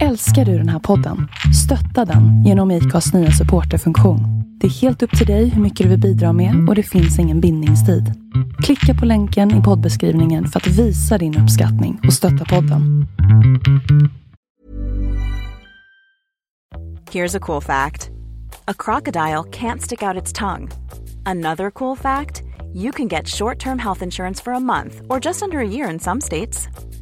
Älskar du den här podden? Stötta den genom IKAs nya supporterfunktion. Det är helt upp till dig hur mycket du vill bidra med och det finns ingen bindningstid. Klicka på länken i poddbeskrivningen för att visa din uppskattning och stötta podden. Here's a cool fact a crocodile can't stick out its tongue. Another cool fact you can get short term health insurance for a month or just under a year in some states.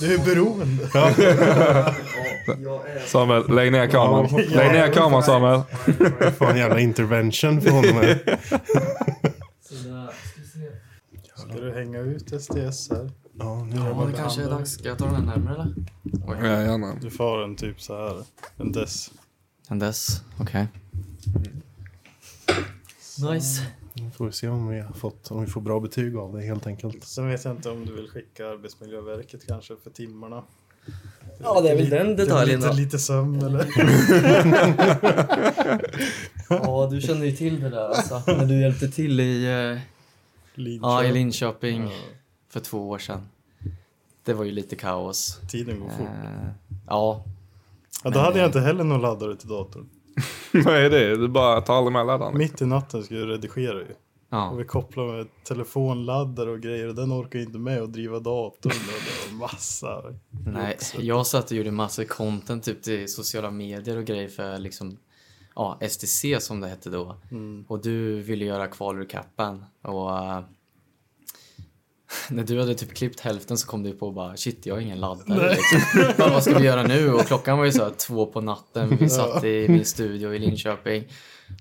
Du är beroende. Samuel, lägg ner kameran. Lägg ner kameran Samuel. Fan jävla intervention för honom här. Ska du hänga ut STS här? Ja, nu Ja, det kanske är dags. Ska jag ta den här närmare eller? Ja, gärna. Du får en typ så här. En dess. En dess, okej. Nice. Nu får vi se om vi har fått, om vi får bra betyg av det helt enkelt. Sen vet jag inte om du vill skicka Arbetsmiljöverket kanske för timmarna. Ja, det är väl den detaljen Lite, lite sömn eller? Ja, du känner ju till det där alltså. När du hjälpte till i, eh, ja, i Linköping. Linköping Ja, för två år sedan. Det var ju lite kaos. tiden går fort. Eh, ja, Ja, då hade jag inte heller någon laddare till datorn. Vad är det? Du bara tar aldrig med laddaren. Mitt i natten skulle jag redigera ju. Och ja. vi kopplade med telefonladdare och grejer och den orkar inte med att driva datorn. Och det var massa. Nej, jag satt och gjorde massor content typ till sociala medier och grejer för liksom ja, STC som det hette då. Mm. Och du ville göra kvalrecapen och eh, när du hade typ klippt hälften så kom du på bara shit jag har ingen laddare. Liksom. Vad ska vi göra nu? Och klockan var ju så två på natten. Vi satt i min studio i Linköping.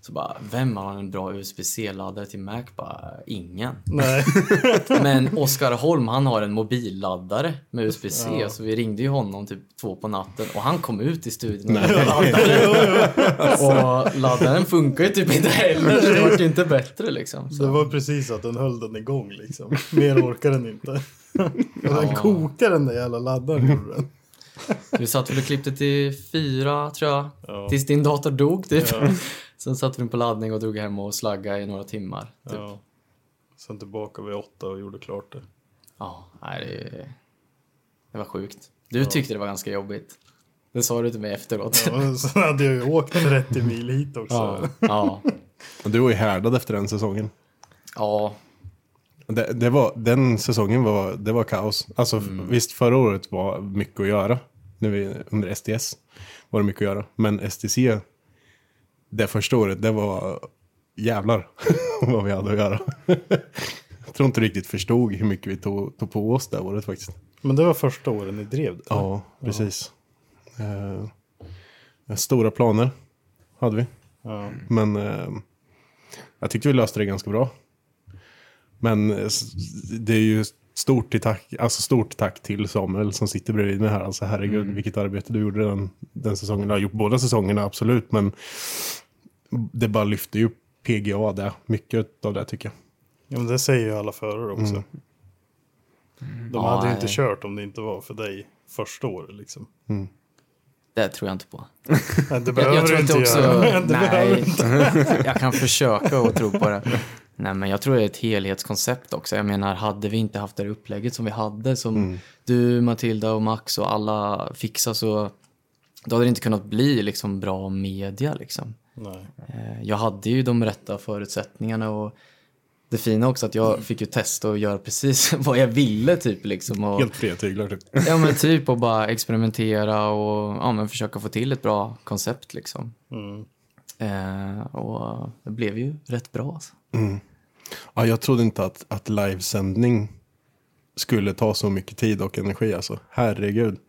Så bara, vem har en bra USB-C-laddare till Mac? Bara, ingen. Nej. Men Oskar Holm han har en mobilladdare med USB-C så vi ringde ju honom typ två på natten och han kom ut i studion med en laddare. och laddaren funkar ju typ inte heller så det vart ju inte bättre liksom. Det Så. var precis att den höll den igång liksom. Mer orkar den inte. Och den Ja. kokar den där jävla laddaren. Vi satt väl och klippte till fyra tror jag. Ja. Tills din dator dog typ. Ja. Sen satte vi på laddning och drog hem och slaggade i några timmar. Typ. Ja. Sen tillbaka vid åtta och gjorde klart det. Ja, nej, det, det var sjukt. Du tyckte det var ganska jobbigt. Det sa du till mig efteråt. Ja, sen hade jag ju åkt 30 mil hit också. Ja, ja, Och du var ju härdad efter den säsongen. ja, Det, det var, den säsongen var, det var kaos. Alltså visst, förra året var mycket att göra. När vi, under STS var det mycket att göra. Men STC, det första året, det var jävlar vad vi hade att göra. Jag tror inte riktigt förstod hur mycket vi tog, tog på oss det året faktiskt. Men det var första åren ni drev det? Ja, precis. Eh, stora planer hade vi. Ja. Men eh, jag tyckte vi löste det ganska bra. Men eh, det är ju stort, tack, alltså stort tack till Samuel som sitter bredvid mig här. Alltså herregud vilket arbete du gjorde den, den säsongen. Jag har gjort båda säsongerna absolut men det bara lyfter ju PGA det. Mycket av det tycker jag. ja, men det säger ju alla förare också. De Ja, hade ju inte nej. kört om det inte var för dig första året liksom. det tror jag inte på. Nej, det Jag, behöver jag du tror inte inte också... göra. Nej, jag kan försöka att tro på det. Nej, men jag tror det är ett helhetskoncept också. Jag menar, hade vi inte haft det upplägget som vi hade, som du, Matilda och Max och alla fixar så då hade det inte kunnat bli liksom bra media liksom. Nej. Eh, Jag hade ju de rätta förutsättningarna och det fina också att jag fick ju testa och göra precis vad jag ville typ liksom. Och, Helt fria tyglar typ. Ja men typ och bara experimentera och ja, men försöka få till ett bra koncept liksom. Mm. Eh, och det blev ju rätt bra alltså. Ja, jag trodde inte att, att livesändning skulle ta så mycket tid och energi alltså. Herregud.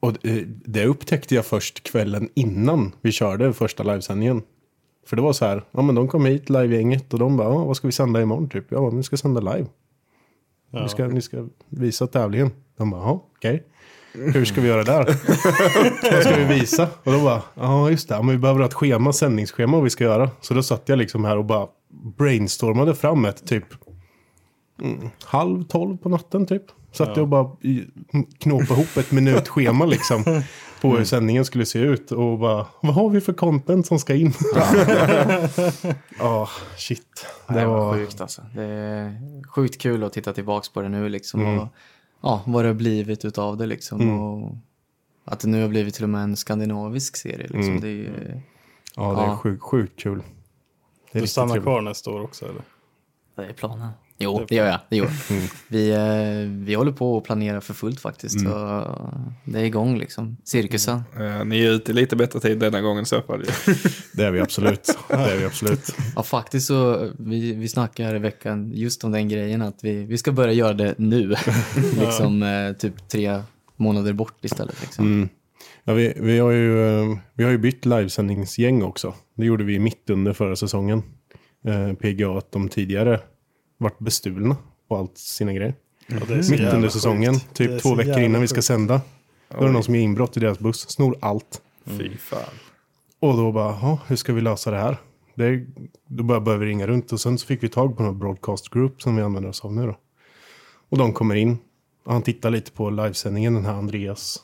Och eh, det upptäckte jag först kvällen innan vi körde första livesändningen. För det var så här, ja men de kom hit, livegänget, och de bara, ja, vad ska vi sända imorgon typ? Ja, vi ska sända live. Ni, ska, ni ska visa tävlingen. De bara, ja, okej. Hur ska vi göra där? Vad ska vi visa? Och då bara, ja just det, men vi behöver ha ett schema, sändningsschema vad vi ska göra. Så då satt jag liksom här och bara brainstormade fram ett typ mm, halv tolv på natten typ. Satt jag och bara i- knåpade ihop ett minutschema liksom. På hur sändningen skulle se ut. Och bara, vad har vi för content som ska in? Ja, shit. Det var sjukt alltså. Det är sjukt kul att titta tillbaks på det nu liksom. Mm. Och, ja, vad det har blivit utav det liksom. Och att det nu har blivit till och med en skandinavisk serie liksom. Mm. Det är ju Ja, det är Ja. sjukt, sjukt kul. Det är Du stannar trevligt. kvar nästa år också eller? det är planen. Jo, det gör jag. Det gör. Mm. Vi, eh, vi håller på att planera för fullt faktiskt. Så det är igång liksom. Cirkusen. Eh, ni är ute i lite bättre tid denna gången i så fall. Det är vi absolut. Det är vi absolut. Ja, faktiskt så, vi, vi snackade här i veckan just om den grejen att vi, vi ska börja göra det nu. liksom eh, typ tre månader bort istället. Liksom. Mm. Ja, vi, vi, har ju, eh, vi har ju bytt livesändningsgäng också. Det gjorde vi mitt under förra säsongen. Eh, PGA, att de tidigare varit bestulna på allt sina grejer. Ja, det är så Mitt under sjukt. säsongen, är typ två veckor innan vi ska sjukt. sända. Då är det någon som gör inbrott i deras buss, snor allt. Fy fan. Och då bara, "Ja, hur ska vi lösa det här? Det då började började vi ringa runt och sen så fick vi tag på någon broadcast group som vi använder oss av nu då. Och de kommer in och han tittar lite på livesändningen, den här Andreas.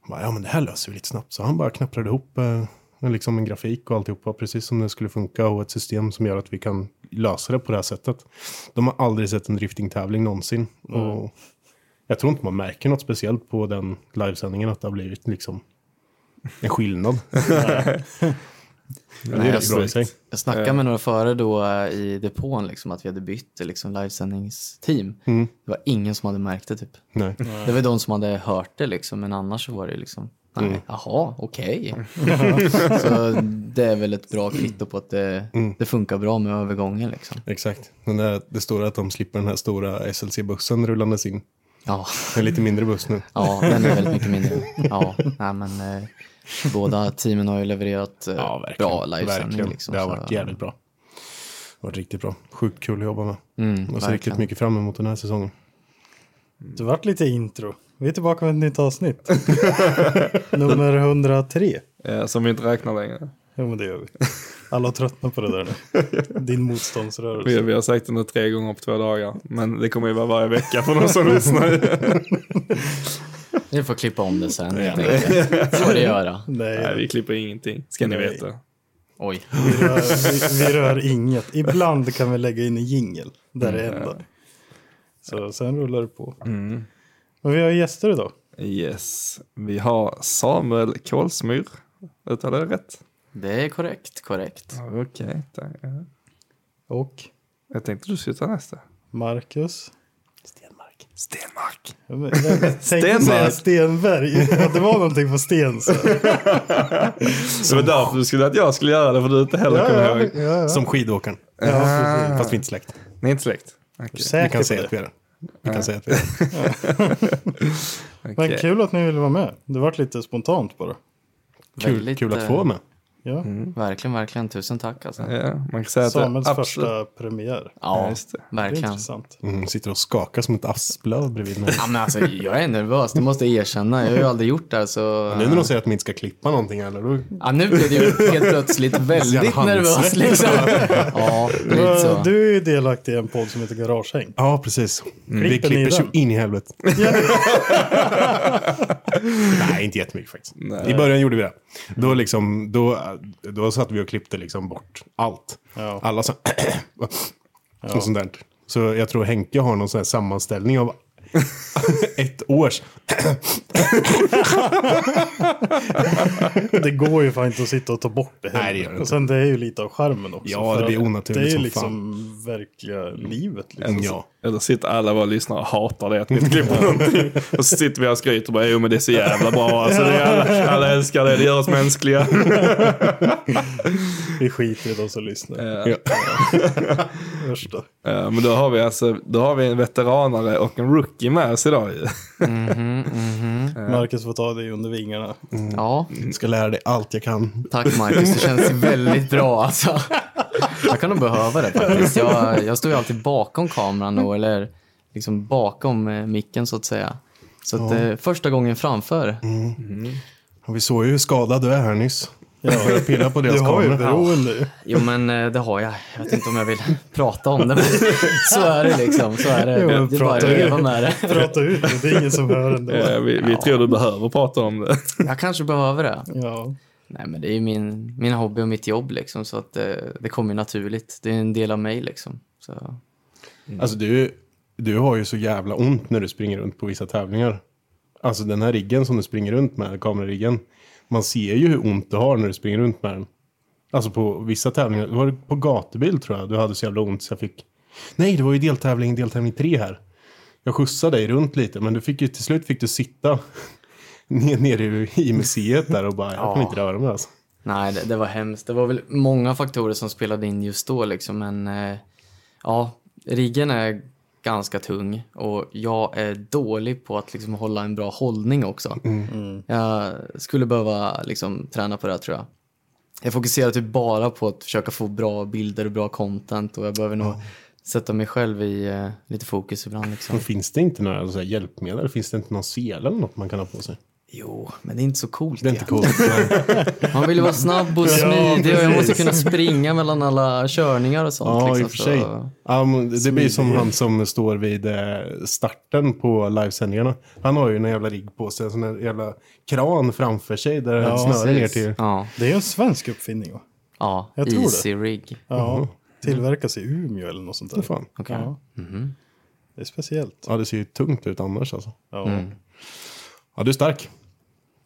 Han Bara, ja men det här löser vi lite snabbt. Så han bara knapprade ihop eh, en- liksom en grafik och alltihopa precis som det skulle funka och ett system som gör att vi kan lösa det på det här sättet. De har aldrig sett en driftingtävling någonsin. Och jag tror inte man märker något speciellt på den livesändningen att det har blivit liksom en skillnad. det är Nej, rätt bra i sig. Jag snackade med några före då eh, i depån liksom, att vi hade bytt eh, liksom, livesändningsteam. Mm. Det var ingen som hade märkt det typ. Nej. Det var de som hade hört det liksom, men annars så var det liksom, nej, Mm. jaha, okej. så det är väl ett bra kvitto på att det, Mm. det funkar bra med övergången liksom. Exakt. Den där, det står att de slipper den här stora SLC-bussen rullandes in. Ja, En lite mindre buss nu. ja den är väldigt mycket mindre. Ja, nej men eh, båda teamen har ju levererat eh, bra livesändning Verkligen. liksom. det har så- varit jävligt bra. Det har varit riktigt bra. Sjukt kul att jobba med. Mm, Jag ser riktigt mycket fram emot den här säsongen. Det vart lite intro. Vi är tillbaka med ett nytt avsnitt. Nummer 103. Eh, som vi inte räknar längre. Jo men det gör vi. Alla har tröttnat på det där nu. Din Vi, motståndsrörelse. vi har sagt det nu tre gånger på två dagar. Men det kommer ju vara varje vecka för de som lyssnar. Vi får klippa om det sen. helt enkelt. Får det göra. Nej, Nej, vi klipper ingenting. Ska ni Nej. veta. Oj. vi rör, vi, vi rör inget. Ibland kan vi lägga in en jingel. Där det händer. Så sen rullar det på. Mm. Men vi har gäster idag. Yes. Vi har Samuel Kolsmyr. Uttalar jag det rätt? Det är korrekt, korrekt. Okej. Ja. Och Jag tänkte du skulle ta nästa. Marcus. Stenmark. Stenmark. Jag tänkte Stenmark. säga Stenberg. Att det var någonting på sten. Så. Det var därför du skulle att jag skulle göra det för du inte heller Ja, kommer ja, ihåg. ja, ja. Som skidåkaren. ja, precis. Fast vi är inte släkt. Ni är inte släkt? Vi Säker kan på säga det. att vi är det. Vi kan säga att vi är det. Men kul att ni ville vara med. Det vart lite spontant bara. Kul, Väldigt, kul att eh, få vara med. Ja. Verkligen, verkligen. Tusen tack alltså. Ja, man kan säga att Samuels det absolut... första premiär. Ja, Ja, just det. Det är verkligen. intressant. Mm, sitter och skakar som ett asplöv bredvid mig. Ja, men alltså, jag är nervös, det måste jag erkänna. Jag har ju aldrig gjort det här så... Nu när de säger att de inte ska klippa någonting eller då... Ja, nu blev det ju helt plötsligt väldigt nervös liksom. Ja, lite så. Du är ju delaktig i en podd som heter Garagehäng. Ja, precis. Vi Klipper så in i helvete. Nej, inte jättemycket faktiskt. Nej. I början gjorde vi det. Då, liksom, då, då satt vi och klippte liksom bort allt. Ja. Alla så... och sånt där. Så jag tror Henke har någon sån här sammanställning av ett års. Det går ju fan inte att sitta och ta bort det heller. Nej, det gör det inte. Och sen det är ju lite av charmen också. Ja, det blir onaturligt Det är ju som liksom verkliga livet. Liksom. Ja. Eller sitter alla våra lyssnare och hatar det att vi inte klipper någonting. Och så sitter vi och skryter och bara, jo men det är så jävla bra. Alltså, det är alla, alla älskar det, det gör oss mänskliga. Vi skiter i de som lyssnar. Ja. Värsta. Ja, men då har vi alltså, då har vi en veteranare och en rookie med oss idag ju. Marcus får ta dig under vingarna. Ja, Ska lära dig allt jag kan. tack Marcus. Det känns väldigt bra alltså. Jag kan nog behöva det faktiskt. Jag, jag står ju alltid bakom kameran och eller liksom bakom eh, micken så att säga. Så att, eh, första gången framför. Ja, vi såg ju hur skadad du är här nyss. Ja. Jag började pilla på Du deras har ju kameror. beroende ju. Jo men eh, det har jag. Jag vet inte om jag vill prata om det. Men så är det liksom. Så är det. Jo, det är bara att prata leva ut. med det. Prata ut det, det är ingen som hör ändå. Ja, vi, vi tror du behöver prata om det. Jag kanske behöver det. Ja. Nej men det är ju min, min hobby och mitt jobb liksom. Så att det, det kommer ju naturligt. Det är en del av mig liksom. Så. Alltså du, du har ju så jävla ont när du springer runt på vissa tävlingar. Alltså den här riggen som du springer runt med, kamerariggen. Man ser ju hur ont du har när du springer runt med den. Alltså på vissa tävlingar, det var det på gatubil tror jag, du hade så jävla ont så jag fick... Nej, det var ju deltävling, deltävling tre här. Jag skjutsade dig runt lite, men du fick ju, till slut fick du sitta ner- nere i museet där och bara, jag kan inte röra mig alltså. Nej, det, det var hemskt. Det var väl många faktorer som spelade in just då liksom. Men eh, ja, riggen är ganska tung och jag är dålig på att liksom hålla en bra hållning också. Jag skulle behöva liksom träna på det tror jag. Jag fokuserar typ bara på att försöka få bra bilder och bra content och jag behöver nog sätta mig själv i eh, lite fokus ibland liksom. Men finns det inte några så här, hjälpmedel? Finns det inte någon sele eller något man kan ha på sig? Jo, men det är inte så coolt. Det är inte coolt. Man vill ju vara snabb och smidig och jag måste kunna springa mellan alla körningar och sånt. Ja, liksom, i och för sig. men det det blir som Smidig. han som står vid eh, starten på livesändningarna. Han har ju en jävla rigg på sig, en sån jävla kran framför sig där det Ja, snörar ner till. Ja, Det är en svensk uppfinning va? ja Jag tror det. easy rig. Ja. Tillverkas i Umeå eller något sånt där. Fan. Okej. Ja. Mhm. Det är speciellt. Ja, det ser ju tungt ut annars alltså. Ja. Ja, du är stark.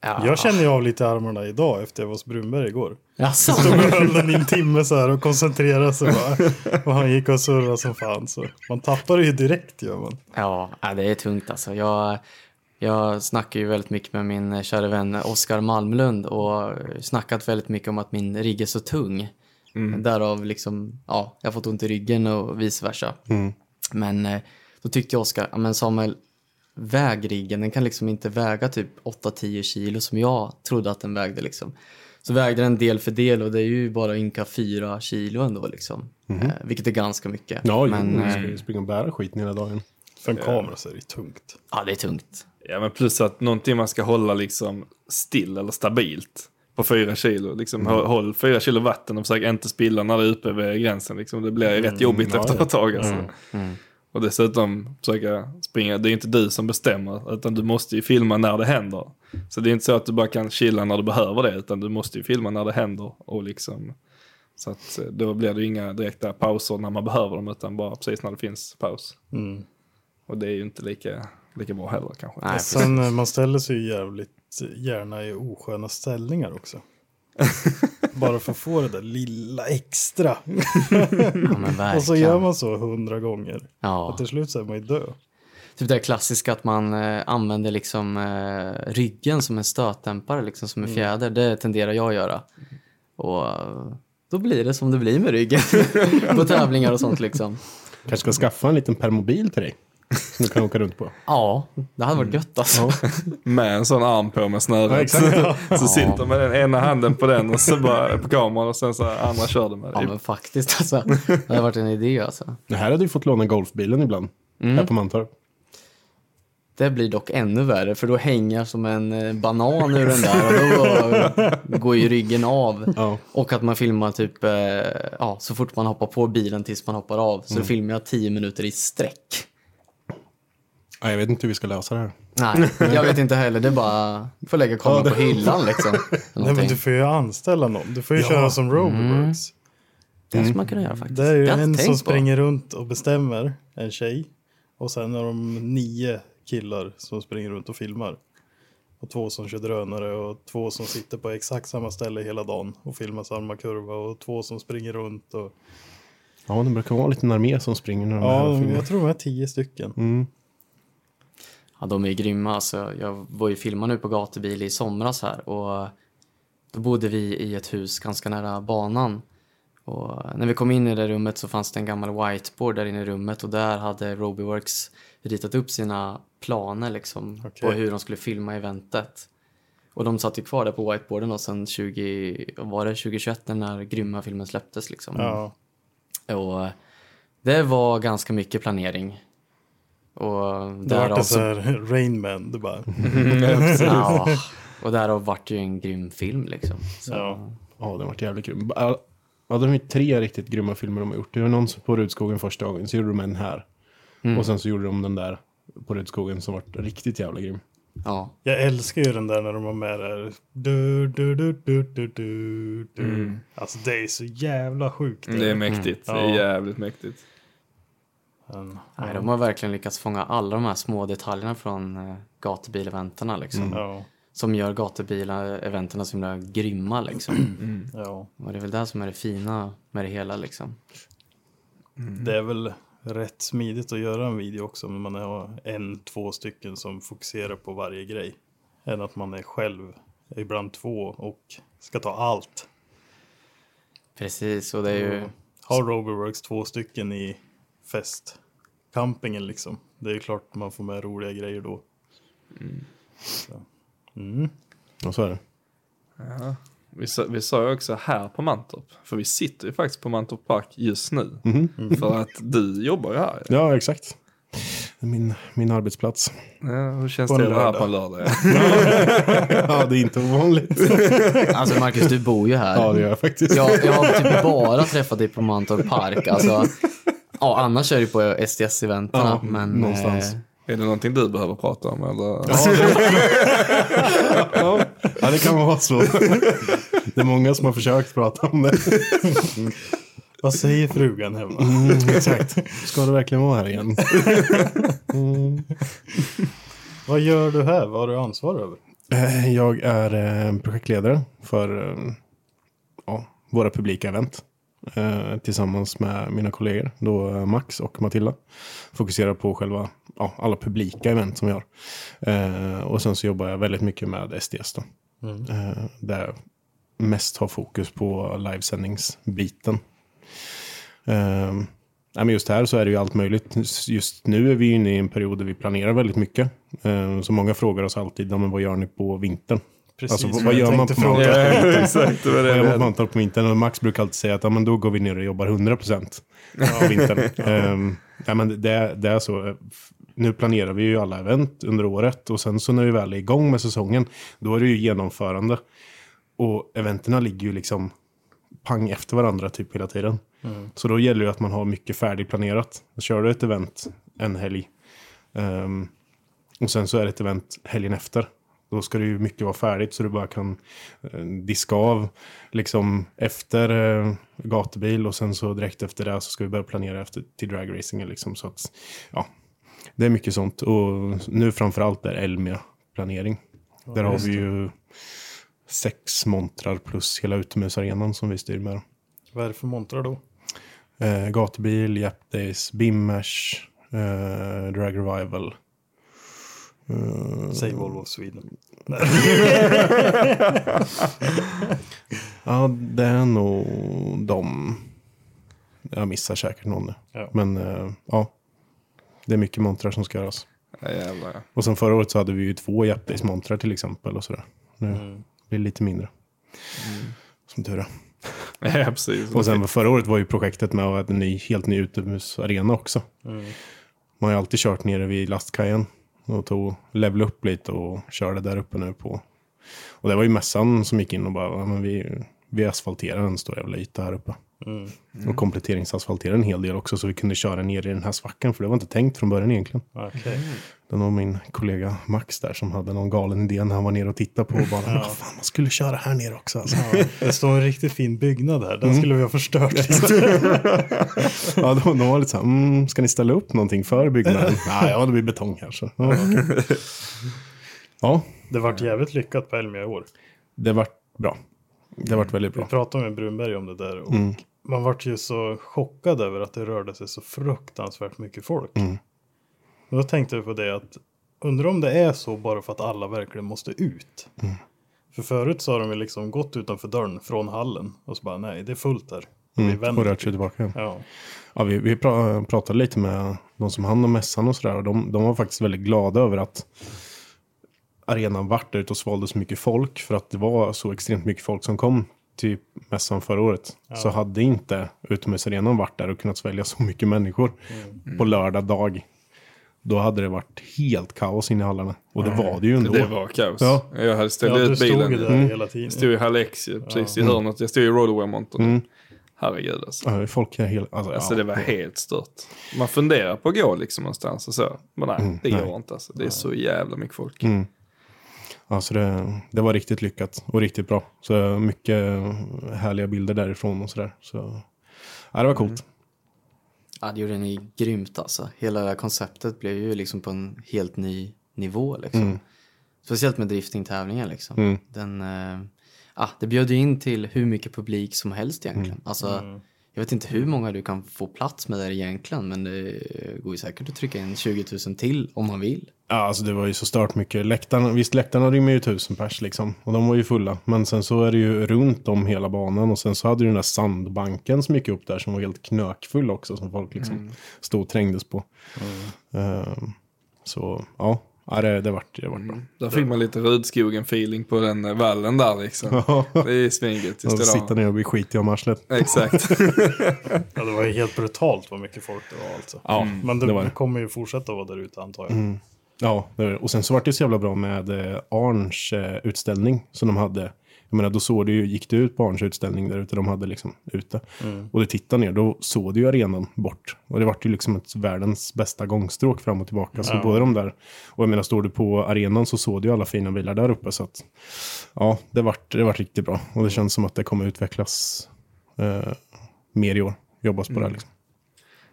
Ja. Jag känner ju av lite armarna idag efter jag var hos Brunberg igår. Jaså? Stod och höll den i en timme så här och koncentrerade sig bara. Och han gick och surrade som fan. Så man tappar det ju direkt gör man. Ja, det är tungt alltså. Jag, jag snackar ju väldigt mycket med min kära vän Oskar Malmlund och snackat väldigt mycket om att min rigg är så tung. Därav liksom, ja, jag har fått ont i ryggen och vice versa. Men eh, då tyckte jag Oskar, ja men Samuel, vägriggen, den kan liksom inte väga typ 8-10 kilo som jag trodde att den vägde liksom. Så vägde den del för del och det är ju bara ynka 4 kilo ändå liksom. Eh, vilket är ganska mycket. Ja, men, men, du eh, ska ju springa och bära skiten hela dagen. För en kamera så är det ju tungt. ja, det är tungt. Ja, men plus att någonting man ska hålla liksom still eller stabilt på fyra kilo. Liksom, håll, håll fyra kilo vatten och försök inte spilla när det är uppe vid gränsen. Liksom. Det blir rätt jobbigt ja, efter ett tag. Alltså. Och dessutom försöka springa. Det är inte du som bestämmer utan du måste ju filma när det händer. Så det är inte så att du bara kan chilla när du behöver det utan du måste ju filma när det händer. Och liksom, så att eh, då blir det ju inga direkta pauser när man behöver dem utan bara precis när det finns paus. Mm. Och det är ju inte lika, lika bra heller kanske. Nej, Sen eh, man ställer sig ju jävligt gärna i osköna ställningar också. Bara för att få det där lilla extra. Ja. Och så gör man så hundra gånger. Ja. Och till slut så är man ju död. Typ det klassiska att man eh, använder liksom eh, ryggen som en stötdämpare, liksom som en fjäder. Det tenderar jag att göra. Och eh, då blir det som det blir med ryggen. på tävlingar och sånt liksom. Kanske ska skaffa en liten permobil till dig. Som du kan åka runt på. Ja, det hade varit gött alltså. Med en sån arm på med snöret. Ja, så sitter med den ena handen på den och så bara på kameran och sen så andra kör du med. Ja men faktiskt alltså. Det hade varit en idé alltså. Det här hade du fått låna golfbilen ibland. Här på Mantorp. Det blir dock ännu värre för då hänger jag som en eh, banan ur den där och då går ju ryggen av. Ja. Och att man filmar typ, eh, ja, så fort man hoppar på bilen tills man hoppar av. Så då filmar jag tio minuter i sträck. Ja, jag vet inte hur vi ska lösa det här. Nej, jag vet inte heller. Det är bara, får lägga kameran på hyllan liksom. Nej men du får ju anställa någon. Du får ju köra som Roboworks. Det skulle man kunna göra faktiskt. Det är ju Det en som på. springer runt och bestämmer, en tjej. Och sen är de nio killar som springer runt och filmar. Och två som kör drönare och två som sitter på exakt samma ställe hela dagen och filmar samma kurva och två som springer runt. Och... Ja, det brukar vara en liten armé som springer när de här Ja, filmar. jag tror de är tio stycken. Mm. Ja, de är grymma. Alltså, jag var ju filmad nu på gatubil i somras här och då bodde vi i ett hus ganska nära banan. Och när vi kom in i det rummet så fanns det en gammal whiteboard där inne i rummet och där hade Robyworks ritat upp sina planer liksom på Okej. hur de skulle filma eventet. Och de satt ju kvar där på whiteboarden och sen 20, vad var det 2021 när grymma filmen släpptes liksom. Ja. Och det var ganska mycket planering. Och Det vart det så här Rain Man. Det bara, Ja, och därav vart det ju en grym film liksom. Så, ja. Ja, den varit jävligt grym. Ja, de har ju tre riktigt grymma filmer de har gjort. Det var någon på Rudskogen första gången, så gjorde de en här. Mm. Och sen så gjorde de den där på Rudskogen som vart riktigt jävla grym. ja. Jag älskar ju den där när de var med där. Du, du, du, du, du, du, du. Alltså det är så jävla sjukt. Det är mäktigt. Det är jävligt mäktigt. Men, Nej, de har verkligen lyckats fånga alla de här små detaljerna från uh, gatubileventerna liksom. ja, Som gör gatubileventerna så himla grymma liksom. ja. Och det är väl det som är det fina med det hela liksom. Det är väl rätt smidigt att göra en video också. Men man har en, två stycken som fokuserar på varje grej. Än att man är själv, ibland två och ska ta allt. Precis, och det är ju... Har Roverworks två stycken i festcampingen liksom. Det är ju klart man får med roliga grejer då. Så. Mm. Och så är det. Vi sa, vi sa ju också här på Mantorp, för vi sitter ju faktiskt på Mantorp Park just nu. För att du jobbar ju här. Ja. Ja, exakt. Min, min arbetsplats. Ja, hur känns På det att vara här på en lördag? Ja. Ja, det är inte ovanligt. Alltså Marcus, du bor ju här. Ja, det gör jag faktiskt. Jag, jag har typ bara träffat dig på Mantorp Park. Alltså, ja, annars är det på SDS-eventerna. Ja, men, någonstans. eh, Är det någonting du behöver prata om eller? Ja, ja, det kan vara så. Det är många som har försökt prata om det. Vad säger frugan hemma? Mm, exakt. Ska det verkligen vara här igen? Vad gör du här? Vad har du ansvar över? Eh, Jag är eh, projektledare för eh, ja, våra publika event. Eh, Tillsammans med mina kollegor, då eh, Max och Matilda. Fokuserar på själva, ja, alla publika event som vi har. Eh, Och sen så jobbar jag väldigt mycket med SDS då. Eh, Där jag mest har fokus på livesändningsbiten. Eh, men just här så är det ju allt möjligt. Just nu är vi inne i en period där vi planerar väldigt mycket. Eh, Så många frågar oss alltid, men vad gör ni på vintern? Precis Alltså, vad- gör man på fråga. Ja, exakt. Det var det Vad jag gör man på. Mantorp på vintern? Och Max brukar alltid säga att ja, men då går vi ner och jobbar 100% på vintern. um, ja, men det, det är så. Nu planerar vi ju alla event under året och sen så när vi väl är igång med säsongen då är det ju genomförande. Och eventerna ligger ju liksom pang efter varandra typ hela tiden. Så då gäller det att man har mycket färdigplanerat. Kör du ett event en helg ehm, och sen så är det ett event helgen efter. Då ska det ju mycket vara färdigt så du bara kan eh, diska av liksom efter eh, gatubil och sen så direkt efter det så ska vi börja planera efter, till dragracingen liksom. Så att, ja, det är mycket sånt. Och nu framförallt är Elmia planering. Där har vi ju sex montrar plus hela utomhusarenan som vi styr med. Vad är det för montrar då? Eh, gatubil, Jap Days, Bimmers, eh, Drag Revival. Eh, Säg Volvo of Sweden. Ja, det är nog de. Jag missar säkert någon nu. Ja. Men eh, ja, det är mycket montrar som ska göras. Ja, jävlar. ja. Och sen förra året så hade vi ju två Japdays montrar till exempel och sådär. Nu blir det lite mindre. Som tur är. Ja, precis. Och sen förra året var ju projektet med att en ny, helt ny utomhusarena också. Man har ju alltid kört nere vid lastkajen. Och tog, level upp lite och körde där uppe nu på. Och det var ju mässan som gick in och bara, ja, men vi, vi asfalterar en stor jävla yta här uppe. Och kompletteringsasfalterade en hel del också så vi kunde köra ner i den här svackan. För det var inte tänkt från början egentligen. Okej. Det var min kollega Max där som hade någon galen idé när han var nere och tittade på och bara, "Men vad fan man skulle köra här nere också. Alltså. Det står en riktigt fin byggnad här. Den skulle vi ha förstört. Ja, de, de var lite så här, mm, ska ni ställa upp någonting för byggnaden? Nej, ja, det blir betong här så. Ja, okej. ja Det vart jävligt lyckat på Elmia i år. det vart bra. Det vart väldigt Vi bra. pratade med Brunberg om det där och man vart ju så chockad över att det rörde sig så fruktansvärt mycket folk. Och då tänkte vi på det att undrar om det är så bara för att alla verkligen måste ut. För förut så har de ju liksom gått utanför dörren från hallen och så bara nej det är fullt där. Och vi Mm, vänder. och rört sig tillbaka. igen. Ja. Ja, vi vi pra, pratade lite med de som hand om mässan och sådär. Och de, de var faktiskt väldigt glada över att arenan vart där ute och svalde så mycket folk. För att det var så extremt mycket folk som kom till mässan förra året. Så hade inte utomhusarenan varit där och kunnat svälja så mycket människor på lördag dag. då hade det varit helt kaos inne i hallarna. Och det var det ju ändå. Det var kaos. Ja. Jag hade ställt Ja, ut stod bilen. ju där Mm. hela tiden. Jag stod i ju, precis i hörnet. Jag stod i Roadaway-montern. Mm. Herregud alltså. Ja, folk är helt... Alltså, Alltså ja. det var helt stört. Man funderar på att gå liksom någonstans och så. Men nej, det går inte alltså. Det är så jävla mycket folk. Mm. Alltså det, det var riktigt lyckat och riktigt bra. Så mycket härliga bilder därifrån och sådär. Så, ja, det var coolt. Ja, det gjorde ni grymt alltså. Hela det här konceptet blev ju liksom på en helt ny nivå liksom. Speciellt med driftingtävlingen liksom. Mm. Den, ah, det bjöd ju in till hur mycket publik som helst egentligen. Alltså, jag vet inte hur många du kan få plats med där egentligen, men det går ju säkert att trycka in 20 000 till om man vill. Ja, alltså det var ju så stört mycket. Läktarna, visst, läktarna rymmer ju tusen pers liksom. Och de var ju fulla. Men sen så är det ju runt om hela banan. Och sen så hade du den där sandbanken som gick upp där som var helt knökfull också. Som folk liksom stod och trängdes på. Ehm, så ja, ja det, det vart det vart bra. Där fick man lite Rudskogen-feeling på den eh, vallen där liksom. Det är svingigt. Och sitta ner och bli skitig om arslet. Exakt. Ja, det var ju helt brutalt vad mycket folk det var alltså. Ja, Men det, det var det. kommer ju fortsätta vara där ute antar jag. Ja, det var det. och sen så var det så jävla bra med eh, Arns eh, utställning som de hade. Jag menar, då såg du ju, gick du ut på Arns utställning där ute, de hade liksom ute. Och du tittade ner, då såg du ju arenan bort. Och det var ju liksom ett världens bästa gångstråk fram och tillbaka. Så både de där, och jag menar, står du på arenan så såg du ju alla fina bilar där uppe. Så att, ja, det vart, det vart riktigt bra. Och det känns som att det kommer utvecklas eh, mer i år. Jobbas på det här liksom.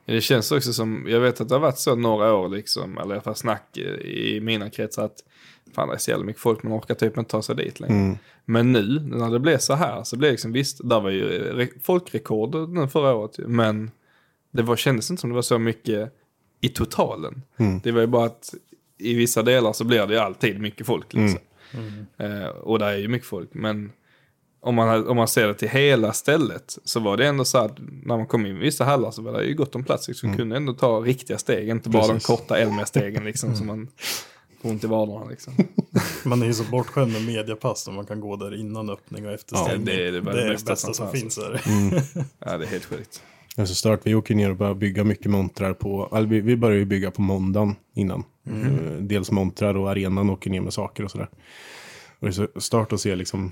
Det känns också som, jag vet att det har varit så några år liksom, eller i alla fall snack i mina kretsar att fan det är så jävla mycket folk, man orkar typ inte ta sig dit längre. Men nu, när det blev så här, så blev det liksom, visst, där var ju re- folkrekord nu förra året men det var, kändes inte som det var så mycket i totalen. Det var ju bara att i vissa delar så blir det ju alltid mycket folk liksom. Eh, och det är ju mycket folk, men om man, om man ser det till hela stället så var det ändå så att när man kom in i vissa hallar så var det ju gott om plats. Så man kunde ändå ta riktiga steg, inte bara Precis. de korta Elmia-stegen liksom som man ont i vaderna liksom. Man är ju så bortskämd med mediapass och man kan gå där innan öppning och efter Ja, stängning. det är det det, är det bästa bästa, som som fanns. finns där. Ja, det är helt sjukt. Det är så stört. Vi åker ner och börjar bygga mycket montrar på... Eller vi, vi börjar ju bygga på måndagen innan. Eh, Dels montrar och arenan åker ner med saker och sådär. Och det är så stört att se liksom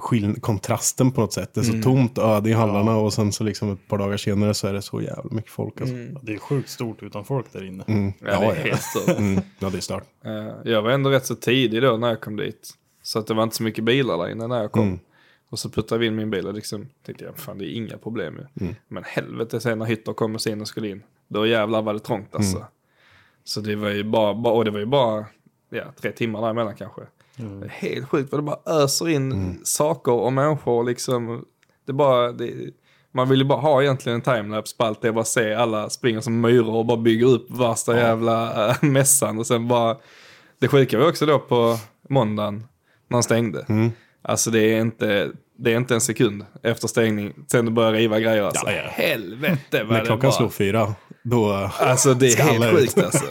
skill- kontrasten på något sätt. Det är så tomt och öde i hallarna och sen så liksom ett par dagar senare så är det så jävla mycket folk. Alltså. Ja, Det är sjukt stort utan folk där inne. Mm. Ja, det är helt stört. Mm. Ja, det är stört. Eh, Jag var ändå rätt så tidig då när jag kom dit. Så att det var inte så mycket bilar där inne när jag kom. Och så puttade vi in min bil och liksom tänkte jag, fan det är inga problem ju. Men helvete sen när Hytter kom med sin och skulle in. Då jävlar var det trångt alltså. Så det var ju bara, bara och det var ju bara ja, tre timmar däremellan kanske. Det är helt sjukt vad det bara öser in saker och människor liksom. Det bara, det, man vill ju bara ha egentligen en timelapse på allt det. Bara se alla springer som myror och bara bygger upp värsta jävla äh, mässan. Och sen bara, det sjuka var också då på måndagen när han stängde. Alltså det är inte, det är inte en sekund efter stängning sen du börjar riva grejer. Alltså. Ja, ja. Helvete vad När det klockan bara. slog fyra, då... Alltså det är helt sjukt alltså.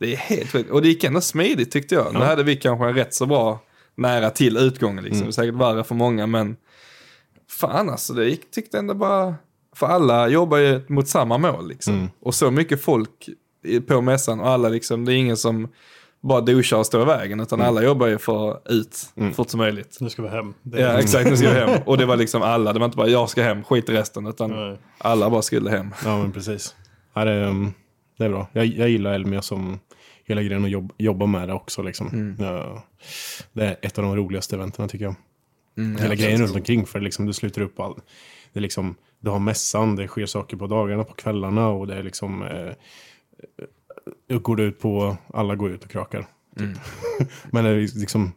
Det är helt sjukt. Och det gick ändå smidigt tyckte jag. Nu hade vi kanske en rätt så bra nära till utgången liksom. Är säkert värre för många men fan alltså det gick, tyckte ändå bara, för alla jobbar ju mot samma mål liksom. Och så mycket folk på mässan och alla liksom, det är ingen som bara duschar och står i vägen utan alla jobbar ju för ut fort som möjligt. Nu ska vi hem. Det Ja exakt, nu ska jag hem. Och det var liksom alla, det var inte bara jag ska hem, skit i resten utan Nej. alla bara skulle hem. Ja, men precis. Ja, det, um, det är bra. Jag, jag gillar Elmia som hela grejen att jobb, jobba med det också. Liksom. Ja, det är ett av de roligaste eventen tycker jag. hela grejen runt omkring. För liksom, du sluter upp all, det är liksom, du har mässan, det sker saker på dagarna, på kvällarna och det är liksom eh, eh, går det ut på, alla går ut och krökar. Typ. Men det är liksom,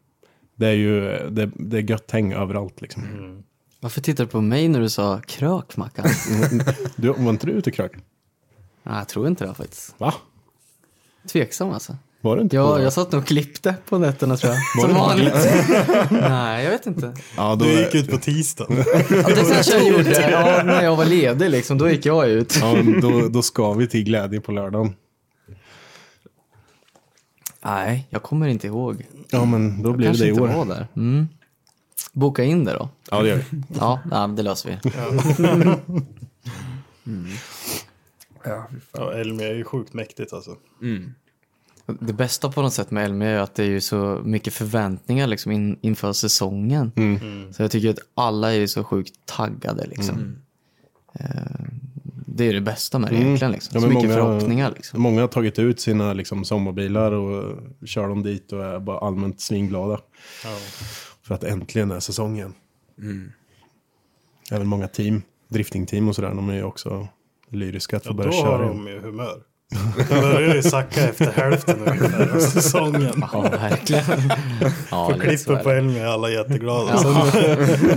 det är ju, det, det är gött häng överallt liksom. Varför tittar du på mig när du sa krök, Mackan? Du, var inte du ute och krök? Nej, jag tror inte det faktiskt. Va? Tveksam alltså. Var du inte på Ja, det? jag satt nog och klippte på nätterna tror jag. Som det vanligt. Nej, jag vet inte. Ja, då, Du gick ut på tisdagen. Ja, det kanske jag gjorde. Ja, när jag var ledig liksom, då gick jag ut. Ja, då, då ska vi till glädje på lördagen. Nej, jag kommer inte ihåg. Ja, men då blir det det i inte år. var där. Mm. Boka in det då. Ja, det gör vi. Ja, det löser vi. Ja. Ja, Elmia är ju sjukt mäktigt alltså. Det bästa på något sätt med Elmia är att det är ju så mycket förväntningar liksom in, inför säsongen. Mm. Så jag tycker att alla är ju så sjukt taggade liksom. Eh, Det är det bästa med det Mm. egentligen. Liksom. Ja, så mycket många- förhoppningar. Liksom. Många har tagit ut sina liksom, sommarbilar och kör dem dit och är bara allmänt svinglada. Ja. För att äntligen är säsongen. Även många team, driftingteam och sådär, de är ju också lyriska att få Ja, börja då har köra. de ju humör. Det börjar ju sacka efter hälften ungefär av säsongen. Ja, verkligen. ja, klippet är på det. Elmia är alla jätteglada. Sen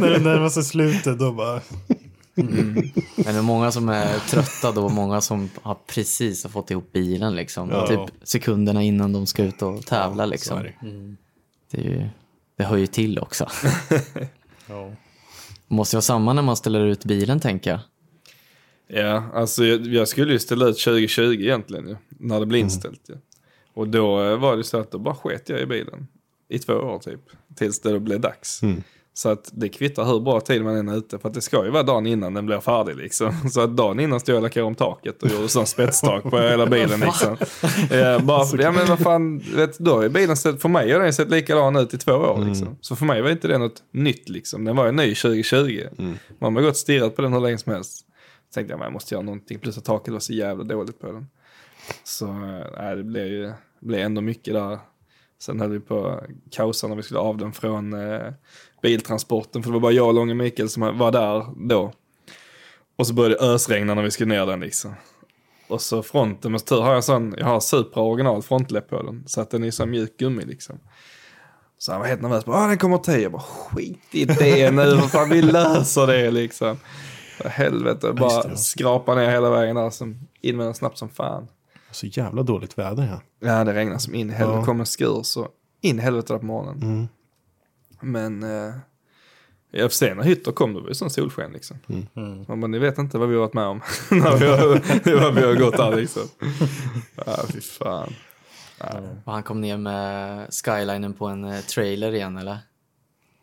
när det närmar sig slutet då bara... Men det är många som är trötta då, många som har precis har fått ihop bilen liksom. Ja. Typ sekunderna innan de ska ut och tävla liksom. är det. Det, är ju, det hör ju till också. Ja. Måste ju vara samma när man ställer ut bilen tänker jag. Ja, alltså jag, jag skulle ju ställa ut 2020 egentligen ju, när det blev inställt ju. Och då eh, var det så att då bara sket jag i bilen. I två år typ, tills det då blev dags. Så att det kvittar hur bra tid man än är ute, för att det ska ju vara dagen innan den blir färdig liksom. Så att dagen innan stod jag och lackerade om taket och gjorde sån spetstak på hela bilen liksom. Ja, bara, för- ja men vad fan, vet, då är bilen sett, för mig har den sett likadan ut i två år liksom. Så för mig var inte det något nytt liksom. Den var ju ny 2020. Man har gått och stirrat på den hur länge som helst. Tänkte jag, jag måste göra någonting, plus att taket var så jävla dåligt på den. Så eh, nej, det blev ju blev ändå mycket där. Sen höll vi på att kaosa när vi skulle av den från eh, biltransporten, för det var bara jag och Långe Mikael som var där då. Och så började det ösregna när vi skulle ner den liksom. Och så fronten, men tur har jag sån, jag har Supra original frontläpp på den. Så att den är som mjuk gummi liksom. Så han var helt nervös, bara, ah, den kommer till. Jag bara skit i det nu, för fan vi löser det liksom. För helvete, bara skrapa ner hela vägen där, som in med den snabbt som fan. Så jävla dåligt väder här. Ja, det regnade som in i helvete. Ja. kom en skur så in i helvete där på morgonen. Men eh, ja, sen när Hytter kom då var det sån solsken liksom. Man bara, ni vet inte vad vi har varit med om när vi har, vad vi har gått där liksom. Ja, fy fan. Och han kom ner med skylinen på en eh, trailer igen eller?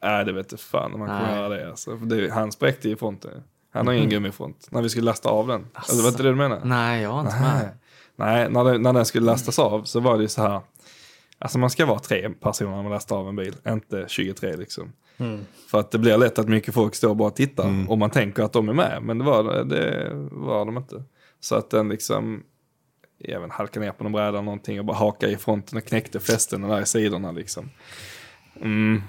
Nej, det vet inte fan om man kommer göra det. Alltså. Det. Han spräckte ju fronten. Han har ingen gummifront. När vi skulle lasta av den. Eller var inte det du menade? Nej, jag var inte Nej, med. Nej när, den, när den skulle lastas av så var det ju så här. Alltså man ska vara tre personer när man lastar av en bil, inte 23 liksom. För att det blir lätt att mycket folk står och bara tittar och man tänker att de är med, men det var, det var de inte. Så att den liksom, jag vet, inte, halkade ner på någon bräda eller någonting och bara hakade i fronten och knäckte fästena där i sidorna liksom. Mm.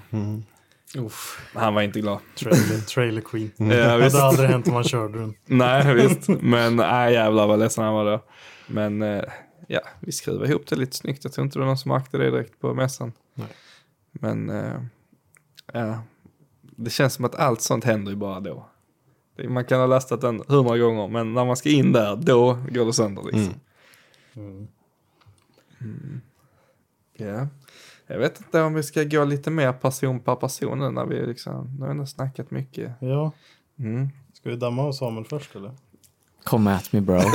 Uff. Han var inte glad. Trailer, trailer Queen. Ja, det hade aldrig hänt om man körde den. Nej, visst. Men nej, jävlar vad ledsen han var då. Men eh, ja, vi skrev ihop det lite snyggt. Jag tror inte det var någon som märkte det direkt på mässan. Nej. Men eh, ja, det känns som att allt sånt händer ju bara då. Man kan ha lastat den hur många gånger, men när man ska in där, då går det sönder liksom. Mm. Ja. Jag vet inte om vi ska gå lite mer person per person nu när vi liksom, nu har vi ändå snackat mycket. Ja. Mm. Ska vi damma av Samuel först eller? Come at me bro.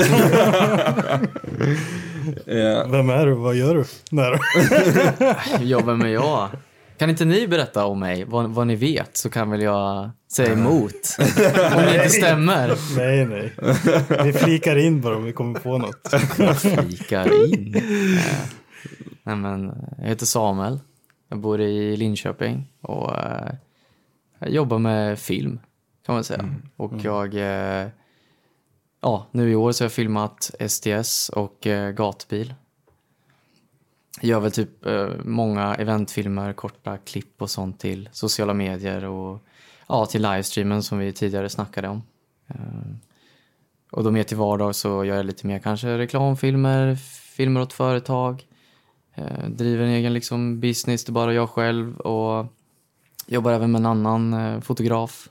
Ja. Vem är du? Vad gör du? Nej, ja, vem är jag? Kan inte ni berätta om mig, vad, vad ni vet, så kan väl jag säga emot. om det inte stämmer. nej, nej. Vi flikar in bara om vi kommer på något. Fikar in. Nej, men, jag heter Samuel. Jag bor i Linköping och eh, jag jobbar med film kan man säga. Och jag, eh, ja, nu i år så har jag filmat STS och eh, gatbil. Jag gör väl typ eh, många eventfilmer, korta klipp och sånt till sociala medier och ja, till livestreamen som vi tidigare snackade om. Eh, och då mer till vardag så gör jag lite mer kanske reklamfilmer, filmer åt företag, driver en egen liksom business, det är bara jag själv och jobbar även med en annan eh, fotograf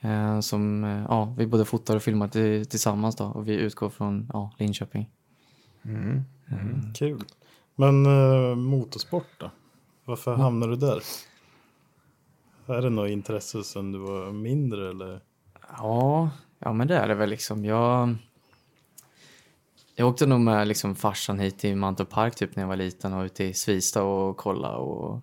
eh, som, eh, ja, vi både fotar och filmar till, tillsammans då och vi utgår från, ja, Linköping. Kul. Men uh, motorsport då? Varför hamnade du där? Är det något intresse sen du var mindre eller? Ja, ja men det är det väl liksom. Jag, jag åkte nog med liksom farsan hit till Mantorp Park typ när jag var liten och ute i Svista och kolla och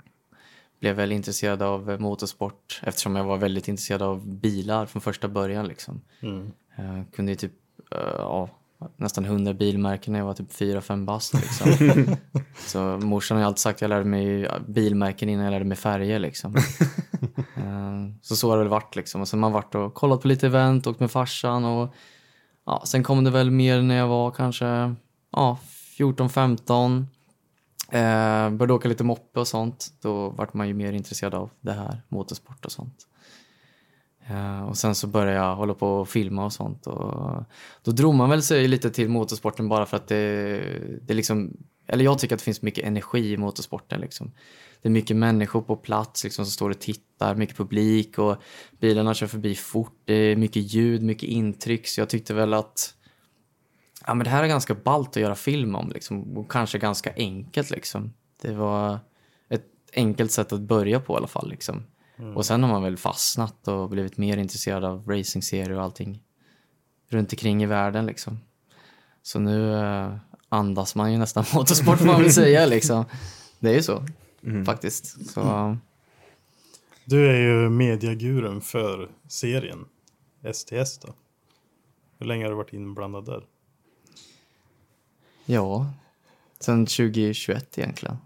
blev väl intresserad av motorsport eftersom jag var väldigt intresserad av bilar från första början liksom. Mm. Jag kunde ju typ, eh, ja, nästan 100 bilmärken när jag var typ 4-5 bast. Liksom. så morsan har ju alltid sagt att jag lärde mig bilmärken innan jag lärde mig färger. Liksom. Eh, så så har det väl varit. Liksom. Och sen har man varit och kollat på lite event, åkt med farsan. Och, ja, sen kom det väl mer när jag var kanske ja, 14-15. Eh, började åka lite moppe och sånt. Då vart man ju mer intresserad av det här, motorsport och sånt. Eh, och sen så började jag hålla på och filma och sånt. Och då drog man väl sig lite till motorsporten bara för att det, det liksom, eller jag tycker att det finns mycket energi i motorsporten liksom. Det är mycket människor på plats liksom, som står och tittar, mycket publik och bilarna kör förbi fort. Det är mycket ljud, mycket intryck. Så jag tyckte väl att ja, men det här är ganska ballt att göra film om liksom, och kanske ganska enkelt. Liksom. Det var ett enkelt sätt att börja på i alla fall. Liksom. Och sen har man väl fastnat och blivit mer intresserad av racingserier och allting runt omkring i världen. Liksom. Så nu eh, andas man ju nästan motorsport får man väl säga. Liksom. Det är ju så faktiskt. Så, Du är ju mediaguren för serien STS då. Hur länge har du varit inblandad där? ja, sen 2021 egentligen.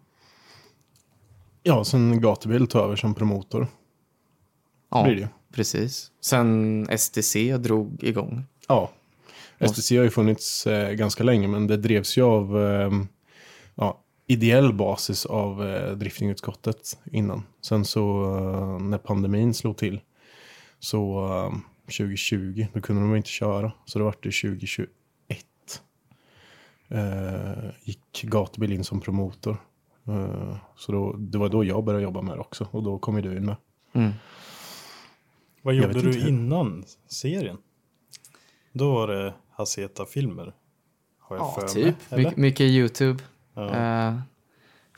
Ja, sen gatubil tog över som promotor. Ja, precis. Sen STC drog igång. Ja. STC har ju funnits eh, ganska länge, men det drevs ju av eh, ja, ideell basis av eh, driftingutskottet innan. Sen så eh, när pandemin slog till så eh, 2020, då kunde de inte köra. Så det var det 2021. Eh, gick gatubil in som promotor. Eh, så då, det var då jag började jobba med det också. Och då kom ju du in med. Mm. Vad Jag gjorde du innan serien? Då var det Hazeta-filmer. Har jag Ja, för typ. mig. My- mycket YouTube. Eh,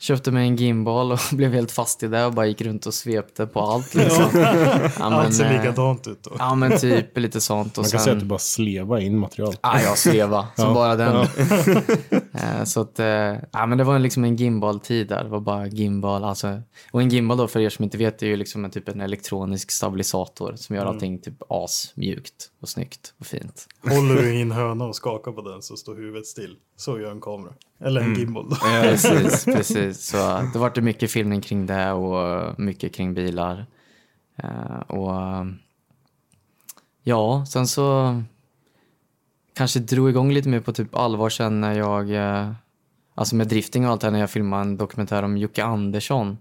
köpte mig en gimbal och blev helt fast i det och bara gick runt och svepte på allt. Liksom. ja, Allt ser eh, likadant ut då. Ja, men typ lite sånt. Och Man kan sen... säga att du bara sleva in material. Ja, jag sleva som Ja. bara den. Eh, så att, eh, ja, men det var liksom en gimbal-tid där. Det var bara gimbal. Alltså, och en gimbal då, för er som inte vet, är ju liksom en, typ en elektronisk stabilisator som gör allting typ asmjukt och snyggt och fint. Håller du i en höna och skakar på den så står huvudet still. Så gör en kamera. Eller en gimbal då. Precis, precis. Så det var det mycket filmning kring det och mycket kring bilar. Eh, och ja, sen så kanske drog igång lite mer på typ allvar sen när jag, eh, alltså med drifting och allt det här när jag filmade en dokumentär om Jocke Andersson.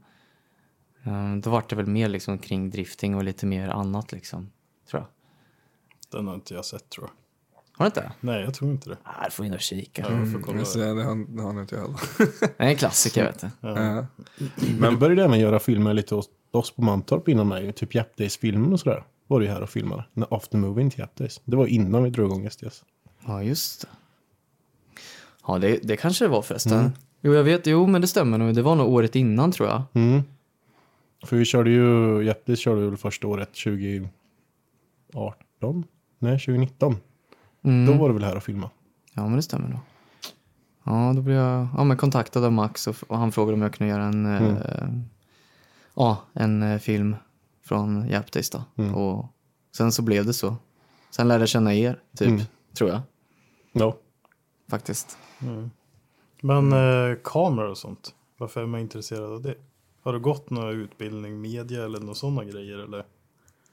Eh, då var det väl mer liksom kring drifting och lite mer annat liksom, tror jag. Den har inte jag sett tror jag. Har du inte? Nej, jag tror inte det. Nej, du får in och kika. Jag får kolla. Jag ser, det har, det har inte jag heller. Det är en klassiker vet du. Ja. Men du började även göra filmer lite hos oss på Mantorp innan mig. Typ Jap Days-filmen och sådär. Var du här och filmade. När aftermovien till Jap Days. Det var innan vi drog igång STS. Ja, just det. Ja, det, det kanske det var förresten. Jo, jag vet. Jo, men det stämmer nog. Det var nog året innan tror jag. Mm. För vi körde ju, Days körde väl första året 2018? Nej, 2019. Mm. Då var du väl här och filmade? Ja, men det stämmer nog. Ja, då blev jag ja, men kontaktad av Max och, och han frågade om jag kunde göra en, eh, ja, en eh, film från Japdays då. Och sen så blev det så. Sen lärde jag känna er, typ, tror jag Ja. faktiskt. Men eh, kameror och sånt. Varför är man intresserad av det? Har du gått någon utbildning, media eller några sådana grejer eller?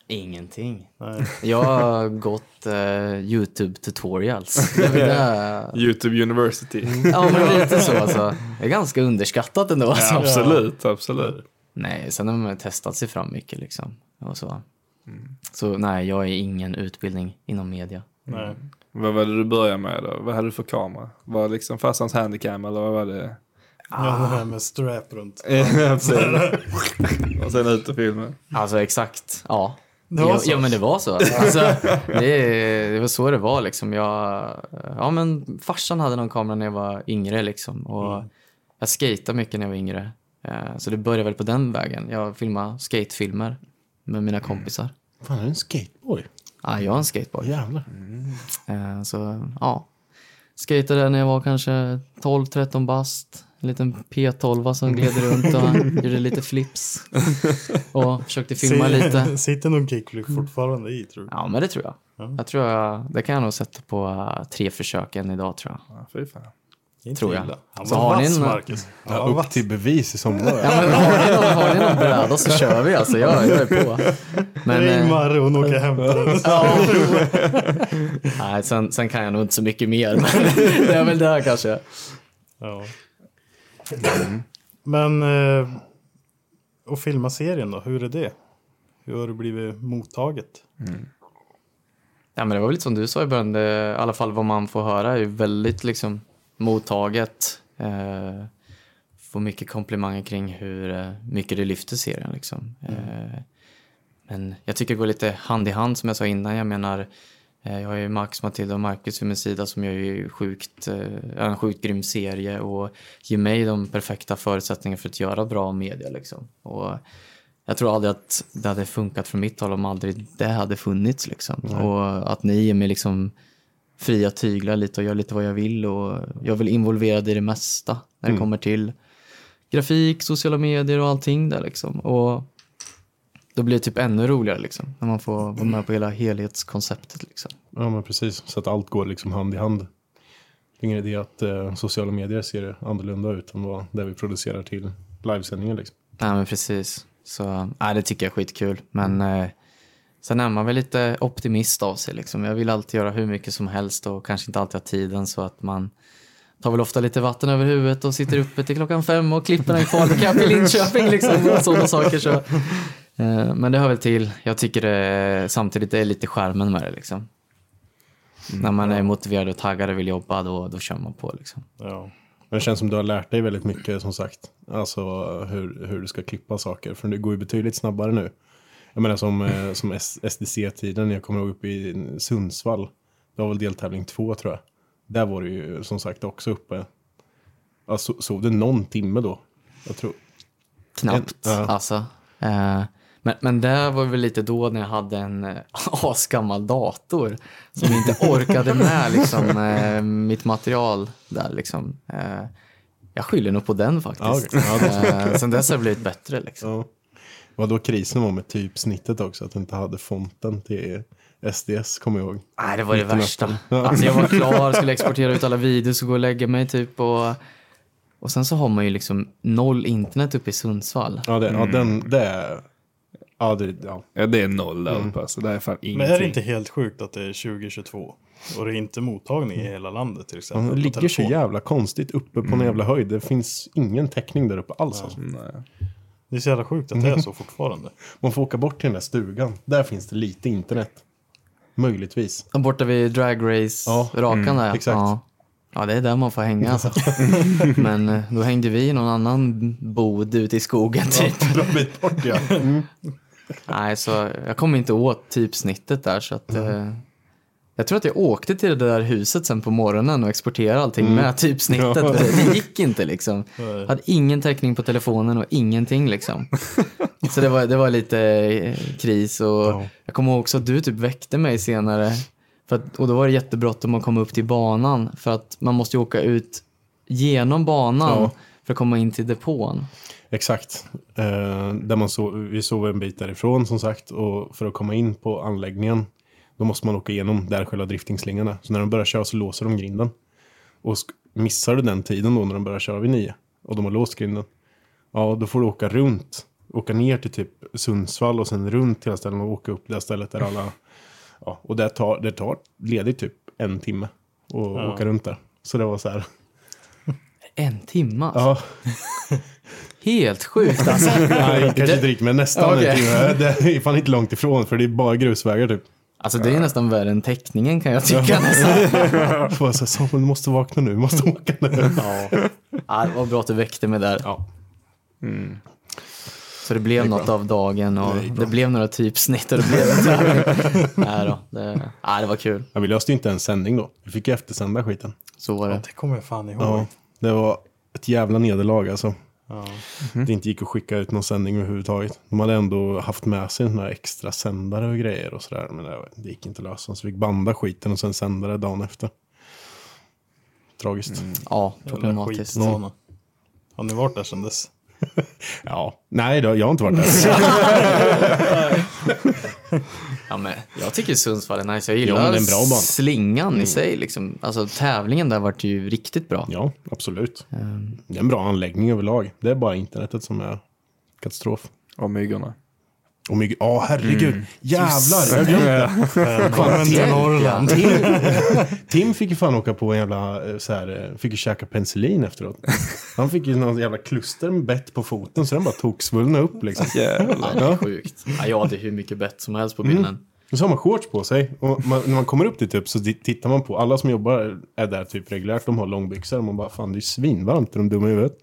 Ingenting. Nej. Jag har gått eh, YouTube tutorials. Det. YouTube University. Ja, men lite så alltså. Det är ganska underskattat ändå. Alltså. Ja, absolut, absolut. Nej, sen har man testat sig fram mycket liksom. Och så. så nej, jag är ingen utbildning inom media. Nej. Vad var det du började med då? Vad hade du för kamera? Var det liksom farsans handicam eller vad var det? Ja, det här med strap runt. och sen ut och filma. Alltså exakt, ja. Det var ja, så? ja, men det var så. Alltså, det, det var så det var liksom. Jag, ja, men farsan hade någon kamera när jag var yngre liksom. Och jag skejtade mycket när jag var yngre. Eh, Så det började väl på den vägen. Jag filmade skatefilmer med mina kompisar. Fan, är du en skateboy? Ja, jag är en skateboard. Jävlar. Eh, Så ja, skejtade när jag var kanske 12-13 bast. En liten P12 som gled runt och gjorde lite flips. Och försökte filma Se- lite. Sitter någon kickflip fortfarande i tror du? Ja, men det tror jag. Jag tror jag, det kan jag nog sätta på eh, tre försök än idag tror jag. Ja, fy fan. Inte Tror jag. illa. Han Så var har ni vass, en- Marcus. Ja, var upp vass. till bevis i sommar. Ja, men har, ni någon, har ni någon bräda så kör vi alltså. Jag, jag är på. Men, Ring eh, Marre, hon åker och hämtar nej, sen, sen kan jag nog inte så mycket mer. Men det är väl där kanske. Ja. Men, eh, och filma serien då, hur är det? Hur har det blivit mottaget? Ja, men det var väl lite som du sa i början, det, i alla fall vad man får höra är ju väldigt liksom mottaget. Eh, får mycket komplimanger kring hur eh, mycket det lyfter serien liksom. Eh, men jag tycker det går lite hand i hand som jag sa innan. Jag menar, eh, jag har ju Max, Matilda och Marcus vid min sida som gör ju sjukt, en sjukt grym serie och ger mig de perfekta förutsättningarna för att göra bra media liksom. Och jag tror aldrig att det hade funkat från mitt håll om aldrig det hade funnits liksom. Och att ni ger mig liksom fria tyglar lite och gör lite vad jag vill och jag väl involverad i det mesta när det kommer till grafik, sociala medier och allting där liksom. Och då blir det typ ännu roligare liksom när man får vara med på hela helhetskonceptet liksom. Ja, men precis. Så att allt går liksom hand i hand. Det är ingen idé att eh, sociala medier ser annorlunda ut än vad det vi producerar till livesändningar. Liksom. Nej men precis. Så nej, det tycker jag är skitkul. Men eh, sen är man väl lite optimist av sig liksom. Jag vill alltid göra hur mycket som helst och kanske inte alltid ha tiden så att man tar väl ofta lite vatten över huvudet och sitter uppe till klockan fem och klipper en Falukapp i Linköping liksom och sådana saker. Så. Eh, men det hör väl till. Jag tycker det samtidigt är lite skärmen med det liksom. När man är motiverad och taggad och vill jobba då, då kör man på liksom. Ja. Men det känns som du har lärt dig väldigt mycket som sagt. Alltså hur, hur du ska klippa saker. För det går ju betydligt snabbare nu. Jag menar som, eh, som SDC-tiden. Jag kommer ihåg uppe i Sundsvall. Det var väl deltävling två tror jag. Där var det ju som sagt också uppe. Alltså, sov du någon timme då? Jag tror. Knappt, En- ja. alltså. Eh, men, men det var väl lite då när jag hade en eh, asgammal dator som inte orkade med liksom, eh, mitt material där. Liksom. Jag skyller nog på den faktiskt. Ja, okej. Ja, det- sen dess har det blivit bättre. Liksom. Ja. Vad då krisen var med typsnittet också. Att du inte hade fonten till SDS, kommer jag ihåg. Nej, det var det värsta. Alltså, jag var klar, skulle exportera ut alla videos och gå och lägga mig typ. Och, och sen så har man ju liksom noll internet uppe i Sundsvall. Ja, det, ja den, det är... Ja, det, ja. Ja, det är noll där uppe alltså. Det är fan ingenting. Men är det inte helt sjukt att det är 2022? Och det är inte mottagning i hela landet till exempel? De på ligger så jävla konstigt uppe på en jävla höjd. Det finns ingen täckning där uppe alls. Alltså. Nej. Det är så jävla sjukt att det är så fortfarande. Man får åka bort till den där stugan. Där finns det lite internet. Möjligtvis. Borta vid Drag Race, Ja, rakan där. exakt. Ja. ja, det är där man får hänga alltså. Men eh, då hängde vi i någon annan bod ute i skogen typ. Bra bit bort ja. Nej, så jag kom inte åt typsnittet där så att eh, jag tror att jag åkte till det där huset sen på morgonen och exporterade allting med typsnittet. Ja. Det, gick inte liksom. Nej. Hade ingen täckning på telefonen och ingenting liksom. Så det var, det var lite eh, kris och Ja. jag kommer ihåg också att du typ väckte mig senare. För att, och då var det jättebråttom att komma upp till banan för att man måste ju åka ut genom banan Ja. för att komma in till depån. Exakt. Eh, där man så, vi sov en bit därifrån som sagt. Och för att komma in på anläggningen. Då måste man åka igenom där själva driftingslinjen är. Så när de börjar köra så låser de grinden. Och missar du den tiden då när de börjar köra vid nio. Och de har låst grinden. Ja, då får du åka runt. Åka ner till typ Sundsvall och sen runt hela ställen och åka upp det stället där alla... Ja, och det tar, det tar ledigt typ en timme. att Ja. åka runt där. Så det var så här. En timme alltså. Ja, Helt sjukt alltså. nej, kanske inte riktigt men nästan Okej. en timme. Det är fan inte långt ifrån för det är bara grusvägar typ. Alltså det är nästan värre än teckningen kan jag tycka nästan. Så Samuel du måste vakna nu, du måste åka nu. Ja. ja, det var bra att du väckte mig där. Ja. Så det blev något av dagen och Det det, bra. blev några typsnitt och det blev en tävling. Nej då, det, nej, det var kul. Ja, vi löste ju inte en sändning då. Vi fick ju eftersända skiten. Så var Ja, det. det kommer jag fan ihåg. Ja, det var ett jävla nederlag alltså. Ja. Det inte gick att skicka ut någon sändning överhuvudtaget. De hade ändå haft med sig några extra sändare och grejer och sådär. Men det, det gick inte att lösa. Så vi fick banda skiten och sen sända det dagen efter. Tragiskt. Ja, Jävla problematiskt. skitbana. Har ni varit där sedan dess? Ja, nej då, jag har inte varit där. Ja, men jag tycker Sundsvall är nice. Jag Ja, gillar men det är en bra bana. Mm. slingan i sig. Liksom. Alltså, tävlingen där vart ju riktigt bra. Ja, absolut. Ehm, Det är en bra anläggning överlag. Det är bara internetet som är katastrof. Och myggorna. Och mycket, ja herregud. Jävlar, jag glömde. Välkommen till Norrland. Tim, Tim fick ju fan åka på en jävla, eh, så här, eh, fick ju käka penicillin efteråt. Han fick ju någon jävla kluster med bett på foten så den bara tog svullna upp liksom. Jävlar. Ja, det är sjukt. Ja, jag hade hur mycket bett som helst på bilden. Och så har man shorts på sig. Och man, när man kommer upp dit upp så tittar man på, alla som jobbar är där typ reguljärt, de har långbyxor. Och man bara, fan det är ju svinvarmt, är de dumma i huvudet?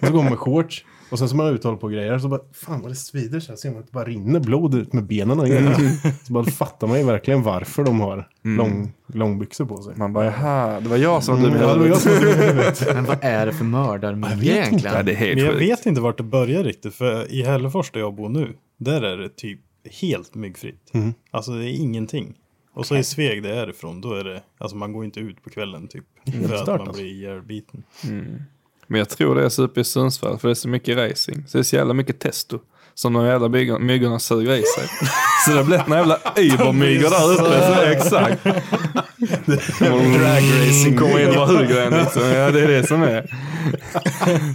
och så går man med shorts. Och sen så man uttalar på grejer, så bara, fan vad det svider så här. Ser man att det bara rinner blod ut med benen och grejer. Så bara fattar man ju verkligen varför de har lång, långbyxor på sig. Man bara, jaha, det var jag som det var dum i huvudet. Men vad är det för mördarmygga Jag vet inte. egentligen? Ja, det är helt Men jag sjukt. vet inte vart det börjar riktigt. För i Hällefors där jag bor nu, där är det typ helt myggfritt. Mm. Alltså det är ingenting. Och så i Sveg där jag är ifrån, då är det, alltså man går inte ut på kvällen typ. För att man alltså. blir ihjälbiten. Men jag tror det är så uppe i Sundsvall, för det är så mycket racing. Så det är så jävla mycket testo. Som de jävla myggorna, myggorna suger i sig. Så det har blivit en jävla übermyggor där uppe. Så det är exakt. Drag racing kommer in och bara hugger en liksom. Ja, det är det som är.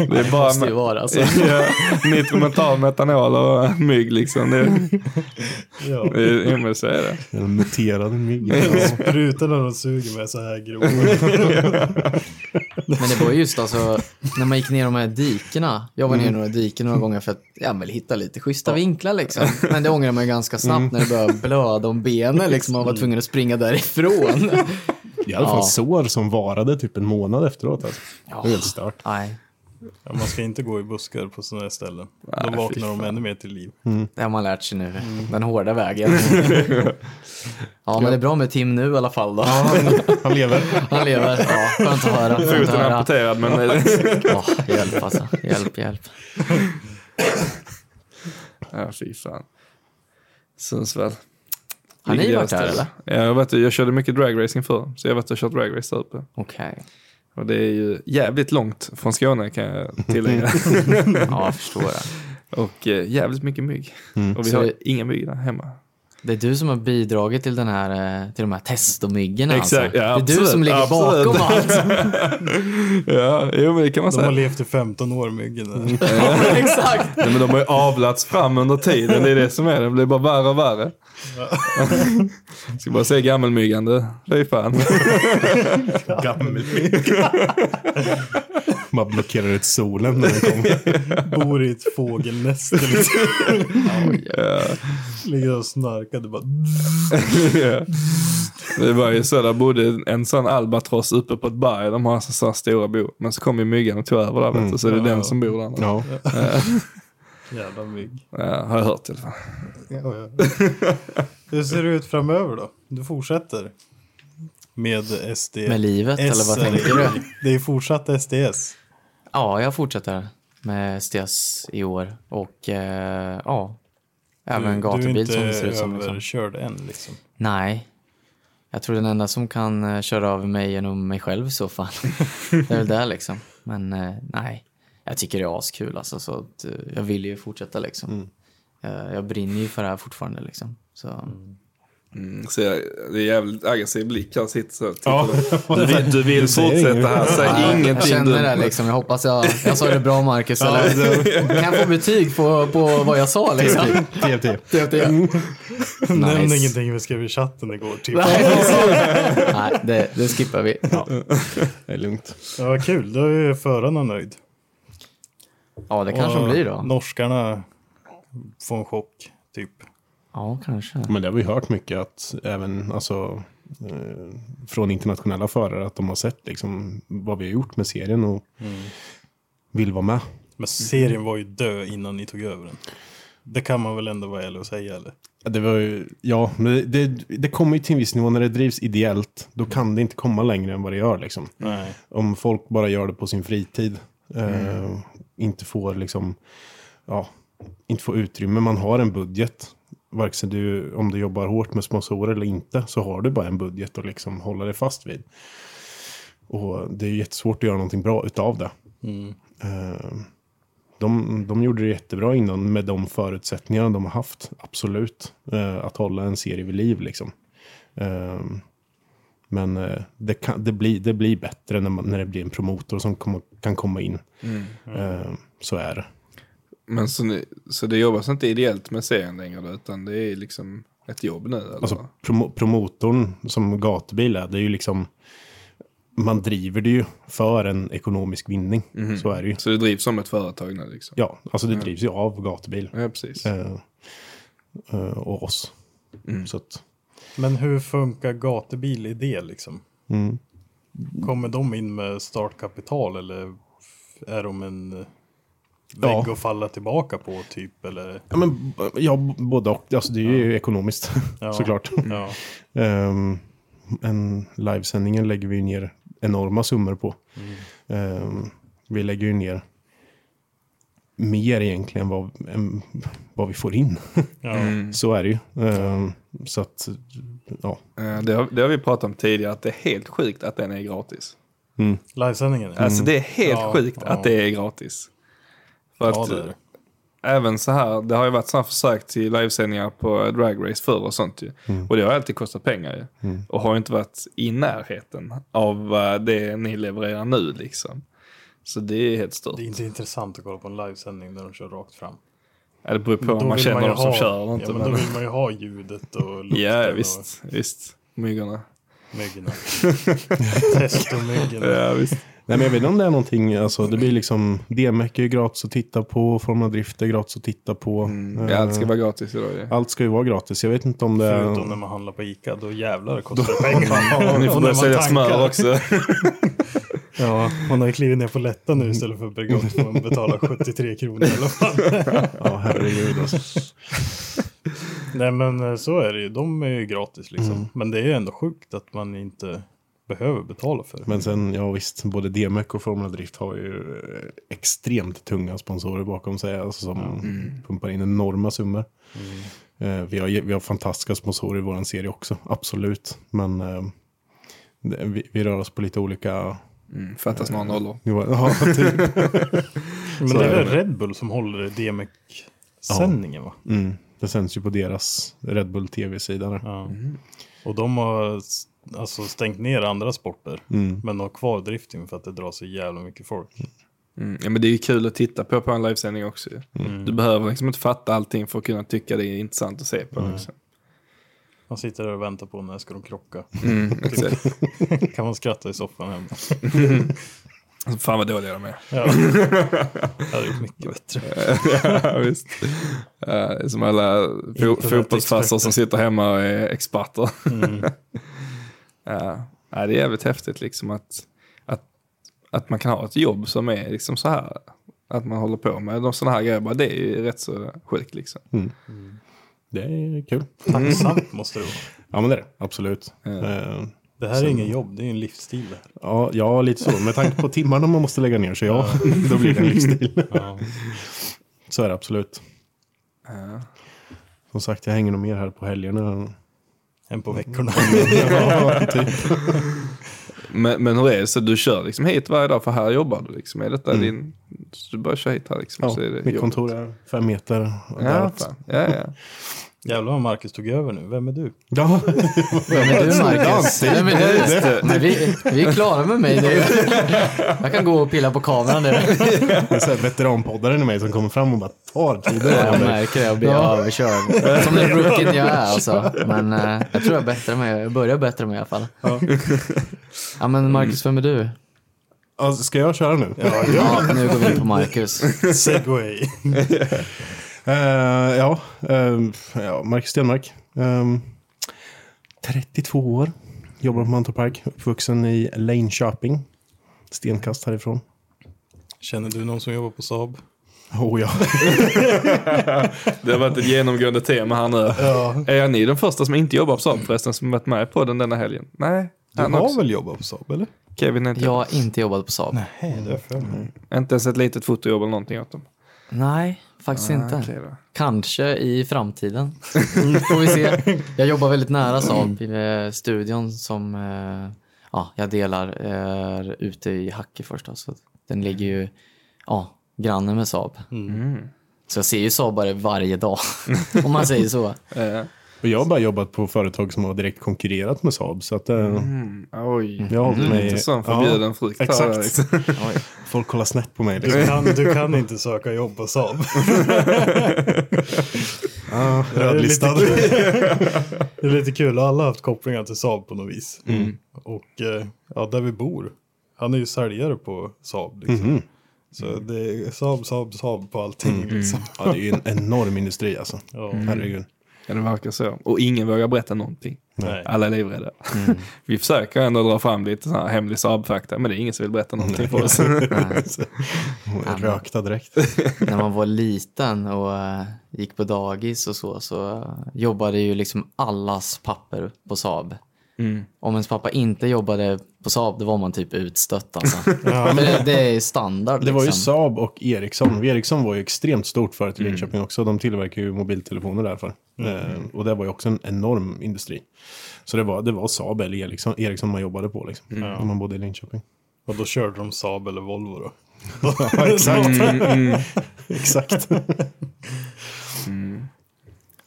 Det är bara måste ju vara alltså. ja, nitrometal, metanol och mygg liksom. Det är, Ja. det är, ja, men så är det. Den muterade myggen. Sprutorna de suger med så här grova. Men det var just alltså, när man gick ner de här dikena. Jag var ner i några diken några gånger för att jag vill hitta lite schyssta vinklar liksom. Men det ångrar man ju ganska snabbt när det börjar blöda om benen liksom. Man var tvungen att springa därifrån. I alla fall Ja. sår som varade typ en månad efteråt. Alltså. Det är helt stört. Nej, Ja, man ska inte gå i buskar på sådana här ställen. Då fy vaknar de ännu mer till liv. det har man lärt sig nu. Den hårda vägen. Ja, men det är bra med Tim nu i alla fall då. Han lever. Han lever. Ja, skönt att höra. Skönt att Foten är höra. amputerad men Ja, hjälp alltså. Hjälp, hjälp. Ja, fy fan. Sundsvall. Har ni varit där eller? Ja, jag, vet, jag körde mycket dragracing förr. Så jag har varit och kört dragrace där uppe. Okej. Och det är ju jävligt långt från Skåne kan jag tillägga. Ja, jag förstår det. och eh, jävligt mycket mygg. Och vi Så har inga mygg där hemma. Det är du som har bidragit till, den här, eh, till de här testomyggorna Exakt, alltså. ja, Det är du som ligger absolut. bakom allt. Ja, jo men det kan man De har säga. levt i 15 år myggen. där. Exakt. Nej, men de har ju avlats fram under tiden. Det är det som är det. Det blir bara värre och värre. Ska bara se gammelmyggan du. Fy fan. Gammelmygg. Bara blockerar ut solen när den kommer. Bor i ett fågelnäste liksom. Ja. Ligger och snarkar. Det bara... Ja. Det var ju så, där bodde en sån albatross uppe på ett berg. De har så, så stora bo. Men så kom ju myggan och tog över där du. Så det är Ja, ja. den som bor där. Ja. Jävla mygg. Ja, har jag hört i alla fall. Ja, ja. Hur ser det ut framöver då? Du fortsätter med SD. Med livet, eller vad är tänker du? Det är fortsatt SDS. Ja, jag fortsätter med STS i år. Och eh, ja, även du är gatubil som det inte ser ut som. Liksom. överkörd än liksom. Nej. Jag tror den enda som kan eh, köra över mig genom mig själv i så fall. det är väl det liksom. Men eh, nej, jag tycker det är askul alltså. Så att, eh, jag vill ju fortsätta liksom. Eh, jag brinner ju för det här fortfarande liksom. Så. Mm, så jag, det är jävligt aggressiv blick här sitter så. Ja. Du vill, du vill fortsätta här, säg Ja, jag ingenting. känner du. det liksom. Jag hoppas jag, jag sa det bra Marcus. eller? Kan jag få betyg på, på vad jag sa liksom? TFT. Nämn Nice. ingenting vi skrev i chatten igår. Typ. Nej, det, det skippar vi. Ja. Det är lugnt. Ja, vad kul. Då är ju förarna nöjd. Ja, det kanske de blir då. Norskarna får en chock, typ. Ja, kanske. Men det har vi hört mycket att även alltså, eh, från internationella förare att de har sett liksom, vad vi har gjort med serien och vill vara med. Men serien var ju död innan ni tog över den. Det kan man väl ändå vara ärlig och säga, eller? Ja, Det var ju, ja, men det, det, det kommer ju till en viss nivå när det drivs ideellt. Då kan det inte komma längre än vad det gör liksom. Nej. Om folk bara gör det på sin fritid. Eh, inte får liksom, ja, inte får utrymme. Man har en budget. Vare sig du, om du jobbar hårt med sponsorer eller inte, så har du bara en budget att liksom hålla dig fast vid. Och det är jättesvårt att göra någonting bra utav det. Mm. Eh, de, de gjorde det jättebra innan med de förutsättningarna de har haft. Absolut. Eh, att hålla en serie vid liv liksom. Men eh, det, kan, det, blir, det blir bättre när, man, när det blir en promotor som kommer, kan komma in. Eh, så är det. Men så, ni, så det jobbas inte ideellt med serien längre då, utan det är liksom ett jobb nu? Eller? Alltså promo promotorn som gatubil är, det är ju liksom man driver det ju för en ekonomisk vinning. Så är det ju. Så det drivs som ett företag nu liksom? Ja, alltså det drivs ju av gatubil. Ja, precis. Eh, eh, och oss. Så att, Men hur funkar gatubil i det liksom? mm. Kommer de in med startkapital eller är de en eh, Ja. vägg att falla tillbaka på typ? Eller? ja, men, ja, både och. Alltså, det är ju ekonomiskt Ja. såklart. Ja. Um, en livesändningen lägger vi ner enorma summor på. Ehm, vi lägger ju ner mer egentligen vad, än vad vi får in. Ja. Så är det ju. Ehm, så att, ja. Eh, Det har, det har vi pratat om tidigare, att det är helt sjukt att den är gratis. Livesändningen? Alltså det är helt Ja, sjukt ja. att det är gratis. För Ja, att det är det. även så här, det har ju varit sådana försök till livesändningar på Drag Race förr och sånt ju. Och det har alltid kostat pengar ju. Och har inte varit i närheten av eh, det ni levererar nu liksom. Så det är helt stört. Det är inte intressant att kolla på en livesändning där de kör rakt fram. Ja, det beror på om man känner ju dem som ha- kör eller inte. Ja, men men... då vill man ju ha ljudet och lukten Ja, och visst, visst. Myggorna. myggorna. Testomyggorna. Ja, visst. Nej, men jag vet inte om det är någonting, alltså det blir liksom, DMEC är ju gratis att titta på, Formel Drift är gratis att titta på. Ja, allt ska vara gratis idag ju. Allt ska ju vara gratis. Jag vet inte om det är... Förutom när man handlar på Ica, då jävlar kostar det pengar. Ni får börja man sälja smör också. Ja, man har ju klivit ner på lätta nu istället för Bregott får man betala 73 kronor i alla fall. Ja, herregud. Alltså. Nej men eh, så är det ju, de är ju gratis liksom. Men det är ju ändå sjukt att man inte behöver betala för det. Men sen, ja visst, både DMEC och Formel Drift har ju eh, extremt tunga sponsorer bakom sig. Alltså, som pumpar in enorma summor. Eh, vi, har, vi har fantastiska sponsorer i vår serie också, absolut. Men vi, vi rör oss på lite olika Mm, fattas några nollor. nivåer. Ja, typ. Men det är väl. Red Bull som håller DMEC-sändningen va? mm. Det sänds ju på deras Red Bull tv-sida. Ja. Och de har alltså stängt ner andra sporter. Mm. Men har kvar drifting för att det drar så jävla mycket folk. Mm. Ja, men det är ju kul att titta på på en livesändning också ju. Du behöver liksom inte fatta allting för att kunna tycka det är intressant att se på. Liksom. Man sitter där och väntar på när ska de krocka. Mm, exakt. kan man skratta i soffan hemma. Fan vad dåliga de är. Ja. det hade gjort mycket bättre. ja, visst. Som alla fo- fotbollsfarsor som sitter hemma och är experter. Mm. ja. det är jävligt häftigt liksom att, att, att man kan ha ett jobb som är liksom så här. Att man håller på med de sådana här grejer. Bara, det är ju rätt så sjukt liksom. Det är kul. Tacksamt måste det vara. Ja men det är det, absolut. Eh, Det här är ingen jobb, det är en livsstil. det här. Ja, ja, lite så. Med tanke på timmarna man måste lägga ner så ja, då blir det en livsstil. Ja. Så är det absolut. Ja. Som sagt, jag hänger nog mer här på helgerna. En på veckorna. Ja, typ. Men, men hur är det? Så du kör liksom hit varje dag för här jobbar du liksom? Är detta din... Så du bara kör hit här liksom? Ja, så är det mitt kontor är fem meter Ja, fan. ja, ja. Jävlar vad Marcus tog över nu. Vem är du? Ja, Vem är du Marcus? Vem är du? Men vi, vi är klara med mig nu. Jag kan gå och pilla på kameran nu. det är så här veteranpoddaren i mig som kommer fram och bara tar tiden. Jag märker det och blir överkörd. Som den rookien jag är alltså. Men eh, jag tror jag bättrar mig. Jag börjar bättre mig i alla fall. Ja men Marcus, vem är du? Ja, ska jag köra nu? Ja, Ja, nu går vi in på Marcus. Segway. Eh, ja, eh, ja, Marcus Stenmark. Eh, 32 år. Jobbar på Mantorp Uppvuxen i Linköping. Stenkast härifrån. Känner du någon som jobbar på Saab? Oh ja. Det har varit ett genomgående tema här nu. Ja. Är ni den första som inte jobbar på Saab förresten som varit med på den denna helgen? Nej, Du han har också. väl jobbat på Saab eller? Kevin är inte. Jag har inte jobbat på Saab. Nej, det är för mig. Inte ens ett litet fotojobb eller någonting åt dem. Nej, faktiskt inte. okej då. Kanske i framtiden. Får vi se. Jag jobbar väldigt nära Saab. Eh, Studion som eh, ja, jag delar är ute i Hackefors. Då, så den ligger ju ja, granne med Saab. Mm. Så jag ser ju Saabare varje dag, om man säger så. Eh, Och jag har bara jobbat på företag som har direkt konkurrerat med Saab. Så att eh, mm, oj, jag har du är mig... lite sån förbjuden frukt. här, Exakt. liksom. Oj. Folk kollar snett på mig. Liksom. Du kan, du kan inte söka jobb på Saab. Ah, Det är rödlistad. lite Det är lite kul, alla har haft kopplingar till Saab på något vis. Mm. Och eh, ja, där vi bor, han är ju säljare på Saab. Liksom. Mhm. Så det är Saab, Saab, Saab på allting. Mm. Liksom. Ja, det är ju en enorm industri alltså. Ja. Herregud. Ja, det verkar så. Och ingen vågar berätta någonting. Nej. Alla är livrädda. Vi försöker ändå dra fram lite sån här hemlig Saab-fakta, men det är ingen som vill berätta någonting för oss. Rökta direkt. När man var liten och eh, gick på dagis och så, så jobbade ju liksom allas papper på Saab. Mm. Om ens pappa inte jobbade på Saab, då var man typ utstött alltså. Men det, det är standard Det var ju liksom. Saab och Ericsson. Ericsson var ju extremt stort för till Linköping också. De tillverkar ju mobiltelefoner därför. Eh, och det var ju också en enorm industri. Så det var, det var Saab eller Ericsson, Ericsson man jobbade på liksom. Om man bodde i Linköping. Och då körde de Saab eller Volvo då. Ja, exakt. exakt.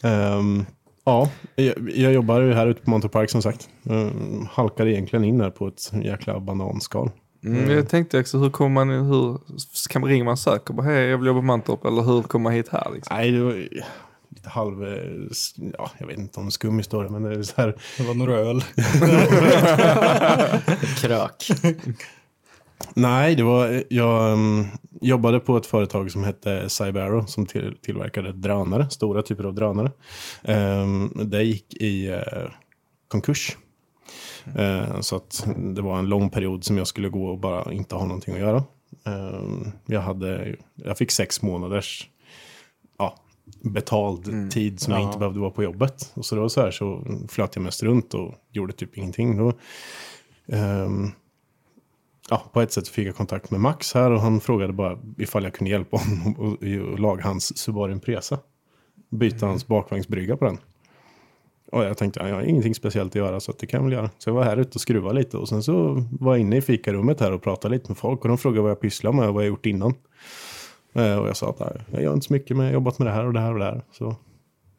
Ehm, ja, jag, jag jobbar ju här ute på Mantorp Park som sagt. Halkade egentligen in här på ett jäkla bananskal. Mm, jag tänkte också, hur kommer man, hur kan man ringa man söker? Bara, hej, jag vill jobba på Mantorp, eller hur kommer man hit här? Liksom? Nej, det var lite halv... Ja, jag vet inte om skum historia, men det är så här. Det var några öl. Krök. Nej, det var... Jag um, jobbade på ett företag som hette Cybero som till, tillverkade drönare, stora typer av drönare. Um, det gick i eh, konkurs. Eh, så att det var en lång period som jag skulle gå och bara inte ha någonting att göra. Um, jag, hade, jag fick sex månaders ja, betald tid som jag inte behövde vara på jobbet. Och så det var så här så flöt jag mest runt och gjorde typ ingenting. Då, ehm, ja, på ett sätt fick jag kontakt med Max här och han frågade bara ifall jag kunde hjälpa honom att- att laga hans Subaru Impresa. Byta hans bakvagnsbrygga på den. Och jag tänkte, ja, jag har ingenting speciellt att göra så att det kan jag väl göra. Så jag var här ute och skruvade lite och sen så var jag inne i fikarummet här och pratade lite med folk och de frågade vad jag pysslar med och vad jag gjort innan. Eh, Och jag sa att jag gör inte så mycket men jag har jobbat med det här och det här och det här. Så,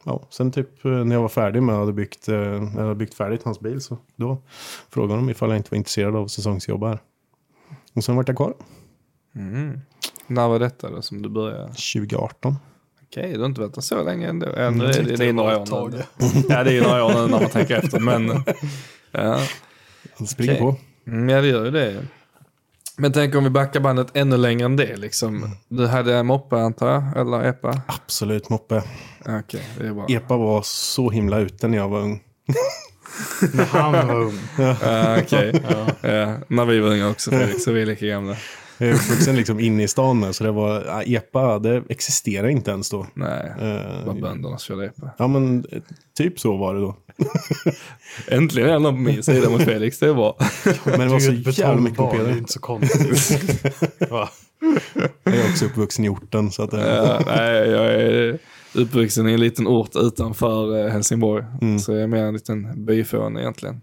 ja. Sen typ eh, när jag var färdig med att hade byggt, eh, när jag hade byggt färdigt hans bil så då frågade de ifall jag inte var intresserad av säsongsjobb här. Och sen vart jag kvar. När var detta då som du började? 2018. Okej, du har inte där så länge ändå. Ja, nu är det, tyckte det är några år nu. Ja, det är några år nu när man tänker efter. Men ja, Det springer Okej. på. Mm, ja det gör ju det. Men tänk om vi backar bandet ännu längre än det. Liksom. Du hade moppe antar jag? Eller epa? Absolut moppe. Okej, det är bra. Epa var så himla ute när jag var ung. När han var ung. Ja, Okej, ja, när vi var unga också Fredrik, så vi är lika gamla. Jag är uppvuxen liksom inne i stan med, så det var, ja, epa, det existerar inte ens då. Nej, Eh, bara bönderna körde epa. ja men eh, typ så var det då. Äntligen är någon på min sida mot Felix, det bra. Men det var så ett jävla mycket betongbarn, det är mopeder. inte så konstigt. Va? Jag är också uppvuxen i orten så att eh, Ja, nej, jag är uppvuxen i en liten ort utanför eh, Helsingborg. Så jag är mer en liten byfån egentligen.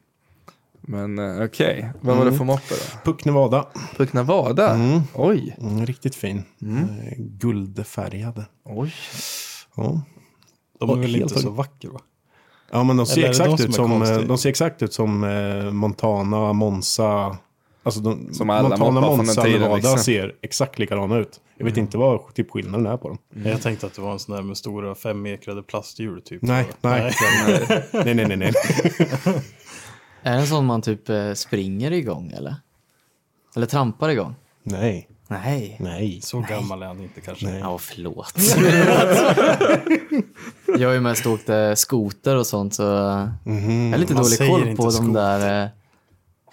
Men eh, okej, vad var det för moppe då? Puck Nevada. Puck Nevada? Oj. Mm, riktigt fin. Eh, guldfärgad. Oj. Ja. De är Och väl inte så vackra va? Ja men de ser Eller exakt de ut som som, de ser exakt ut som Montana, Monza. Alltså de, Som alla Montana, Monza, tiden, Nevada liksom. ser exakt likadana ut. Jag vet inte vad typ skillnaden är på dem. Jag tänkte att det var en sån där med stora femekrade plasthjul typ. Nej, nej, nej, nej, nej, nej. Är det en sån man typ eh, springer igång eller? Eller trampar igång? Nej, Nej. nej. Så gammal är han inte kanske. Nej. Ja, förlåt. jag har ju mest åkt eh, skoter och sånt så jag har lite Man dålig koll på de skoter. där...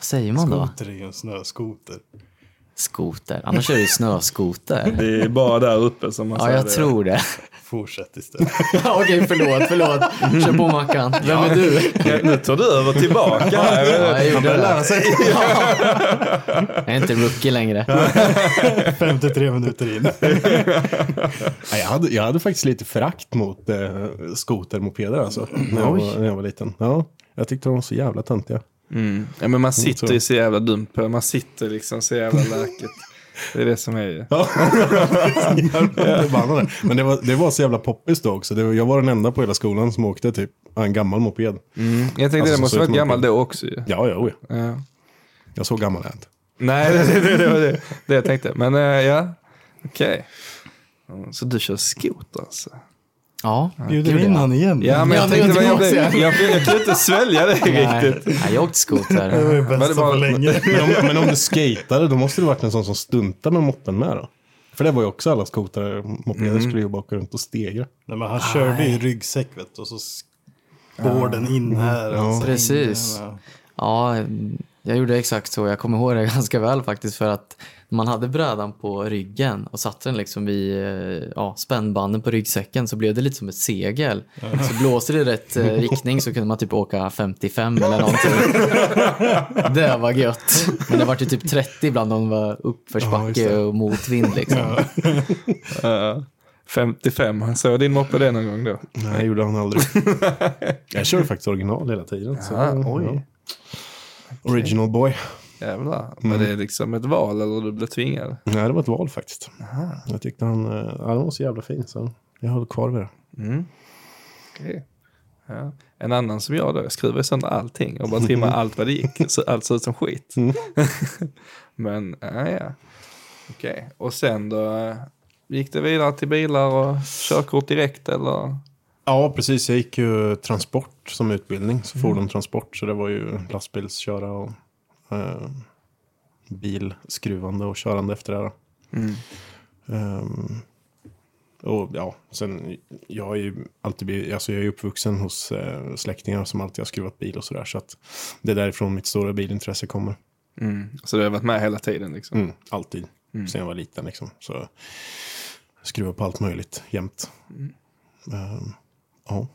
Vad säger man då? Skoter är ju en snöskoter. Skoter. Annars är det ju snöskoter. Det är bara där uppe som man Ja, säger jag det. tror det. Fortsätt istället. Okej, förlåt, förlåt. Kör på Mackan. Vem är du? Ja, nu tar du över tillbaka. Ja, jag gjorde det. sig. Jag är inte rookie längre. 53 minuter in. Nej, jag, hade, jag hade faktiskt lite förakt mot eh, skotermopeder alltså. När jag, var, när jag var liten. Ja, jag tyckte de var så jävla töntiga. Mm. Ja, men man sitter ju så jävla dumt på Man sitter liksom så jävla läkigt. Det är det som är ju. Ja. Förbannade. Men det var, det var så jävla poppis då också. Var, jag var den enda på hela skolan som åkte typ en gammal moped. Jag tänkte Alltså, det måste varit gammal då också ju. Ja, ja, ja. Ja. Jag såg gammal jag inte. Nej, det, det, det var det, det jag tänkte. Men eh, ja, okej. Mm, Så du kör skoter alltså? Ja, Bjuder in ja. han igen? Ja, men Ja, jag tänkte, det jag, jag, jag, jag kunde inte svälja det Nej, riktigt. nej, jag åkte skoter. Det var det Men bästa det var- på länge. Men om, men om du skatade, då måste du varit en sån som stuntade med moppen med då. För det var ju också alla skotare, mopeder skulle ju bara åka runt och stegra. Nej, men han körde i ryggsäck vet du, och så går den in här. och så Precis. in här. Ja, jag gjorde exakt så. Jag kommer ihåg det ganska väl faktiskt för att man hade brädan på ryggen och satte den liksom vid eh, ja, spännbanden på ryggsäcken så blev det lite som ett segel. Så blåste det i rätt eh, riktning så kunde man typ åka 55 eller någonting. Det var gött. Men det var ju typ 30 ibland om det var Ja, uppförsbacke det. och motvind liksom. Ja. 55, han såg din moppe det någon gång då? Nej, det gjorde han aldrig. jag kör faktiskt original hela tiden. Så, Ja, oj. ja. Original boy. Jävlar. Var det liksom ett val eller du blev tvingad? Nej, det var ett val faktiskt. Jag tyckte han, eh, ja, han var så jävla fin så jag höll kvar vid det. Okej. Ja. En annan som jag då, jag skruvar sönder allting och bara trimmar allt vad det gick. Så allt ser ut som skit. Men, ja ja. Okej, och sen då? eh, Gick det vidare till bilar och körkort direkt eller? Ja, precis. Jag gick ju transport som utbildning, så fordonstransport. Så det var ju lastbilsköra och eh, bilskruvande och körande efter det. Då. Ehm, och ja, sen jag är ju alltid blivit- alltså jag är uppvuxen hos eh, släktingar som alltid har skruvat bil och sådär. Så att det är därifrån mitt stora bilintresse kommer. Så du har varit med hela tiden liksom? Mm, alltid. Sen jag var liten liksom. Så skruva på allt möjligt jämt. Ehm, ja.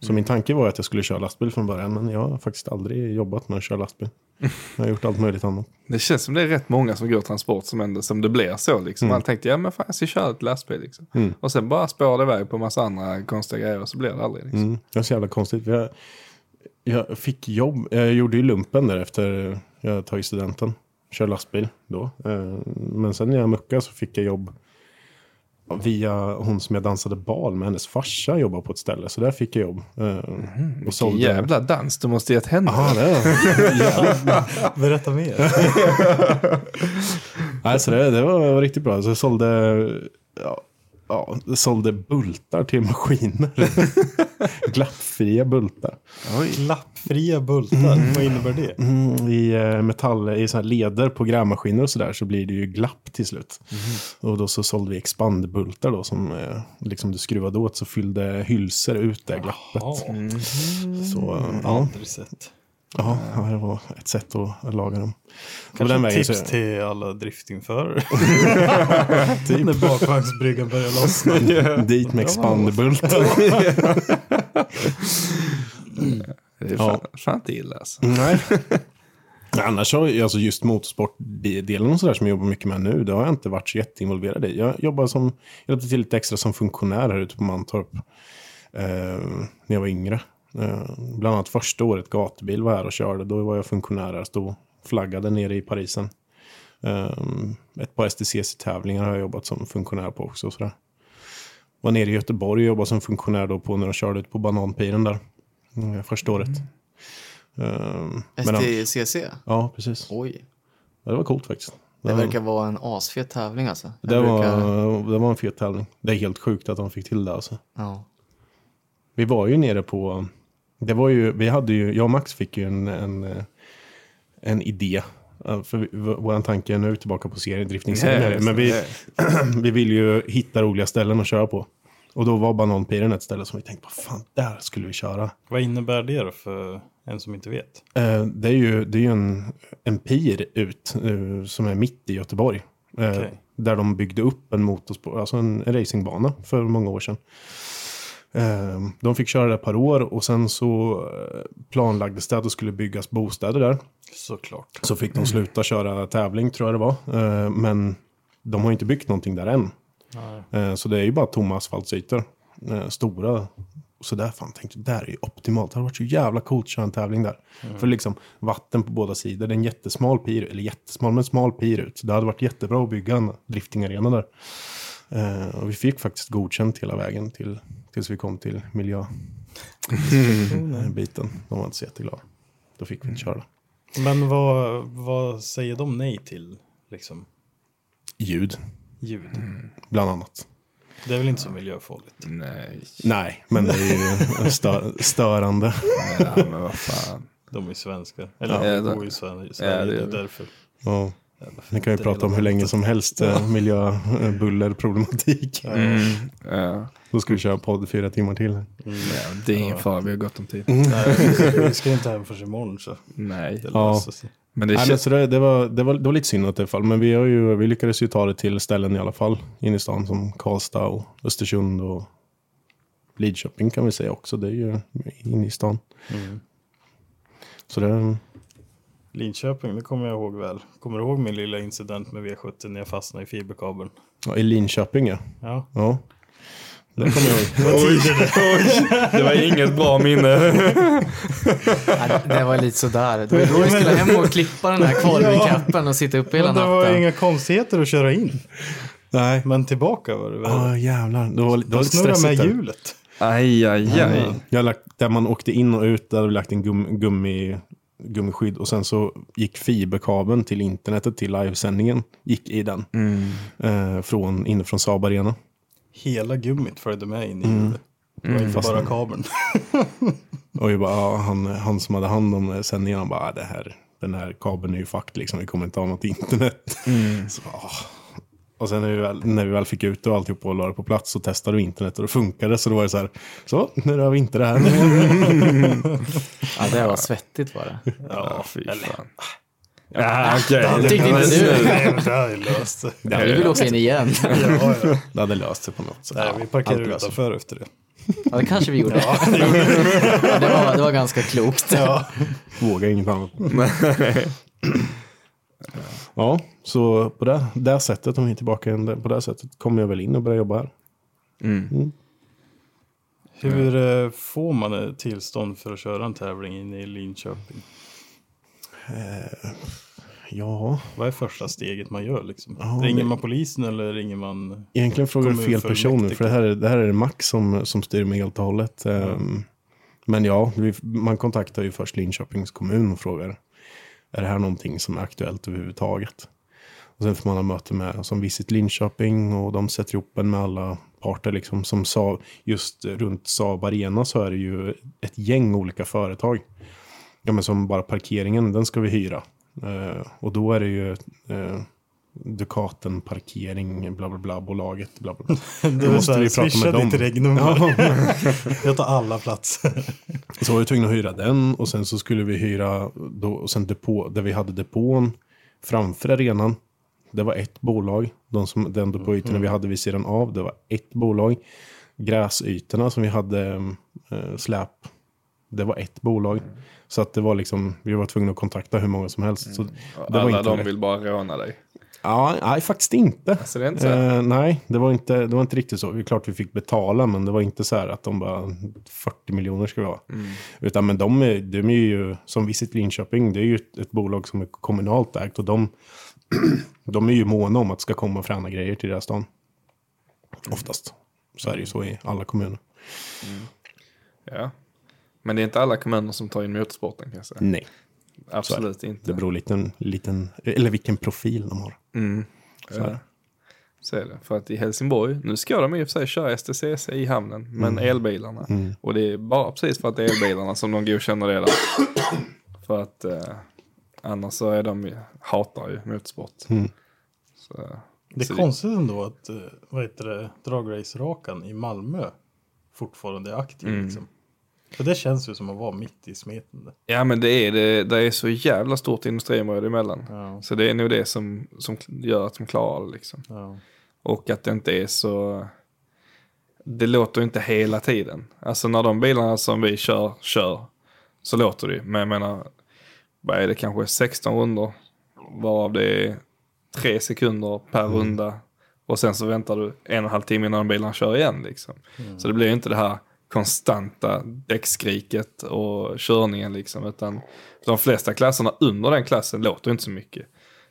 Så min tanke var att jag skulle köra lastbil från början. Men jag har faktiskt aldrig jobbat med att köra lastbil. Jag har gjort allt möjligt annat. Det känns som det är rätt många som går transport som ändå, som det blir så liksom. Man tänkte, ja men fan jag ska köra ett lastbil liksom. Och sen bara spår det iväg på massa andra konstiga grejer och så blir det aldrig liksom. Mm, det var så jävla konstigt. Jag, jag fick jobb. Jag gjorde ju lumpen där efter jag tagit studenten. Kör lastbil då. Eh, Men sen när jag muckade så fick jag jobb via hon som jag dansade bal med. Hennes farsa jobbade på ett ställe. Så där fick jag jobb. Eh, Och sålde... Jävla dans du måste gett henne. Ja, det Berätta mer. Nej, så det, det var riktigt bra. Så jag sålde, ja, ja, sålde bultar till maskiner. Glappfria bultar. Lappfria bultar, vad innebär det? Mm, I eh, metall, i så här leder på grävmaskiner och sådär så blir det ju glapp till slut. Och då så sålde vi expandbultar då som eh, liksom du skruvade åt så fyllde hylsor ut det glappet. Så eh, ja, Aldrig sett. Ja, ja, det var ett sätt att laga dem. Kanske den vägen tips så- till alla driftingförare. När bakvagnsbryggan börjar lossna. Dit med expandbultar. Det är fan, fan inte illa alltså. Nej. Annars har alltså just motorsportdelen och sådär som jag jobbar mycket med nu, det har jag inte varit så jätteinvolverad i. Jag jobbar som, jag hjälpte till lite extra som funktionär här ute på Mantorp. Eh, när jag var yngre. Eh, bland annat första året gatubil var här och körde, då var jag funktionär här, stod flaggade nere i Parisen. Eh, ett par STCC-tävlingar har jag jobbat som funktionär på också. Och sådär. Var nere i Göteborg och jobbade som funktionär då på när de körde ut på Bananpiren där. eh, första året. De- STCC? Ja, precis. Oj. Ja, det var coolt faktiskt. Det verkar vara en asfet tävling alltså. Jag det, var, brukar- det var en fet tävling. Det är helt sjukt att de fick till det alltså. Ja. Vi var ju nere på... Det var ju, vi hade ju, jag och Max fick ju en, en, en idé. För vi- vår tanke är nu tillbaka på serien, driftningsserien. Ja, men vi, vi vill ju hitta roliga ställen att köra på. Och då var Bananpiren ett ställe som vi tänkte, vad fan, där skulle vi köra. Vad innebär det då för en som inte vet? Eh, det är ju, det är ju en, en pir ut eh, som är mitt i Göteborg. Eh, Okej. Där de byggde upp en motorsport, alltså en, en racingbana för många år sedan. Eh, de fick köra det ett par år och sen så eh, planlagdes det att det skulle byggas bostäder där. Såklart. Så fick de sluta köra tävling tror jag det var. Eh, men de har inte byggt någonting där än. Nej. Eh, så det är ju bara tomma asfaltsytor. Eh, stora så där fan tänkte det där är ju optimalt. Det hade varit så jävla coolt att köra en tävling där. För liksom vatten på båda sidor, det är en jättesmal pir, eller jättesmal men smal pir ut. Det hade varit jättebra att bygga en driftingarena där. Eh, och vi fick faktiskt godkänt hela vägen till, tills vi kom till miljöbiten. De var inte så jätteglada. Då fick vi inte köra. Men vad, vad säger de nej till? Liksom Ljud, ljud. bland annat. Det är väl inte så miljöfarligt? Nej. Nej, men det är ju stö störande. Ja, men vad fan. De är svenskar. Eller Ja, ja, det- bor i Sverige, Ja, det det är är det. därför. Ja. Vi kan ju prata om hur länge som helst eh, miljö, eh, buller, problematik. Mm. Ja. Då ska vi köra podd fyra timmar till. Ja, det är ingen fara, vi har gott om tid. Nej, vi ska- inte hem förrän imorgon så Nej. det Ja. löser sig. Men det Nej, men känns... så det, det, var, det, var, det var lite synd att det fall. Men vi, har ju, vi lyckades ju ta det till ställen i alla fall. Inne i stan som Karlstad och Östersund och Lidköping kan vi säga också. Det är ju inne i stan. Mm. Så det, Linköping, det kommer jag ihåg väl. Kommer du ihåg min lilla incident med V70 när jag fastnade i fiberkabeln? ja, I Linköping ja. Ja, ja. Det kommer jag ihåg. Oj, oj, det var inget bra minne. Nej, det var lite sådär. Det var då vi skulle hem och klippa den här kvalrecapen och sitta uppe hela men det var natten. inga konstigheter att köra in. Nej. Men tillbaka var det väl. Ja jävlar. Det var, det var lite med stressigt där. hjulet. Aj, aj, aj. Jag lagt, där man åkte in och ut, där hade vi lagt en gum, gummi, gummiskydd. Och sen så gick fiberkabeln till internetet, till livesändningen, gick i den. Eh, från, inifrån Saab Arena. Hela gummit följde med in i hjulet. Det var inte Fast- bara kabeln. Och jag bara, ja, han, han som hade hand om sändningen, han bara, "Ah, det här, den här kabeln är ju fucked liksom, vi kommer inte ha något internet. Så, ah. Och sen när vi, väl, när vi väl fick ut det och alltihop och la det på plats så testade vi internet och det funkade. Så då var det så här, så nu har vi inte det här. Ja, det var svettigt var det. Ja, fy fan. Ja, okej. Tyckte inte du? Nej, men det jag löst. det. Vi vill åka in igen. Ja, ja. det hade löst sig på något sätt. Nej, vi allt sig. utanför efter det. Ja, det kanske vi gjorde. det, var, det var ganska klokt. Ja. Vågar inget annat. ja, så på det, det sättet, om vi är tillbaka igen, på det sättet, kommer jag väl in och börjar jobba här. Hur eh, får man tillstånd för att köra en tävling inne i Linköping? Ja, Vad är första steget man gör liksom? Ja, ringer det- man polisen eller ringer man? egentligen frågar du fel Kommunfullmäktige. person nu, för det här, är- det här är Max som, som styr mig helt och hållet. Ehm, Men ja, vi, man kontaktar ju först Linköpings kommun och frågar, är det här någonting som är aktuellt överhuvudtaget? Och sen får man ha möte med som Visit Linköping och de sätter ihop en med alla parter. Liksom. Som sa, just runt Saab Arena så är det ju ett gäng olika företag. Ja, men som bara parkeringen, den ska vi hyra. Eh, och då är det ju eh, Ducaten parkering, bla bla bla, bolaget, bla bla bla. Då måste så vi här, prata med dem. ditt regnummer. Ja. Jag tar alla platser. Så var vi tvungna att hyra den och sen så skulle vi hyra då, och sen depå, där vi hade depån framför arenan. Det var ett bolag. De som, den depåytorna vi hade vid sidan av, det var ett bolag. Gräsytorna som vi hade eh, släp, det var ett bolag. Så att det var liksom, vi var tvungna att kontakta hur många som helst. Så det Alla de vill bara råna dig. Ja, nej, faktiskt inte. Så det inte? Eh, nej, det var, inte, det var inte riktigt så. Det är klart vi fick betala, men det var inte så här att de bara 40 miljoner ska vi ha. Utan men de är, de är ju, som Visit Linköping, det är ju ett, ett bolag som är kommunalt ägt och de, de är ju måna om att det ska komma fräna grejer till deras stan. Oftast. Så är det ju så i alla kommuner. Ja. Men det är inte alla kommuner som tar in motorsporten kan jag säga. Nej, Absolut det inte. beror lite, liten, eller vilken profil de har. Mm. Så är Ja. det. Så är det. För att i Helsingborg, nu ska de i och för sig köra STCC i hamnen, men elbilarna. Och det är bara precis för att det är elbilarna som de godkänner det där. för att eh, annars så är de, hatar ju motorsport. Så, Det är så konstigt ändå att, eh, vad heter det, dragrace-rakan i Malmö fortfarande är aktiv Mm. liksom. För det känns ju som att vara mitt i smeten. Ja men det är det, det är så jävla stort industriområde emellan. Ja. Så det är nog det som, som gör att de klarar det liksom. Ja. Och att det inte är så... Det låter inte hela tiden. Alltså när de bilarna som vi kör, kör, så låter det ju. Men jag menar, vad är det kanske 16 rundor? Varav det är tre sekunder per runda. Och sen så väntar du en och en halv timme innan bilarna kör igen liksom. Så det blir ju inte det här konstanta däckskriket och körningen liksom. Utan de flesta klasserna under den klassen låter inte så mycket.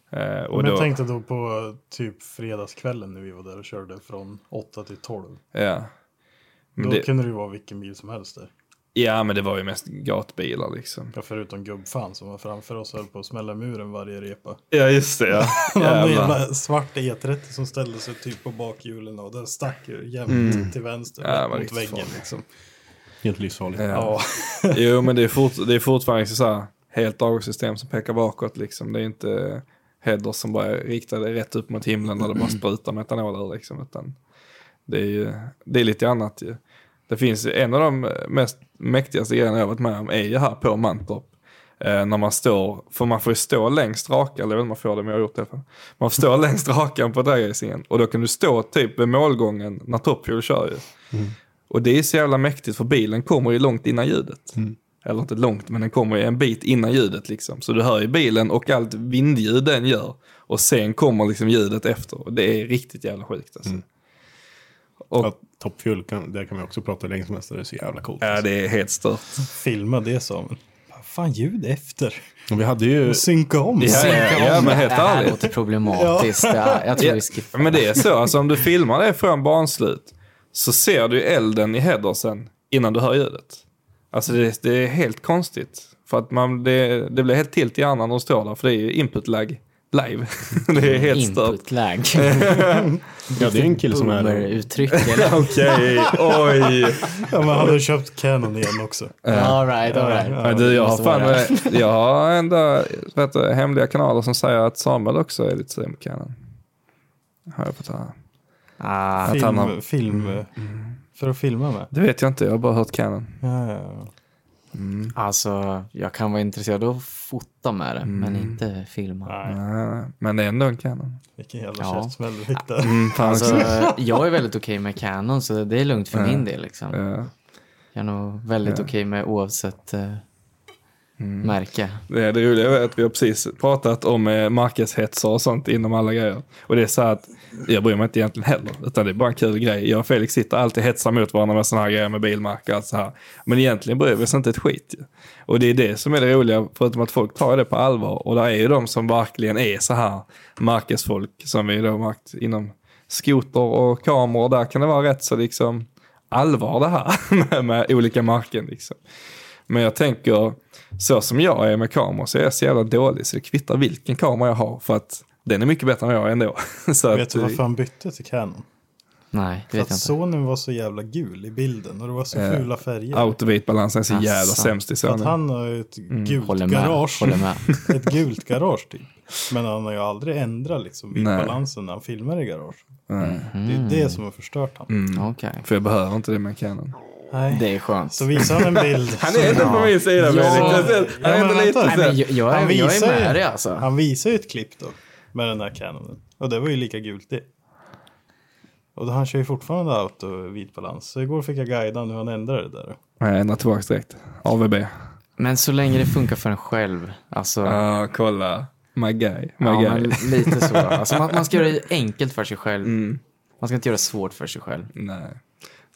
Eh, och Men då, jag tänkte då på typ fredagskvällen när vi var där och körde från 8 till 12. ja. Men Då det, kunde det ju vara vilken bil som helst där. Ja, men det var ju mest gatbilar liksom. Ja, förutom gubbfan som var framför oss och höll på att smälla muren varje repa. Ja, just det. Ja. En jävla svart E30 som ställde sig typ på bakhjulen och den stack ju jämt till vänster Mm. Ja, det mot väggen farligt. liksom. Helt livsfarligt. Ja. jo, men det är, fort, det är fortfarande så här, helt avgassystem som pekar bakåt. Liksom. Det är inte headers som bara är riktade rätt upp mot himlen och det bara sprutar metanol ur. Liksom, utan det är, ju, det är lite annat ju. Det finns en av de mest mäktigaste grejerna jag varit med om är ju här på Mantorp. Eh, när man står, för man får ju stå längst raka, eller jag vet inte om man får det men jag har gjort det i alla fall. Man får stå längst rakan på dragracingen och då kan du stå typ vid målgången när Top kör ju. Och det är så jävla mäktigt för bilen kommer ju långt innan ljudet. Eller inte långt, men den kommer ju en bit innan ljudet liksom. Så du hör ju bilen och allt vindljud den gör. Och sen kommer liksom ljudet efter. Och det är riktigt jävla sjukt alltså. Och Ja, Top Fuel, kan, där kan vi också prata länge som helst. Det är så jävla coolt. ja, det är helt stört. Filma det. Vad fan ljud efter? Vi hade ju... Synka om. Ja, Synka ja, om. ja, men helt det här ärligt. låter problematiskt. Ja. Jag tror vi skippar. Men det är så, alltså om du filmar det från banslut så ser du elden i headersen innan du hör ljudet. Alltså det, det är helt konstigt. För att man, det, det blir helt tilt i hjärnan när du står där, för det är ju input lag live. det är helt stört. Lag. Ja, det är en kille som är... Boomer-uttryck eller? Okej, oj. Ja, men har köpt Canon igen också. All right, all right. Men du, jag har fan, vara jag har ändå vet du, hemliga kanaler som säger att Samuel också är lite sugen på Canon. Har jag fått höra. Ah, han har- Film, film för att filma med. Det vet jag inte, jag har bara hört Canon. Ja, ja, ja. alltså, jag kan vara intresserad av fota med det, men inte filma. Nej, Nej, Men det är ändå en Canon. vilken jävla Ja. käftsmäll du fick där. Mm, Alltså, jag är väldigt okej med Canon, så det är lugnt för min del. Liksom. Ja. Jag är nog väldigt okej med oavsett eh, Mm. märke. Det, är det roliga är att vi har precis pratat om eh, marknadshetsar och sånt inom alla grejer. Och det är så här att jag bryr mig inte egentligen heller, utan det är bara en kul grej. Jag och Felix sitter alltid och hetsar mot varandra med sådana här grejer med bilmärken och allt så här. Men egentligen bryr vi oss inte ett skit ju. Och det är det som är det roliga, förutom att folk tar det på allvar. Och det är ju de som verkligen är så här märkesfolk, som vi då märkt inom skoter och kameror. Där kan det vara rätt så liksom allvar det här med, med olika marken liksom. Men jag tänker, så som jag är med kameror så är jag så jävla dålig så det kvittar vilken kamera jag har för att den är mycket bättre än jag är ändå. så Vet du att, varför han bytte till Canon? Nej, det För vet att jag inte. Sonen var så jävla gul i bilden och det var så Ja. fula färger. Autovitbalansen är så jävla Asså. sämst i Så att Sony. han har ju ett gult Håller med. garage. Håller med. ett gult garage typ. Men han har ju aldrig ändrat liksom vitbalansen när han filmar i garage. Nej. Det är det som har förstört honom. Mm. Okej, För jag behöver inte det med Canon. Nej. det är skönt. Så visar han en bild. Han är inte på min sida Ja. Han är Ja, inte men Han är ju- med dig alltså. Han visar ju ett klipp då. Med den där Canonen. Och det var ju lika gult det. Och då han kör ju fortfarande auto vitbalans. Så igår fick jag guida hur han ändrade det där. Jag ändrar tillbaka direkt. AVB. Men så länge det funkar för en själv. Alltså, Ja, kolla. My guy. My ja, guy. men lite så. Alltså, man, man ska göra det enkelt för sig själv. Mm. Man ska inte göra det svårt för sig själv. Nej.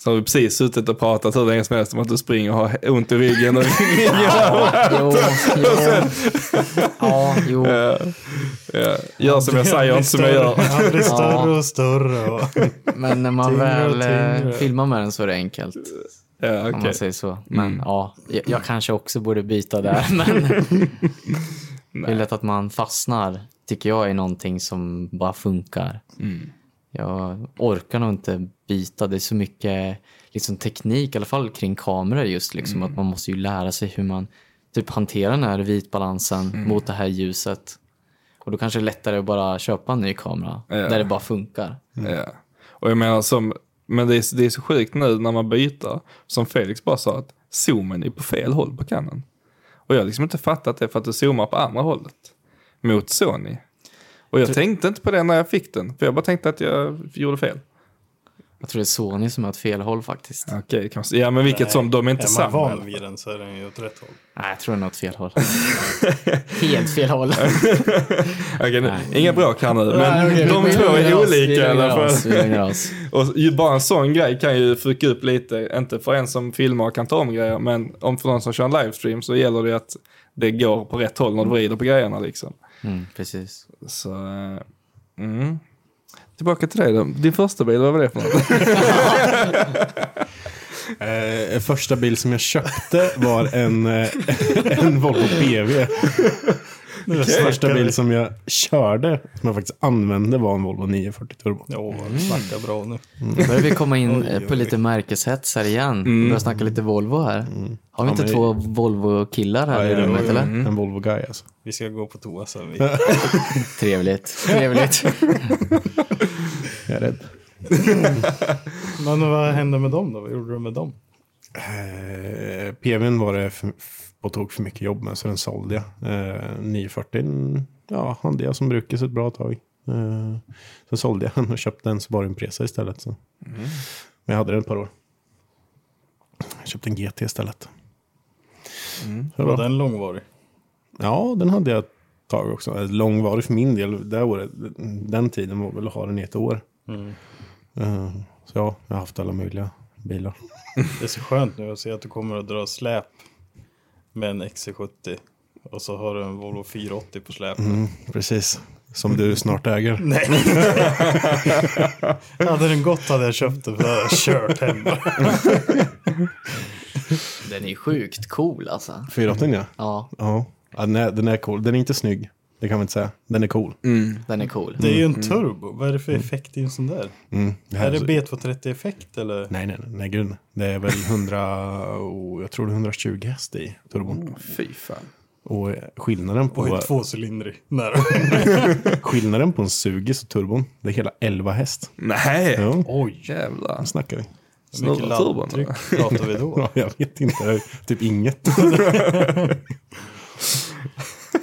Så har vi precis suttit och pratat hur länge som helst om att du springer och har ont i ryggen och Jo, jo. Ja, jo. Ja, ja. Gör som jag säger, inte som jag gör. Han blir större och större. Och... Men när man väl eh, filmar med den så är det enkelt. Ja, Om okej. man säger så. Men Mm. ja, jag, jag kanske också borde byta där. Men det är lätt att man fastnar, tycker jag, i någonting som bara funkar. Mm. Jag orkar nog inte byta. Det är så mycket liksom, teknik, i alla fall kring kameror just. Liksom, Mm. Att man måste ju lära sig hur man typ hanterar den här vitbalansen Mm. mot det här ljuset. Och då kanske det är lättare att bara köpa en ny kamera Ja. där det bara funkar. Ja. Och jag menar som, men det är, det är så sjukt nu när man byter, som Felix bara sa, att zoomen är på fel håll på Canon. Och jag har liksom inte fattat det för att du zoomar på andra hållet. Mot Sony. Och jag tänkte inte på det när jag fick den, för jag bara tänkte att jag gjorde fel. Jag tror det är Sony som är åt fel håll faktiskt. Okej, kanske. Ja, men vilket som, de är inte är man samma. van vid den så är den ju åt rätt håll. Nej, jag tror den är åt fel håll. Helt fel håll. Nu- Nej. Inga bråk här nu, men Nej, okej, de vi två är olika i alla fall. oss, vi lugnar oss. Och ju bara en sån grej kan ju fucka upp lite, inte för en som filmar och kan ta om grejer, men om för någon som kör en livestream så gäller det att det går på rätt håll när du vrider på grejerna liksom. Mm, precis. Så, eh, mm. Tillbaka till dig då. Din första bil, vad var det för något? Eh, första bil som jag köpte var en, eh, en Volvo PV. Den första bil som jag körde, som jag faktiskt använde, var en Volvo 940 Turbo. Jo, mm. snackar bra nu. Nu börjar vi komma in eh, Oj, på oj. lite märkeshets här igen. Vi börjar snacka lite Volvo här. Har vi Ja, inte men- två Volvo-killar här i Ja, rummet ja, eller? En Volvo Guy alltså. Vi ska gå på toa sen. Vi. Trevligt. Trevligt. Jag är rädd. Men vad hände med dem då? Vad gjorde du med dem? Eh, PVn var det på tok för mycket jobb med, så den sålde jag. Eh, 940 ja, hade jag som brukis ett bra tag. Eh, sen sålde jag den och köpte en Subaru Impresa istället. Så. Men jag hade den ett par år. Jag köpte en GT istället. Så Var den långvarig? Ja, den hade jag ett tag också. Eh, Långvarig för min del. Det året, den tiden var väl att ha den i ett år. Mm. Eh, så ja, jag har haft alla möjliga bilar. Det är så skönt nu att se att du kommer att dra släp med en XC70 och så har du en Volvo 480 på släp. Mm, precis. Som du snart äger. Nej. hade den gått hade jag köpt den för jag hade kört hem. Den är sjukt cool alltså. 480 ja. Ja, Ja, ja den, är, den är cool. Den är inte snygg. Det kan man inte säga. Den är cool. den är cool. Det är ju en turbo. Vad är det för effekt i en sån där? Mm. Det Är det så- B230-effekt eller? Nej, nej, nej, nej, gud. Det är väl 100, och jag tror det är 120 häst i turbon. Fy fan. Och skillnaden på, Oj, tvåcylindrig. Skillnaden på en Sugis och turbon, det är hela 11 häst. Nej! Ja, Oj, Jävlar. vad snackar vi? hur mycket laddtryck pratar vi då? Ja, jag vet inte. Typ inget.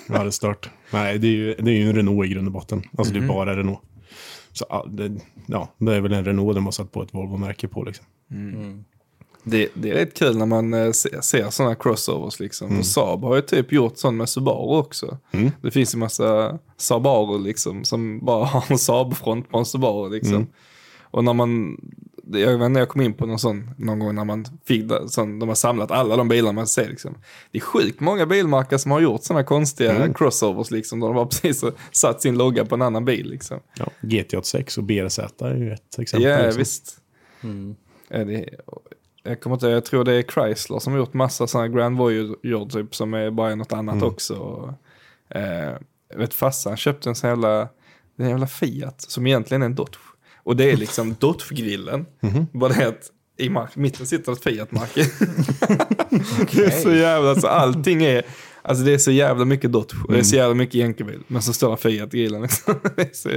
ja, det är stört. Nej, det är ju, det är ju en Renault i grund och botten. Alltså det är bara Renault. Så ja, det, ja, det är väl en Renault de har satt på ett Volvo-märke på liksom. Det, det är rätt kul när man eh, ser, ser sådana crossovers liksom. Och Saab har ju typ gjort sånt med Subaru också. Det finns ju massa Subaru liksom som bara har en Saab-front på en Subaru liksom. Och när man, jag vet inte, jag kom in på någon sån någon gång när man fick sån, de har samlat alla de bilar man ser liksom. Det är sjukt många bilmärken som har gjort sådana konstiga crossovers liksom. Där de bara precis har satt sin logga på en annan bil liksom. Ja, GT86 och BRZ är ju ett exempel. Ja, liksom. visst. Ja, det, jag kommer inte jag tror det är Chrysler som har gjort massa sådana Grand Voyager typ som är bara något annat också. Och, eh, jag vet farsan köpte en sån jävla, en jävla Fiat som egentligen är en Dodge. Och det är liksom Dodge-grillen. Bara det att i mark, mitten sitter ett Fiat-märke. det är så jävla, alltså allting är, alltså det är så jävla mycket Dodge. Och det är så jävla mycket jänkebil. Men så står det Fiat i grillen liksom. Det så-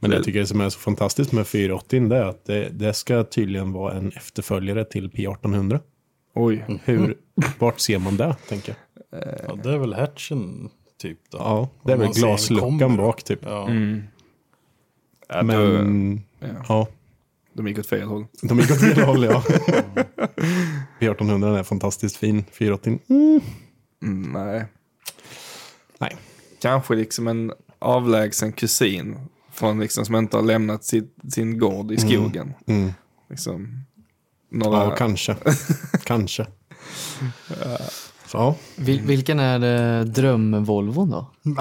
Men det jag tycker som är så fantastiskt med 480 det är att det, det ska tydligen vara en efterföljare till P1800. Oj. Hur, vart ser man det, tänker jag? Ja, det är väl hatchen typ då. Ja, det är väl glasluckan bak typ. Ja. Ja, då- Men, ja. ja, De gick åt fel håll. de gick åt fel håll, ja. P1800 är fantastiskt fin. 480, mm. Mm, nej. nej. Kanske liksom en avlägsen kusin från liksom, som inte har lämnat sitt, sin gård i skogen. Mm. Liksom, några, Ja, kanske. kanske. Ja. Vil, vilken är det dröm-Volvon då?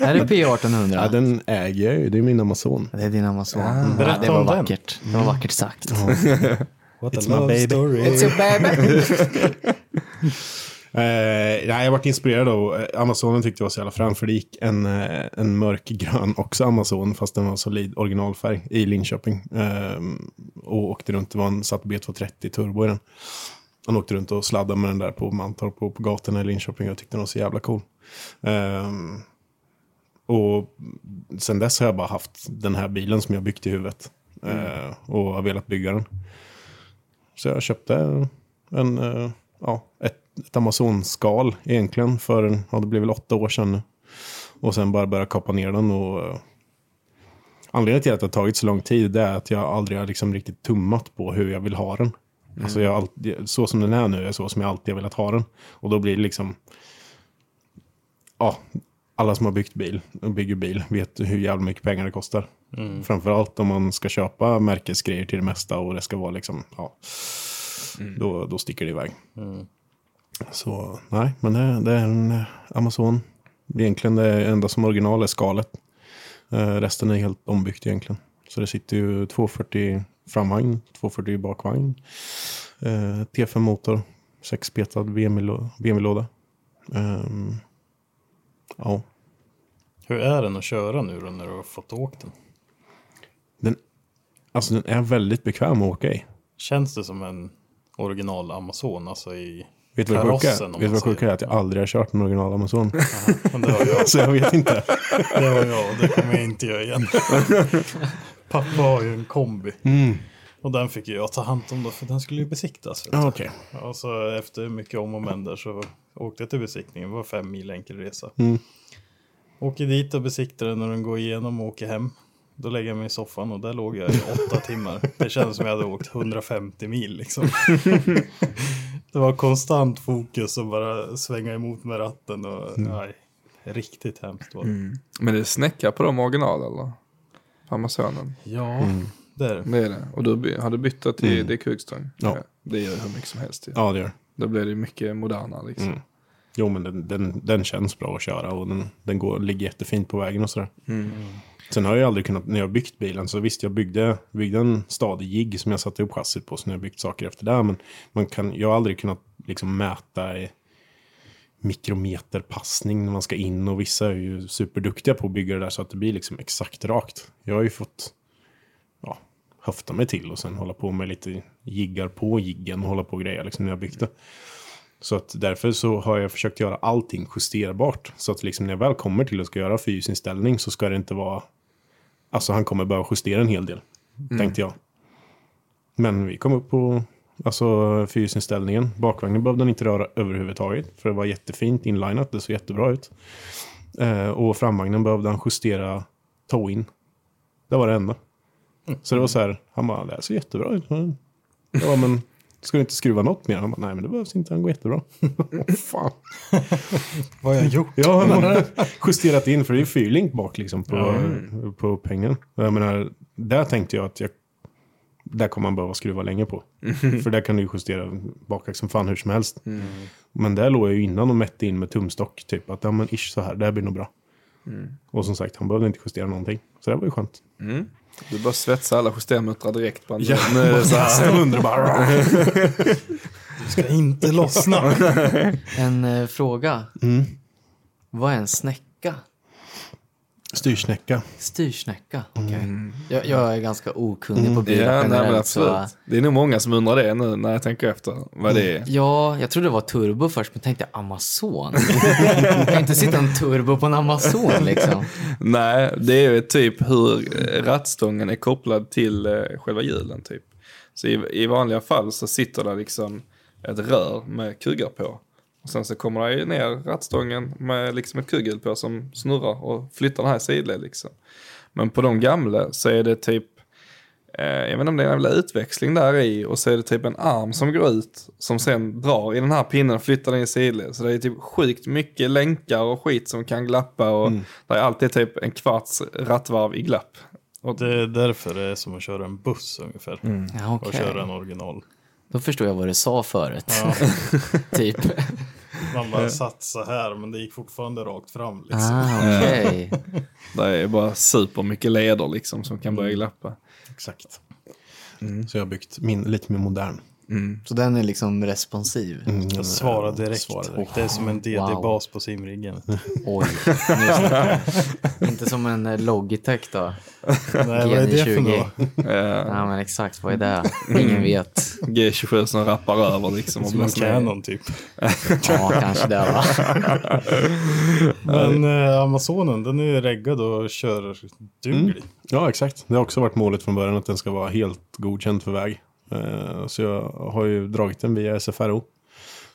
är det P1800? ja, den äger jag ju. Det är min Amazon. Det är din Amazon. Berätta det var om den. vackert. Det var vackert sagt. What It's a my love baby. story. It's your baby. Eh, nej, jag varit inspirerad av eh, Amazonen tyckte jag var så jävla framförlik. En, eh, en mörkgrön också Amazon, fast den var solid originalfärg i Linköping. Eh, och åkte runt, det var en satt B230 turbo i den. Han åkte runt och sladdade med den där på Mantorp och på gatorna i Linköping. Jag tyckte den var så jävla cool. Eh, och sen dess har jag bara haft den här bilen som jag byggt i huvudet. Eh, och har velat bygga den. Så jag köpte en, eh, ja, ett, ett Amazon-skal egentligen för, ja det blev väl åtta år sedan. Och sen bara börja kapa ner den och eh, Anledningen till att det har tagit så lång tid det är att jag aldrig har liksom riktigt tummat på hur jag vill ha den. Alltså jag så som den är nu är så som jag alltid har velat ha den. Och då blir det liksom... Ja, alla som har byggt bil och bygger bil vet hur jävla mycket pengar det kostar. Framförallt om man ska köpa märkesgrejer till det mesta och det ska vara liksom... Ja, då, då sticker det iväg. Så nej, men det, det är en eh, Amazon. Egentligen det enda som original är skalet. Eh, resten är helt ombyggt egentligen. Så det sitter ju 240 framvagn, 240 bakvagn. Eh, T5-motor, sexspetad BMW-lå- BMW-låda. Ehm, ja, Hur är den att köra nu då när du har fått åkt den? den, alltså den är väldigt bekväm att åka i. Känns det som en original Amazon? Alltså i Vet du vad det sjuka är? karossen, om Vet du man vad sjuka säger. är? Att jag aldrig har kört en original Amazon. Men det har jag. så jag vet inte. Det har jag och det kommer jag inte göra igen. Pappa har ju en kombi. Mm. Och den fick jag ta hand om då för den skulle ju besiktas. Okej. Och så efter mycket om och men där så åkte jag till besiktningen. Det var fem mil enkel resa. Mm. Åker dit och besiktar den och den går igenom och åker hem. Då lägger jag mig i soffan och där låg jag i åtta timmar. Det kändes som jag hade åkt 150 mil liksom. Det var konstant fokus och bara svänga emot med ratten och nej, riktigt hemskt var det. Men det är snäcka på de original eller? Amazonen. Ja, det är det. Det är det. Och du har du bytt det till det kugstång? Ja. Det gör hur mycket som helst. Ja, det gör. Då blir det mycket modernare liksom. Mm. Jo, men den, den, den känns bra att köra och den, den går, ligger jättefint på vägen och sådär. Sen har jag aldrig kunnat, när jag byggt bilen, så visst jag byggde, byggde en stadig jigg som jag satte upp chassit på, så när jag byggt saker efter det. Men man kan, jag har aldrig kunnat liksom mäta i mikrometerpassning när man ska in och vissa är ju superduktiga på att bygga det där så att det blir liksom exakt rakt. Jag har ju fått ja, höfta mig till och sen hålla på med lite jiggar på jiggen och hålla på och grejer liksom när jag byggt det. Så att därför så har jag försökt göra allting justerbart. Så att liksom när jag väl kommer till att ska göra fysinställning så ska det inte vara... Alltså han kommer behöva justera en hel del, tänkte jag. Men vi kom upp på alltså, fysinställningen. Bakvagnen behövde han inte röra överhuvudtaget. För det var jättefint inlinat, det såg jättebra ut. Eh, och framvagnen behövde han justera toe-in. Det var det enda. Så det var så här, han bara, det här ser jättebra ut. Ja, men ska du inte skruva något mer? Han bara, nej men det behövs inte, han går jättebra. Åh, Fan. Vad har jag gjort? Ja, han har justerat in för det är fyrlink bak liksom på, på upphängen. Och Jag menar, där tänkte jag att jag, där kommer man behöva skruva länge på. För där kan du ju justera bakaxeln fan hur som helst. Men där låg jag ju innan och mätte in med tumstock typ att ja men ish så här, det här blir nog bra. Och som sagt, han behövde inte justera någonting. Så det var ju skönt. Du bara svetsa alla justermuttrar direkt. Bara, Ja, det så här. Bara... Du ska inte lossna. En eh, fråga. Vad är en snäcka? Styrsnäcka. Styrsnäcka? Okej. Jag, jag är ganska okunnig på bilar Ja, nej, men generellt. absolut. så, Det är nog många som undrar det nu när jag tänker efter vad det är. ja, jag trodde det var turbo först, men tänkte Amazon. jag kan inte sitta en turbo på en Amazon liksom. Nej, det är ju typ hur eh, rattstången är kopplad till eh, själva hjulen typ. Så i, i vanliga fall så sitter det liksom ett rör med kuggar på. Och sen så kommer det ju ner rattstången med liksom ett kugghjul på som snurrar och flyttar den här sidled liksom. Men på de gamla så är det typ, eh, jag vet inte om det är en jävla utväxling där i och så är det typ en arm som går ut som sen drar i den här pinnen och flyttar den i sidled. Så det är typ sjukt mycket länkar och skit som kan glappa och det är alltid typ en kvarts rattvarv i glapp. Och Det är därför det är som att köra en buss ungefär. Ja, Och okej. köra en original. Då förstår jag vad du sa förut. Ja, typ. man bara satt så här men det gick fortfarande rakt fram liksom. Ah, okej. det är bara supermycket leder liksom som kan börja glappa. Exakt. Så jag har byggt min lite mer modern. Så den är liksom responsiv? Mm, Jag svarar direkt. Svarar direkt. Det är som en DD-bas på simriggen. Oj. Inte som en eh, Logitech då? Nej, vad är det för GD20. något? Eh, Ja men exakt, vad är det? Ingen vet. G27 som rappar över liksom. Och Som en Canon typ. Ja, kanske det va? Men eh, Amazonen, den är ju reggad och kör duglig. Ja, exakt. Det har också varit målet från början att den ska vara helt godkänd för väg. Eh, Så jag har ju dragit den via SFRO.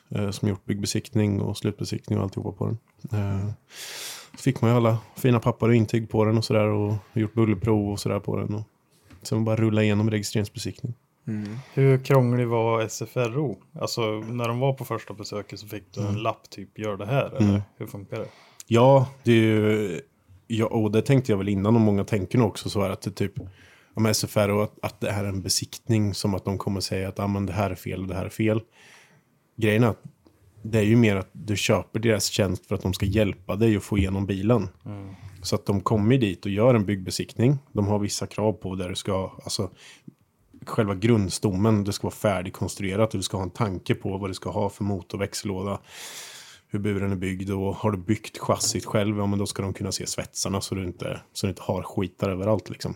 eh, Som gjort byggbesiktning och slutbesiktning och alltihopa på den. Eh, fick man ju alla fina papper och intyg på den och sådär och gjort bullerprov och sådär på den. Och sen bara rulla igenom registreringsbesiktning. Hur krånglig var SFRO? Alltså när de var på första besöket så fick du en lapp typ gör det här eller hur funkar det? Ja, det är ju, ja, och det tänkte jag väl innan och många tänker nog också så här att det typ om SFR och att, att det är en besiktning som att de kommer säga att ah, men det här är fel och det här är fel. Grejen är att det är ju mer att du köper deras tjänst för att de ska hjälpa dig att få igenom bilen. Så att de kommer dit och gör en byggbesiktning. De har vissa krav på där du ska, alltså själva grundstommen, det ska vara färdigkonstruerat och du ska ha en tanke på vad du ska ha för motor, växellåda, hur buren är byggd och har du byggt chassit själv, ja men då ska de kunna se svetsarna så du inte, så du inte har skitar överallt liksom.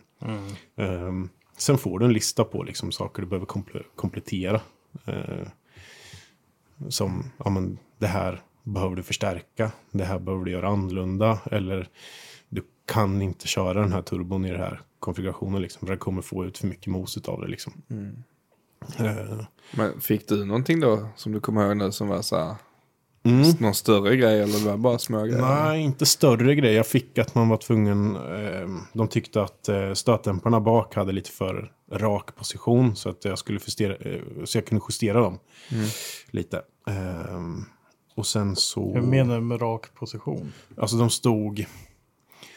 Ehm, sen får du en lista på liksom saker du behöver komple- komplettera. Eh, som, ja men det här behöver du förstärka, det här behöver du göra annorlunda eller du kan inte köra den här turbon i den här konfigurationen liksom, för det kommer få ut för mycket mos av det liksom. Eh, Men fick du någonting då som du kommer ihåg nu som var så här, mm. någon större grej eller var det bara små grejer? Nej, inte större grej. Jag fick att man var tvungen... Eh, de tyckte att eh, stötdämparna bak hade lite för rak position. Så att jag skulle justera, eh, så jag kunde justera dem lite. Eh, och sen så... Hur menar du med rak position? Alltså de stod...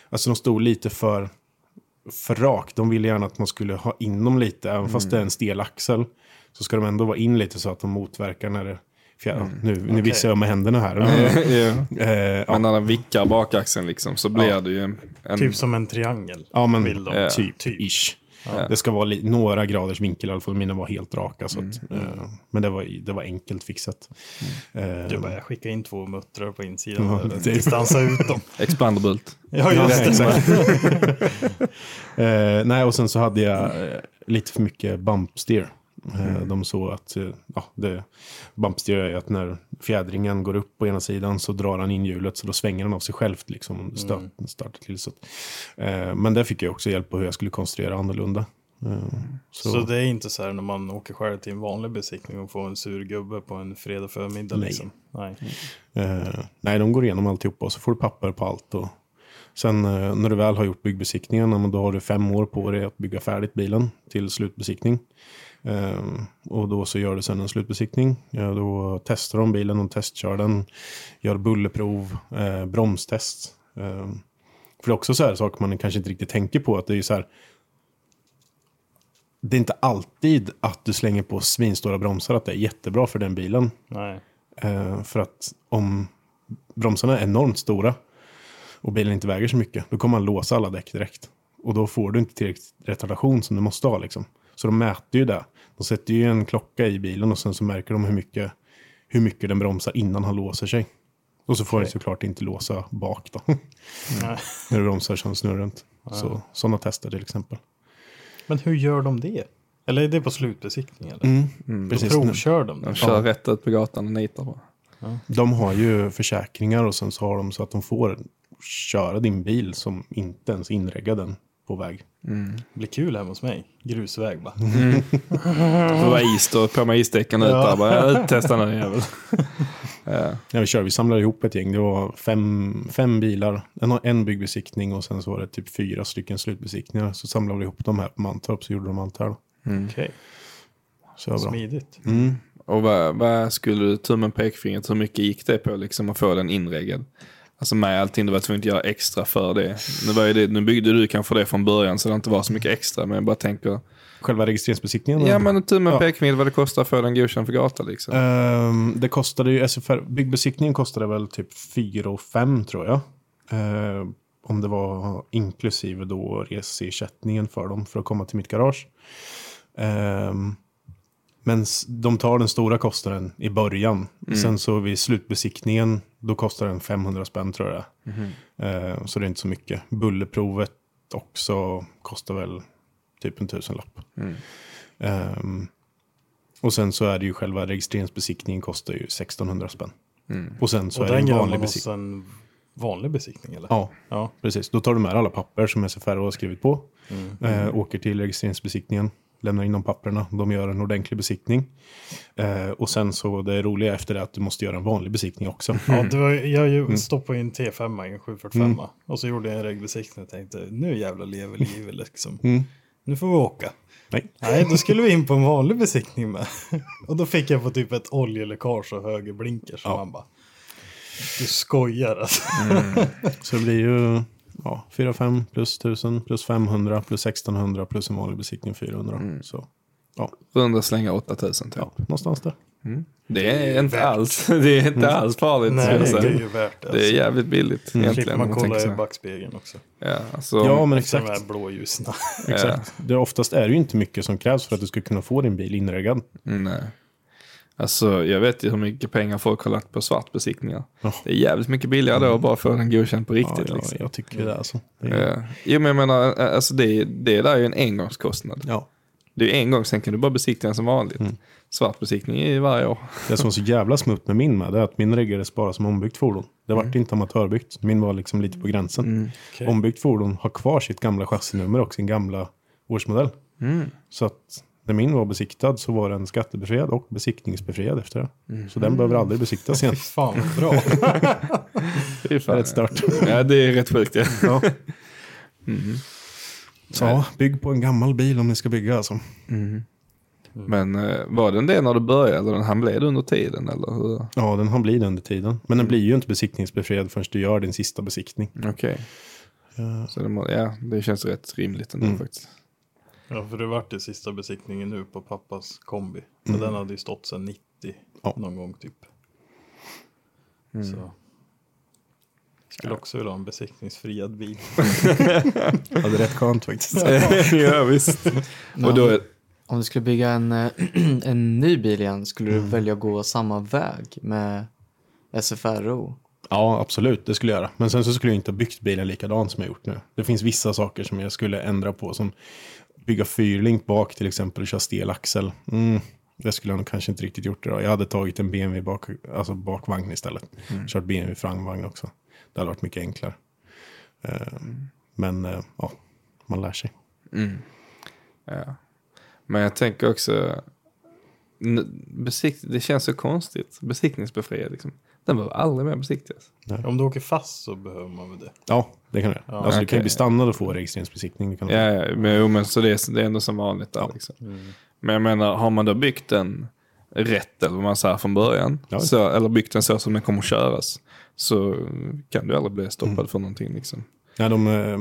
Alltså de stod lite för, för rakt. De ville gärna att man skulle ha in dem lite. Även fast det är en stel axel. Så ska de ändå vara in lite så att de motverkar när det... Fjär, Nu, nu visar jag med händerna här. ja. Eh, ja. Men när den vickar bakaxeln liksom så blir Ja. det ju en... Typ som en triangel. Ja, men Vill de. eh, typ, ish. Det ska vara några graders vinkel i alla fall. Mina var helt raka. Så att, eh, men det var, det var enkelt fixat. Eh, Du bara, jag skickar in två muttrar på insidan Ja, och det- distansa ut dem. Expanderbult. Ja, Ja, just det. eh, nej, och sen så hade jag eh, lite för mycket bump Eh, De såg att eh, ja, det, steer är att när fjädringen går upp på ena sidan så drar han in hjulet så då svänger den av sig självt liksom. om Start, startar till, så att, eh, men där fick jag också hjälp på hur jag skulle konstruera annorlunda. Eh, så, Så det är inte så här när man åker själv till en vanlig besiktning och får en sur gubbe på en fredag förmiddag Nej. liksom? Nej. Eh, nej, de går igenom alltihopa och så får du papper på allt. Och sen eh, när du väl har gjort byggbesiktningen, då har du fem år på dig att bygga färdigt bilen till slutbesiktning. Eh, och då så gör du sen en slutbesiktning. Då testar de bilen, de testkör den, gör bullerprov, eh, bromstest. Eh, för det är också så här saker man kanske inte riktigt tänker på. Att det är så här, det är inte alltid att du slänger på svinstora bromsar att det är jättebra för den bilen. Nej. Eh, för att om bromsarna är enormt stora och bilen inte väger så mycket, då kommer man låsa alla däck direkt. Och då får du inte tillräckligt retardation som du måste ha. Liksom. Så de mäter ju det. De sätter ju en klocka i bilen och sen så märker de hur mycket, hur mycket den bromsar innan han låser sig. Och så får den såklart inte låsa bak då. Nej. När du bromsar som snurrar runt. Så, sådana tester till exempel. Men hur gör de det? Eller är det på slutbesiktning? Eller? Mm, Precis. Provkör de De det? kör rätt ut på gatan och nitar på. De har ju försäkringar och sen så har de så att de får köra din bil som inte ens inreggar den på väg. Det blir kul hemma hos mig. Grusväg bara. Det var is då, på med isdäcken ut där. Bara, "Ja, testa den jävel. ja. Vi kör, vi samlade ihop ett gäng. Det var fem, fem bilar, en, en byggbesiktning och sen så var det typ fyra stycken slutbesiktningar. Så samlade vi ihop dem här på Mantorp så gjorde de allt här då. Okej, Så det var bra. smidigt. Mm. Och vad, vad skulle du, tummen pekfingret, hur mycket gick det på liksom att få den inreggad? Alltså med allting, du var tvungen att göra extra för det. Nu, var det. nu byggde du kanske det från början så det inte var så mycket extra. Men jag bara tänker, Själva registreringsbesiktningen? ja men tummen Ja. pekfingret vad det kostar få den godkänd för gata liksom. Ehm, det kostade ju, SFR, byggbesiktningen kostade väl typ 4 och 5 tror jag. Ehm, om det var inklusive då reseersättningen för dem för att komma till mitt garage. Ehm, men de tar den stora kostnaden i början. Sen så vid slutbesiktningen, då kostar den 500 spänn tror jag. Ehm, så det är inte så mycket. Bullerprovet också kostar väl typ en tusenlapp. Ehm, och sen så är det ju själva registreringsbesiktningen kostar ju 1600 spänn. Och sen så Och är det en vanlig besiktning. vanlig besiktning eller? Ja, Ja. precis. Då tar du med alla papper som SFR har skrivit på. Eh, åker till registreringsbesiktningen. Lämnar in de papperna. De gör en ordentlig besiktning. Eh, och sen så det roliga efter det är att du måste göra en vanlig besiktning också. Ja, det var, jag ju stoppade in T5 i en 745 och så gjorde jag en regelbesiktning och tänkte nu jävla lever livet liksom. Nu får vi åka. Nej. Nej, då skulle vi in på en vanlig besiktning med. Och då fick jag på typ ett oljeläckage och höger blinker. Så man bara, du skojar alltså. Så det blir ju ja, 4-5 plus 1000 plus 500 plus 1600 plus en vanlig besiktning 400. Så ja, Runda slänga 8000 typ. ja, någonstans där. Det är inte alls, det är inte alls farligt. Nej, det är ju värt det. Det är alltså. jävligt billigt egentligen. Slipper om man kolla i backspegeln också. Ja, alltså, Ja, men de exakt. här blåljusen. exakt. Det, oftast är det ju inte mycket som krävs för att du ska kunna få din bil inreggad. Nej. Alltså jag vet ju hur mycket pengar folk har lagt på svartbesiktningar. Ja. Det är jävligt mycket billigare då att bara få den godkänd på riktigt. Ja, ja, liksom. jag tycker det alltså. Det är, Ja. Jo men jag menar, alltså det, det där är ju en engångskostnad. ja. Det är en gång, sen kan du bara besikta den som vanligt. Mm. Svartbesiktning är ju varje år. Det som var så jävla smutt med min med det är att min reggades bara som ombyggt fordon. Det vart inte amatörbyggt. Min var liksom lite på gränsen. Okej. Ombyggt fordon har kvar sitt gamla chassinummer och sin gamla årsmodell. Så att när min var besiktad så var den skattebefriad och besiktningsbefriad efter det. Så den behöver aldrig besiktas igen. Fy fan vad bra. Det är fan, Rätt stört. Ja det är rätt sjukt ja. Ja. Så ja, bygg på en gammal bil om ni ska bygga alltså. Men eh, var den det när du började eller den han blev det under tiden eller hur? Ja, den har blivit det under tiden. Men den blir ju inte besiktningsbefriad förrän du gör din sista besiktning. Okej. Så det, må, ja, det känns rätt rimligt ändå Mm. faktiskt. Ja, för det vart ju sista besiktningen nu på pappas kombi. Men den hade ju stått sedan 90 Ja. någon gång typ. Så. Skulle också vilja ha en besiktningsfriad bil. Ja, det är rätt skönt faktiskt. ja visst. Och då, är- Om du skulle bygga en, eh, en ny bil igen, skulle Mm. du välja att gå samma väg med SFRO? Ja, absolut. Det skulle jag göra. Men sen så skulle jag inte ha byggt bilen likadant som jag gjort nu. Det finns vissa saker som jag skulle ändra på. Som bygga fyrlink bak till exempel och köra stel axel. Mm, det skulle jag nog kanske inte riktigt gjort idag. Jag hade tagit en BMW bak, alltså bakvagn istället. Kört BMW framvagn också. Det hade varit mycket enklare. Eh, Men eh, ja, man lär sig. ja. Men jag tänker också, besikt, det känns så konstigt. Besiktningsbefriad liksom. Den behöver aldrig mer besiktigas. Om du åker fast så behöver man väl det. Ja, det kan du göra. alltså, du kan ju bli stannad och få registreringsbesiktning. Det kan. Ja, ja men, jo, men så det är, det är ändå som vanligt där liksom. Men jag menar, har man då byggt den rätt eller vad man säger från början, Ja. så, eller byggt den så som den kommer att köras, så kan du aldrig bli stoppad för någonting liksom. Ja, de, eh,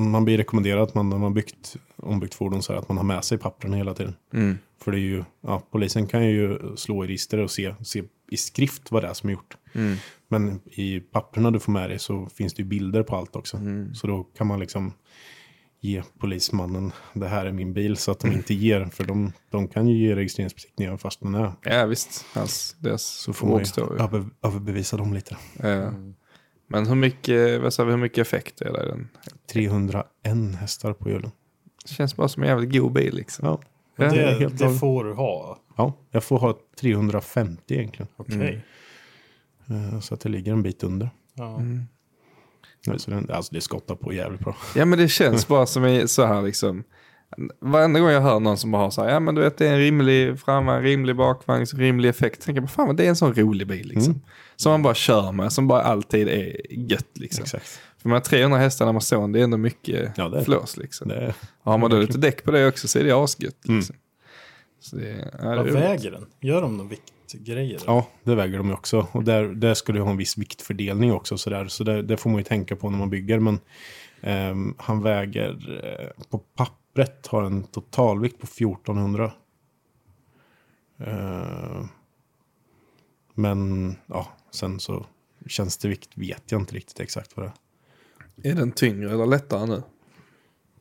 man, blir rekommenderad att man när man har byggt ombyggt fordon så här, att man har med sig papperna hela tiden. Mm. För det är ju, ja, polisen kan ju slå i register och se, se i skrift vad det är som är gjort. Mm. Men i papperna du får med dig så finns det ju bilder på allt också. Mm. Så då kan man liksom ge polismannen det här är min bil så att de inte ger. För de, de kan ju ge registreringsbesiktningar fast den är. Ja visst, hans, deras Så får man ju över, överbevisa dem lite. Ja. Men hur mycket, vad sa vi, hur mycket effekt är det i den? 301 hästar på hjulen. Det känns bara som en jävligt god bil liksom. Ja. Det är Det, helt det får du ha. ja, jag får ha 350 egentligen. Okej. Eh, Så att det ligger en bit under. Ja. Mm. Ja, Så den, alltså det skottar på jävligt bra. Ja men det känns bara som så här liksom. Varenda gång jag hör någon som bara har så här, ja men du vet det är en rimlig framvagn, rimlig bakvagn, så rimlig effekt. Tänker jag fan vad det är en sån rolig bil liksom. Mm. Som man bara kör med, som bara alltid är gött liksom. Exakt. För här 300 hästar Amazon, det är ändå mycket Ja, det är flås liksom. Det är, Och har man då lite däck på det också så är det asgött Mm. liksom. Så det, ja, det Vad väger den? Gör de några viktgrejer? ja, det väger de ju också. Och där, där skulle jag ha en viss viktfördelning också. Så, där. så det, det får man ju tänka på när man bygger. Men ehm, han väger, eh, på pappret har en totalvikt på 1400. Eh, men ja, sen så tjänstevikt vet jag inte riktigt exakt vad det är. Är den tyngre eller lättare nu?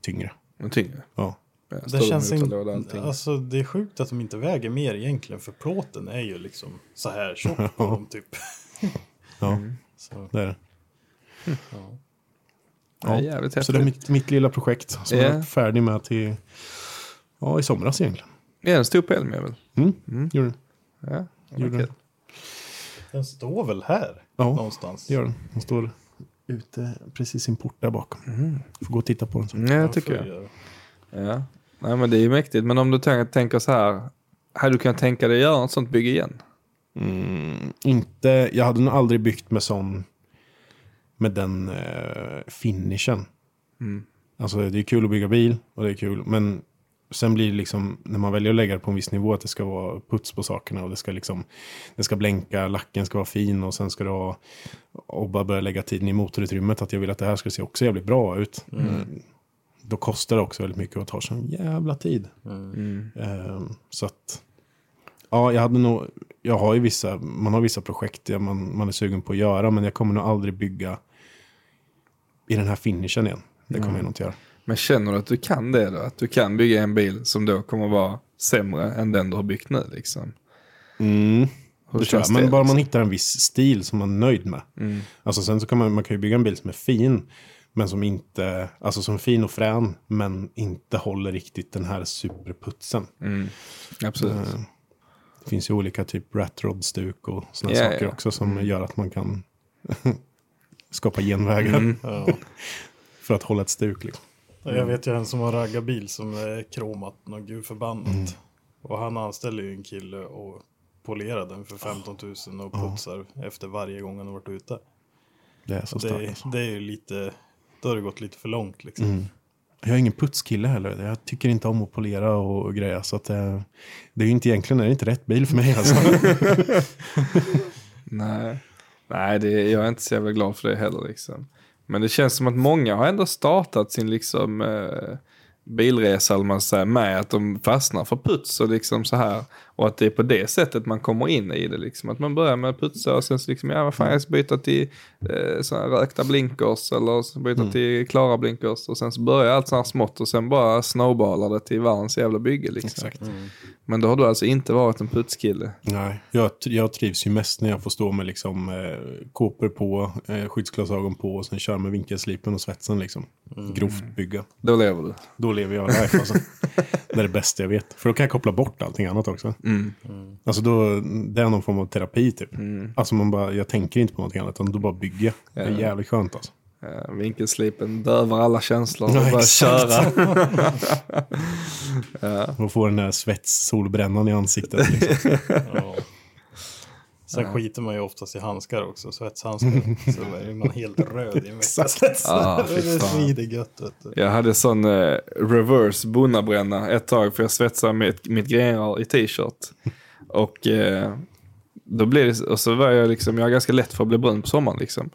Tyngre. Den tyngre. Ja. Ja, Det känns allting. alltså det är sjukt att de inte väger mer egentligen för plåten är ju liksom så här tjock på dem typ. Ja, Så, det är det. ja. Ja, jävligt. Så det är mitt, mitt lilla projekt som Ja. jag är färdig med till ja, i somras egentligen. Ja, den stod på Elmia Mm. Mm. Gör den. Ja, Gjorde den. Den står väl här Ja, någonstans? det gör den. Den står ute precis i en port där bakom. Får gå och titta på den sen. Ja, Ja, jag tycker jag. Ja. Nej men det är ju mäktigt. Men om du tän- tänker så här. Hade du kunnat tänka dig att göra ett sånt bygge igen? Mm, inte, jag hade nog aldrig byggt med sån, med den eh, finishen. Alltså det är kul att bygga bil och det är kul, men sen blir det liksom, när man väljer att lägga det på en viss nivå, att det ska vara puts på sakerna och det ska liksom, det ska blänka, lacken ska vara fin och sen ska det ha, och bara börja lägga tiden i motorutrymmet, att jag vill att det här ska se också jävligt bra ut. Mm. Då kostar det också väldigt mycket och tar sån jävla tid. Ehm, så att, ja, jag hade nog, jag har ju vissa, man har vissa projekt man, man är sugen på att göra, men jag kommer nog aldrig bygga i den här finishen igen. Det kommer jag nog inte göra. Men känner du att du kan det då? Att du kan bygga en bil som då kommer vara sämre än den du har byggt nu liksom? Mm. Det tror jag. Men bara man hittar en viss stil som man är nöjd med. Alltså sen så kan man, man kan ju bygga en bil som är fin, men som inte, alltså som är fin och frän, men inte håller riktigt den här superputsen. Absolut. Eh, Det finns ju olika typ ratrod-stuk och sådana Ja, saker ja. också som gör att man kan skapa genvägar Ja. för att hålla ett stuk. Liksom. Jag vet ju en som har raggarbil som är kromat något gud förbannat. Och han anställer ju en kille och polerar den för 15 000 och putsar efter varje gång han har varit ute. Det är så det, alltså. det är ju lite, då har det gått lite för långt liksom. Jag är ingen putskille heller. Jag tycker inte om att polera och greja. Så att det, det är ju inte egentligen det är inte rätt bil för mig. Alltså. Nej, Nej det, jag är inte så jävla glad för det heller liksom. Men det känns som att många har ändå startat sin liksom eh, bilresa man säger, med att de fastnar för puts och liksom så här. Och att det är på det sättet man kommer in i det liksom. Att man börjar med att putsa och sen så liksom, ja vad fan jag ska byta till eh, såna rökta blinkers eller byta till klara blinkers. Och sen så börjar allt så här smått och sen bara snowballar det till världens jävla bygge liksom. Exakt. Men då har du alltså inte varit en putskille. Nej, jag, jag trivs ju mest när jag får stå med liksom, eh, kåpor på, eh, skyddsglasögon på och sen köra med vinkelslipen och svetsen. Liksom. Grovt bygga. Då lever du. Då lever jag life alltså. det är det bästa jag vet. För då kan jag koppla bort allting annat också. Alltså då, det är någon form av terapi typ. Alltså man bara, jag tänker inte på någonting annat utan då bara bygger jag. Det är jävligt skönt alltså. Eh, vinkelslipen dövar alla känslor och Ja, bara exakt. köra. Och få den där svets-solbrännan i ansiktet. Liksom. Ja. Sen skiter man ju oftast i handskar också, svetshandskar. så är man helt röd i en vecka. Ah, det svider gött vet du. Jag hade sån eh, reverse bonnabränna ett tag för jag svetsade mitt, mitt grenar i t-shirt. Och eh, då blev det, och så var jag liksom, jag har ganska lätt för att bli brun på sommaren liksom.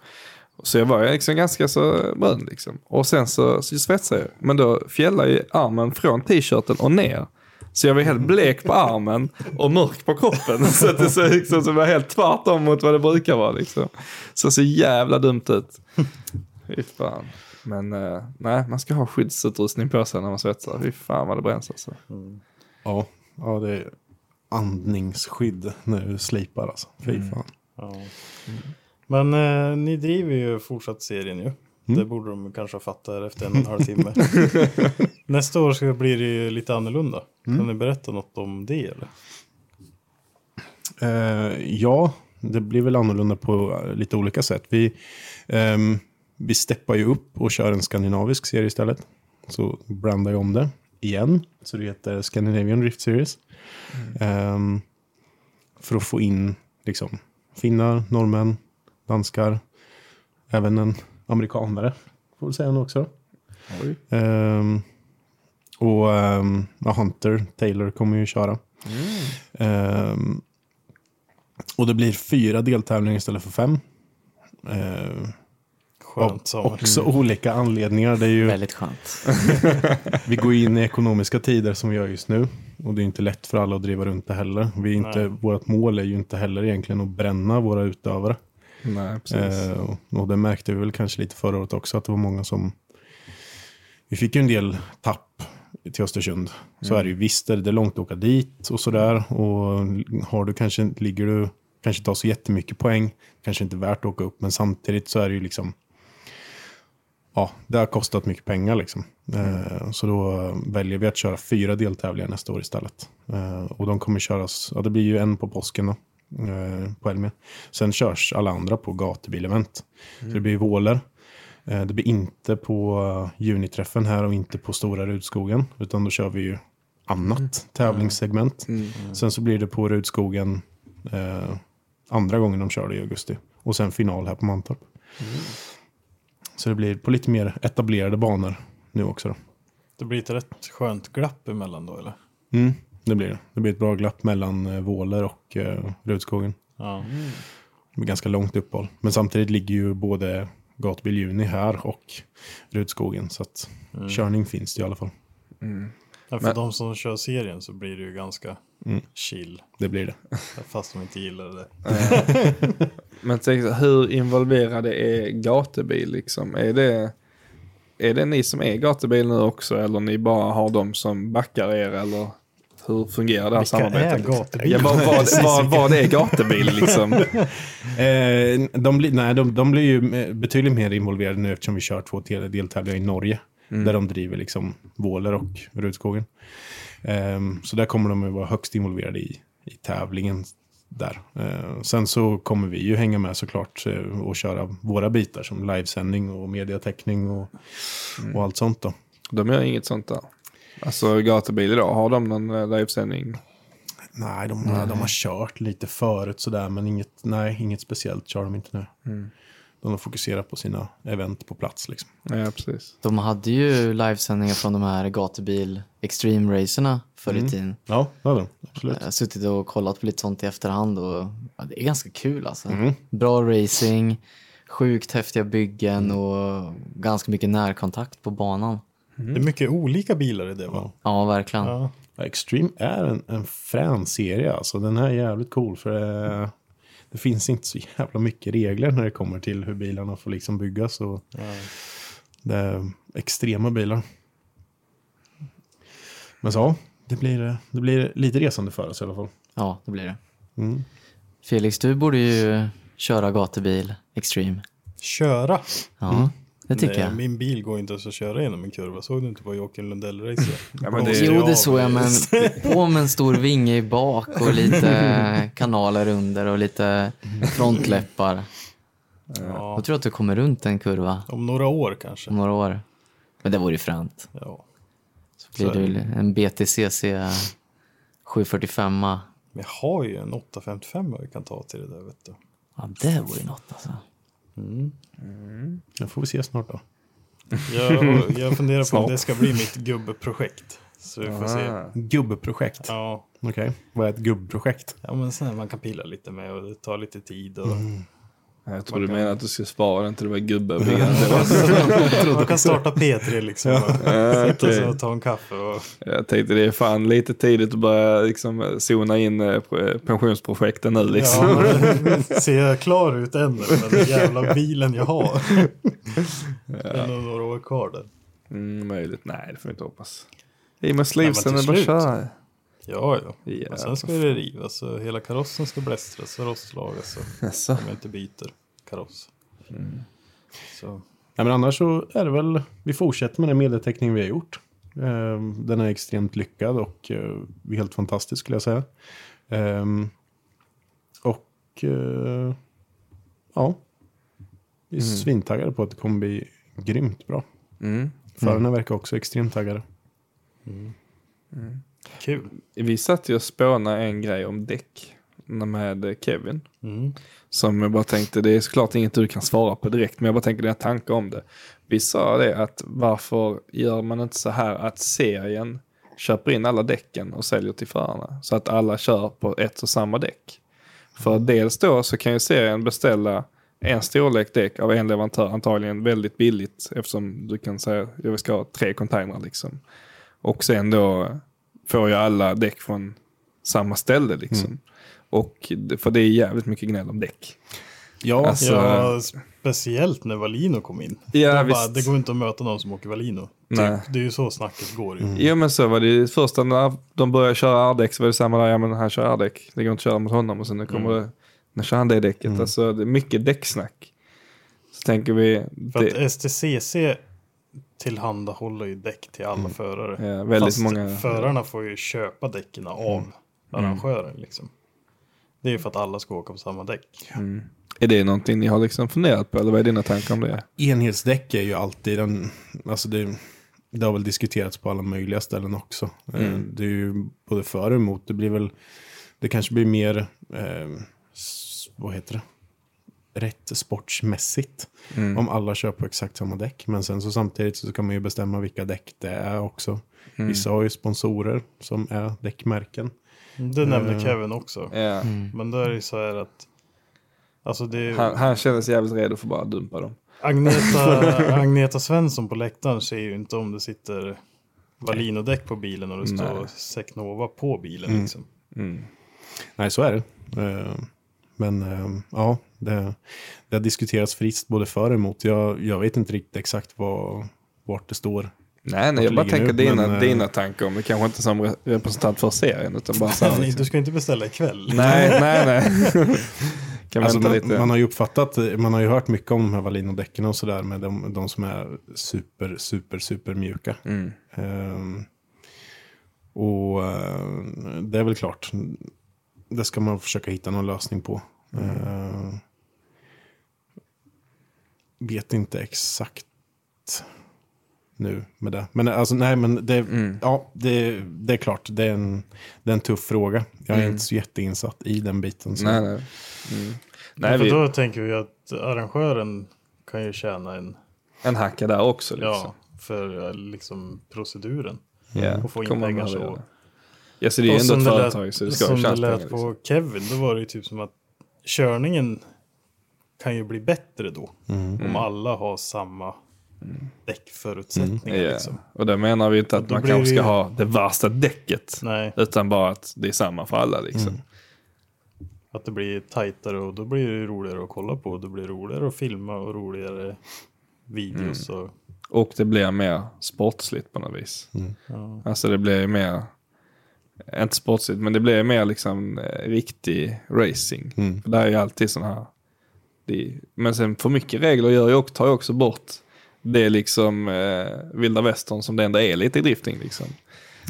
Så jag var liksom ganska så brun liksom. Och sen så, så svetsade jag. Men då fjällade ju armen från t-shirten och ner. Så jag var helt blek på armen och mörk på kroppen. Så att det så, liksom, så var helt tvärtom mot vad det brukar vara liksom. Så det så jävla dumt ut. Fy fan. Men eh, nej, man ska ha skyddsutrustning på sig när man svetsar. Fy fan vad det bränns alltså. Ja, ja, det är andningsskydd när du slipar alltså. Fy fan. Ja. Men eh, ni driver ju fortsatt serien ju. Det borde de kanske ha fattat efter en och en halv timme. Nästa år ska bli det ju lite annorlunda. Kan ni berätta något om det eller? Eh, ja, det blir väl annorlunda på eh, lite olika sätt. Vi, ehm, vi steppar ju upp och kör en skandinavisk serie istället. Så brandar jag om det igen. Så det heter Scandinavian Rift Series. Ehm, för att få in liksom finnar, norrmän, danskar, även en amerikanare. Får vi säga nu också. Ehm, och ja, Hunter Taylor kommer ju köra. Ehm, och det blir fyra deltävlingar istället för fem. Ehm, Skönt av också olika anledningar. Det är ju, Väldigt skönt. vi går in i ekonomiska tider som vi gör just nu. Och det är inte lätt för alla att driva runt det heller. Vi är inte, vårt mål är ju inte heller egentligen att bränna våra utövare. Nej, precis. Eh, och- och det märkte vi väl kanske lite förra året också att det var många som... Vi fick ju en del tapp till Östersund. Så är det ju visst, det är det långt att åka dit och sådär. Och har du kanske, ligger du, kanske inte har så jättemycket poäng, kanske inte värt att åka upp. Men samtidigt så är det ju liksom... Ja, det har kostat mycket pengar liksom. Eh, så då väljer vi att köra fyra deltävlingar nästa år istället. Eh, och de kommer köras, ja det blir ju en på påsken då. Eh, på Elmia. Sen körs alla andra på gatubilevent. Så det blir våler. Eh, det blir inte på eh, juniträffen här och inte på Stora Rudskogen. Utan då kör vi ju annat tävlingssegment. Sen så blir det på Rudskogen eh, andra gången de kör det i augusti. Och sen final här på Mantorp. Så det blir på lite mer etablerade banor nu också. Då. Det blir ett rätt skönt glapp emellan då eller? Mm, det blir det. Det blir ett bra glapp mellan eh, Våler och eh, Rudskogen. Ja. Det blir ganska långt uppehåll. Men samtidigt ligger ju både Gatubil Juni här och Rudskogen. Så att körning finns det i alla fall. Men för Men- de som kör serien så blir det ju ganska Mm. chill. Det blir det. Fast de inte gillar det. Men tänk, så, hur involverade är gatubil liksom? Är det, är det ni som är gatubil nu också eller ni bara har de som backar er eller hur fungerar det här Vilka samarbetet? är liksom? gatubil? Ja, vad, vad, vad, vad är gatubil liksom? Eh, de, blir, nej, de, de blir ju eh, betydligt mer involverade nu eftersom vi kör två del- deltävlingar i Norge. Där de driver liksom Våler och Rudskogen. Ehm, så där kommer de att vara högst involverade i, i tävlingen. Där. Eh, sen så kommer vi ju hänga med såklart eh, och köra våra bitar som livesändning och mediatäckning och, och allt sånt då. De gör inget sånt där. Alltså gatubil idag, har de någon eh, livesändning? Nej, de, de har kört lite förut sådär, men inget, nej, inget speciellt kör de inte nu. De har fokuserat på sina event på plats liksom. Ja, precis. De hade ju livesändningar från de här gatubil extreme-racerna förr i tiden. Ja, det har de. Absolut. Jag har suttit och kollat på lite sånt i efterhand och ja, det är ganska kul alltså. Bra racing, sjukt häftiga byggen och ganska mycket närkontakt på banan. Det är mycket olika bilar i det va? Ja, verkligen. Ja. Extreme är en, en frän serie alltså. Den här är jävligt cool för det, det finns inte så jävla mycket regler när det kommer till hur bilarna får liksom byggas. Och Det är extrema bilar. Men så, det blir, det blir lite resande för oss i alla fall. Ja, det blir det. Mm. Felix, du borde ju köra gatubil extreme. Köra? Ja, det tycker Nej, jag. Min bil går inte ens att köra genom en kurva. Såg du inte på Joakim Lundell-racet? Ja, men det- Jo, det såg jag, men på med en stor vinge i bak och lite kanaler under och lite frontläppar. Ja, Jag tror att du kommer runt en kurva om några år kanske. om några år. Men det vore ju fränt. Ja. Så blir Så ju en BTCC 745. Men jag har ju en 855 jag kan ta till det där vet du. Ja, det vore ju något alltså. Det får vi se snart då. Jag, jag funderar på om det ska bli mitt gubbprojekt. Så vi får se. Ah. Gubbprojekt. Ja, Okej, vad är ett gubbprojekt? ja men sen man kan pilla lite med och det tar lite tid. Och Jag tror du menar att du ska spara den till det var gubbe. Det var- Man kan starta P3 liksom. och Sätta sig och ta en kaffe. Och, Jag tänkte det är fan lite tidigt att börja liksom zona in eh, pensionsprojekten nu liksom. ja, men, ser jag klar ut än med den jävla bilen jag har? Det är nog några år kvar där. Mm, möjligt. Nej, det får vi inte hoppas. I med slivsen Nej, är bara köra. Ja, ja. Ja, Men sen ska det rivas och hela karossen ska blästras och rostlagas. Och Jaså? om jag inte byter kaross. Så, Ja, men annars så är det väl, vi fortsätter med den medieteckning vi har gjort. Eh, Den är extremt lyckad och eh, helt fantastisk skulle jag säga. Ehm, Och eh, ja, vi är svintaggade på att det kommer bli grymt bra. Mm. Förarna verkar också extremt taggade. Kul. Vi satt ju och spånade en grej om däck med Kevin. Mm. Som jag bara tänkte, det är såklart inget du kan svara på direkt, men jag bara tänker dina tankar om det. Vi sa det att varför gör man inte så här att serien köper in alla däcken och säljer till förarna. Så att alla kör på ett och samma däck. För dels då så kan ju serien beställa en storlek däck av en leverantör antagligen väldigt billigt eftersom du kan säga jag ska ha tre containrar liksom. Och sen då får ju alla däck från samma ställe liksom. Och det- för det är jävligt mycket gnäll om däck. Ja, Alltså- ja, speciellt när Valino kom in. Ja, Då bara, det går inte att möta någon som åker Valino. Typ, det är ju så snacket går ju. Jo men så var det ju första när de började köra R-däck så var det samma där, ja men han kör R-däck, det går inte att köra mot honom och sen kommer det, när kör han det däcket, alltså det är mycket däcksnack. Så tänker vi, För det, att STCC tillhandahåller ju däck till alla förare. ja, väldigt Fast många, förarna får ju köpa däcken av arrangören liksom. Det är ju för att alla ska åka på samma däck. Är det någonting ni har liksom funderat på eller vad är dina tankar om det? Enhetsdäck är ju alltid en, alltså det, det har väl diskuterats på alla möjliga ställen också. Eh, Det är ju både för och emot. Det blir väl, det kanske blir mer, eh, vad heter det? Rätt sportsmässigt. Om alla kör på exakt samma däck. Men sen så samtidigt så kan man ju bestämma vilka däck det är också. Vissa har ju sponsorer som är däckmärken. Det nämnde Kevin också. Ja. Men då är det så här att Alltså det är, Han, han känner sig jävligt redo för att bara dumpa dem. Agneta, Agneta Svensson på läktaren ser ju inte om det sitter Valino-däck på bilen och det står Secnova på bilen. Liksom. Nej, så är det. Eh, Men eh, ja, det, det har diskuterats friskt både för och emot. Jag, jag vet inte riktigt exakt vad, vart det står. Nej, nej jag bara tänker nu, dina, men, eh, dina tankar om det. Kanske inte som re- representant för serien utan bara så här, liksom. Du ska inte beställa ikväll. Nej, nej, nej. kan Alltså, man, lite. man har ju uppfattat, man har ju hört mycket om de här Valino-däcken och sådär med de, de som är super, super, super mjuka. Mm. Ehm, och eh, det är väl klart, det ska man försöka hitta någon lösning på. Ehm, vet inte exakt nu med det. Men alltså nej, men det, ja, det, det är klart, det är, en, det är en tuff fråga. Jag är inte så jätteinsatt i den biten. Så. Nej, nej. Mm. Nej, vi, då tänker vi att arrangören kan ju tjäna en, en hacka där också. Liksom. ja, för eh, liksom proceduren. Ja, och få in pengar så. Ja, så det är ändå ett företag så det ska som det lät Liksom. på Kevin, då var det ju typ som att körningen kan ju bli bättre då. Mm. Om alla har samma däckförutsättningar. Ja. Liksom. Och det menar vi inte att då man kanske ska ju- ha det värsta däcket. Nej, Utan bara att det är samma för alla liksom. Mm. att det blir tajtare och då blir det ju roligare att kolla på. Det blir roligare att filma och roligare videos. Mm. Och, Och det blir mer sportsligt på något vis. ja. Alltså det blir mer, inte sportsligt, men det blir mer liksom eh, riktig racing. Mm. För det är ju alltid sådana här, det, men sen för mycket regler gör ju också, tar ju också bort det liksom eh, vilda västern som det ändå är lite i drifting liksom.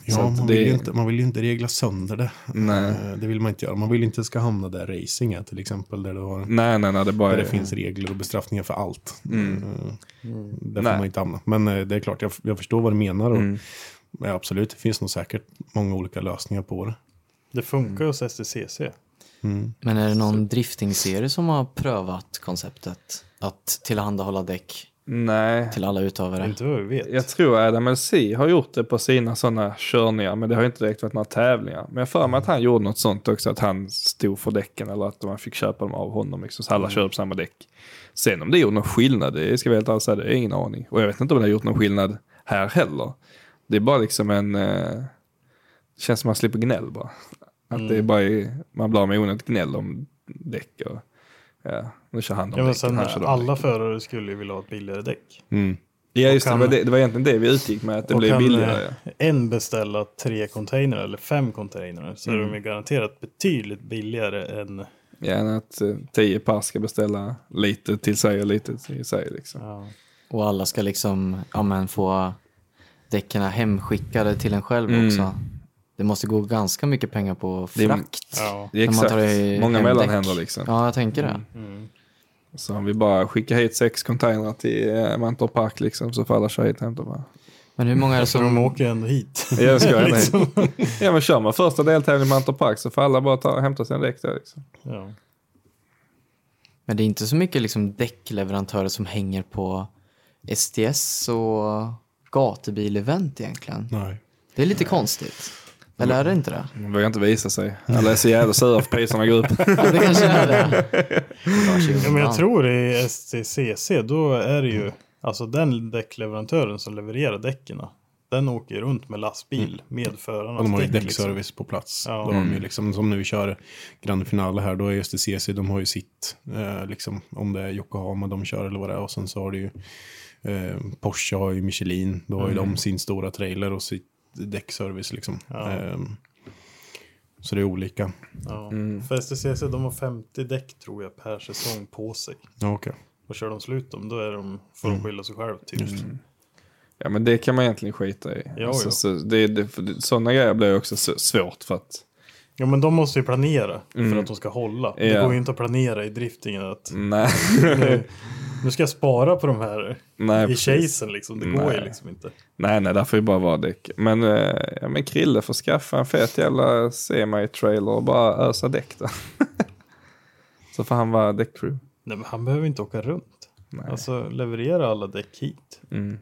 Ja, man, det- vill ju inte, man vill ju inte regla sönder det. Nej. Eh, Det vill man inte göra. Man vill inte ska hamna där racing är till exempel. Där det, har, Nej, nej, nej, det bara där det finns regler och bestraffningar för allt. Mm. Eh, Där får Nej. man inte hamna. Men eh, det är klart, jag, jag förstår vad du menar. Och, Mm. Ja, absolut, det finns nog säkert många olika lösningar på det. Det funkar hos STCC. Men är det någon driftingserie som har prövat konceptet att tillhandahålla däck nej. till alla utövare? Inte vad vi vet. Jag tror Adam LC har gjort det på sina sådana körningar, men det har inte direkt varit några tävlingar. Men jag för mig att han gjorde något sånt också, att han stod för däcken eller att man fick köpa dem av honom, liksom, så alla kör på samma däck. Sen om det gjorde någon skillnad, det ska vi helt ärligt säga, det jag ingen aning. Och jag vet inte om det har gjort någon skillnad här heller. Det är bara liksom en, eh, det känns som man slipper gnäll bara. Att det är bara, i- man blir av med onödigt gnäll om däck och, ja, nu kör han de Ja, men sen de alla förare skulle ju vilja ha ett billigare däck. Mm. Ja just det, kan- det, var det, det var egentligen det vi utgick med, att det Och blev kan billigare. eh, en beställa tre containrar eller fem containrar så Mm. är de ju garanterat betydligt billigare än Ja, än att eh, tio par ska beställa lite till sig och lite till sig. Liksom. ja. Och alla ska liksom ja, men få däcken hemskickade till en själv Mm. också. Det måste gå ganska mycket pengar på Det är- frakt. Ja. Det är exakt, många mellanhänder liksom. Ja, jag tänker det. Mm. Så om vi bara skickar hit sex containrar till eh, Mantorp Park liksom, så får alla köra hit och hämta bara. Men hur många är det Så de som... åker ändå hit. Jag ska Liksom. hit. Ja men kör man första deltävlingen i Mantorp Park så får alla bara ta hämta sina däck där liksom. Ja. Men det är inte så mycket liksom däckleverantörer som hänger på STS och gatubil-event egentligen. Nej. Det är lite konstigt. Eller är det inte det? De vågar inte visa sig. Alla är så jävla sura för priserna går upp. Ja, det kanske är det. ja, men jag tror i STCC då är det ju alltså den däckleverantören som levererar däcken. Den åker ju runt med lastbil med förarnas Och de har ju däck. Liksom. däckservice på plats. Ja. De ju liksom, som nu vi kör Grand Finale här, då är just det CC, de har ju sitt, eh, liksom, om det är Yokohama de kör eller vad det är. Och sen så har du ju eh, Porsche har ju Michelin, då har ju de sin stora trailer och sitt däckservice liksom. Ja. Eh, så det är olika. Ja. För STCC de har 50 däck tror jag per säsong på sig. Ja, okej. Och kör de slut dem då är de, får de skylla sig själv typ. Ja men det kan man egentligen skita i. Ja, alltså, ja. Så det, det, för det, sådana grejer blir också så svårt för att Ja men de måste ju planera för att de ska hålla. Det Ja. går ju inte att planera i driftingen att Nej, nu, nu ska jag spara på de här Nej, i precis. chasen liksom. Det går ju Nej. liksom inte. nej, nej, där får ju bara vara däck. Men, eh, ja, men Krille får skaffa en fet jävla semi-trailer och bara ösa däck då. Så får han vara däckcrew. Nej men han behöver inte åka runt. Nej. Alltså leverera alla däck hit. Mm.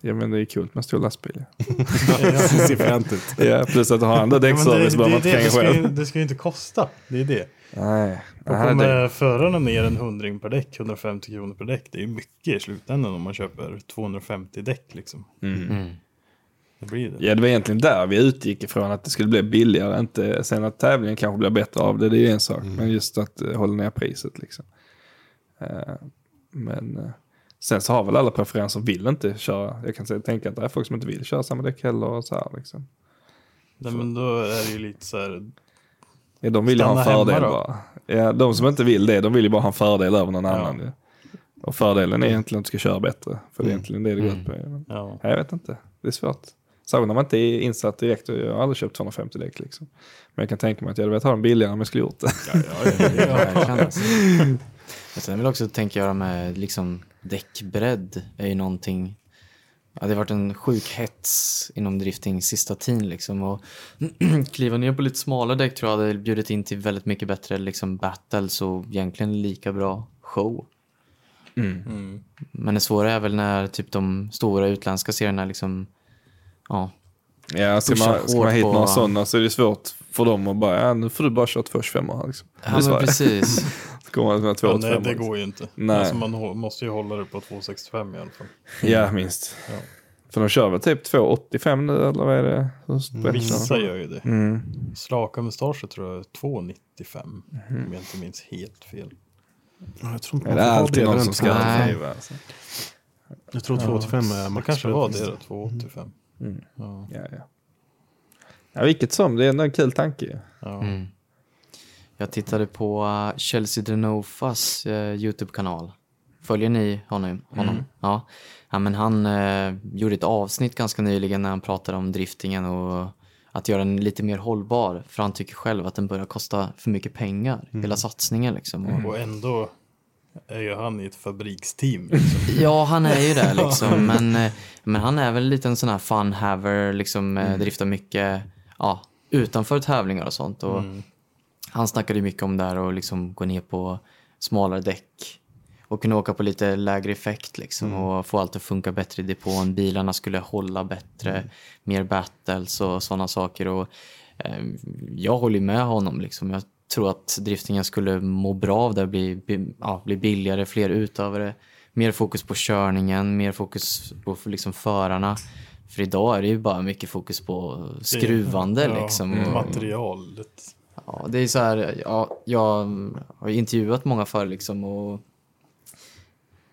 Ja men det är kul med stor lastbil. Det ser fränt ut. Ja, plus att Ja, men däckservice det, behöver man det, inte det, det, kränga ska ju, själv. det ska ju inte kosta. Det är det. Nej, det däck. kommer förarna ner en hundring per däck, 150 kronor per däck. Det är ju mycket i slutändan om man köper 250 däck liksom. Mm. Det blir det. Ja, det var egentligen där vi utgick ifrån att det skulle bli billigare. Inte sen att tävlingen kanske blir bättre av det, det är ju en sak. Men just att uh, hålla ner priset liksom. Eh, men eh, sen så har väl alla preferenser vill inte köra. Jag kan säga, tänka att det är folk som inte vill köra samma däck heller och så här liksom. Nej, men då är det ju lite så här. Ja, de vill ju ha en fördel bara. Ja, de som inte vill det, de vill ju bara ha en fördel över någon annan. ju. Och fördelen är egentligen att du ska köra bättre. För det är egentligen det det går ut på. Men, Ja. jag vet inte, det är svårt. Särskilt när man inte är insatt direkt. och Jag har aldrig köpt 250 däck liksom. Men jag kan tänka mig att jag hade velat ha dem billigare om jag skulle gjort det. Ja, verkligen. Alltså. Sen vill jag också tänka göra med liksom däckbredd är ju någonting. Ja, det har varit en sjuk hets inom drifting sista tiden liksom. Och kliva ner på lite smalare däck tror jag hade bjudit in till väldigt mycket bättre liksom battles och egentligen lika bra show. Men det svåra är väl när typ de stora utländska serierna liksom, ja, Ja, ska man, ska man hit på- några sådana så är det svårt för dem att bara, ja, nu får du bara köra 225 här liksom. Det är ja men precis. Man med Ja, 285 nej, det går ju inte. Nej. Alltså, man måste ju hålla det på 265 i alla fall. Ja, minst. Ja. För de kör väl typ 285 nu eller vad är det? Stretchar Vissa gör ju det. Mm. Slaka mustascher tror jag är 295. Om jag inte minns helt fel. Ja, Jag tror inte Är man det ha alltid någon som ska 285. Nej. driva? Alltså. Jag tror 285 är Det max. kanske var det då, 285. Mm. Ja. Ja, ja. ja, vilket som, det är ändå en kul tanke. Ja. Mm. Jag tittade på uh, Chelsea Drenofas uh, YouTube-kanal. Följer ni honom? honom? Ja. ja, men han uh, gjorde ett avsnitt ganska nyligen när han pratade om driftingen och att göra den lite mer hållbar. För han tycker själv att den börjar kosta för mycket pengar, hela satsningen liksom. Och, Och ändå är ju han i ett fabriksteam. Liksom. Ja, han är ju det liksom. Men, eh, men han är väl lite en sån här fun haver, liksom eh, driftar mycket ja, utanför tävlingar och sånt. Och Han snackade mycket om det här och liksom gå ner på smalare däck och kunna åka på lite lägre effekt liksom och få allt att funka bättre i depån. Bilarna skulle hålla bättre, mer battles och sådana saker. Och, eh, jag håller med honom liksom. Jag tror att driftingen skulle må bra av det, bli, bli, ja, bli billigare, fler utövare, mer fokus på körningen, mer fokus på liksom förarna. För idag är det ju bara mycket fokus på skruvande Ja, liksom. och- Materialet. Ja, det är så här, ja, jag har intervjuat många förr liksom och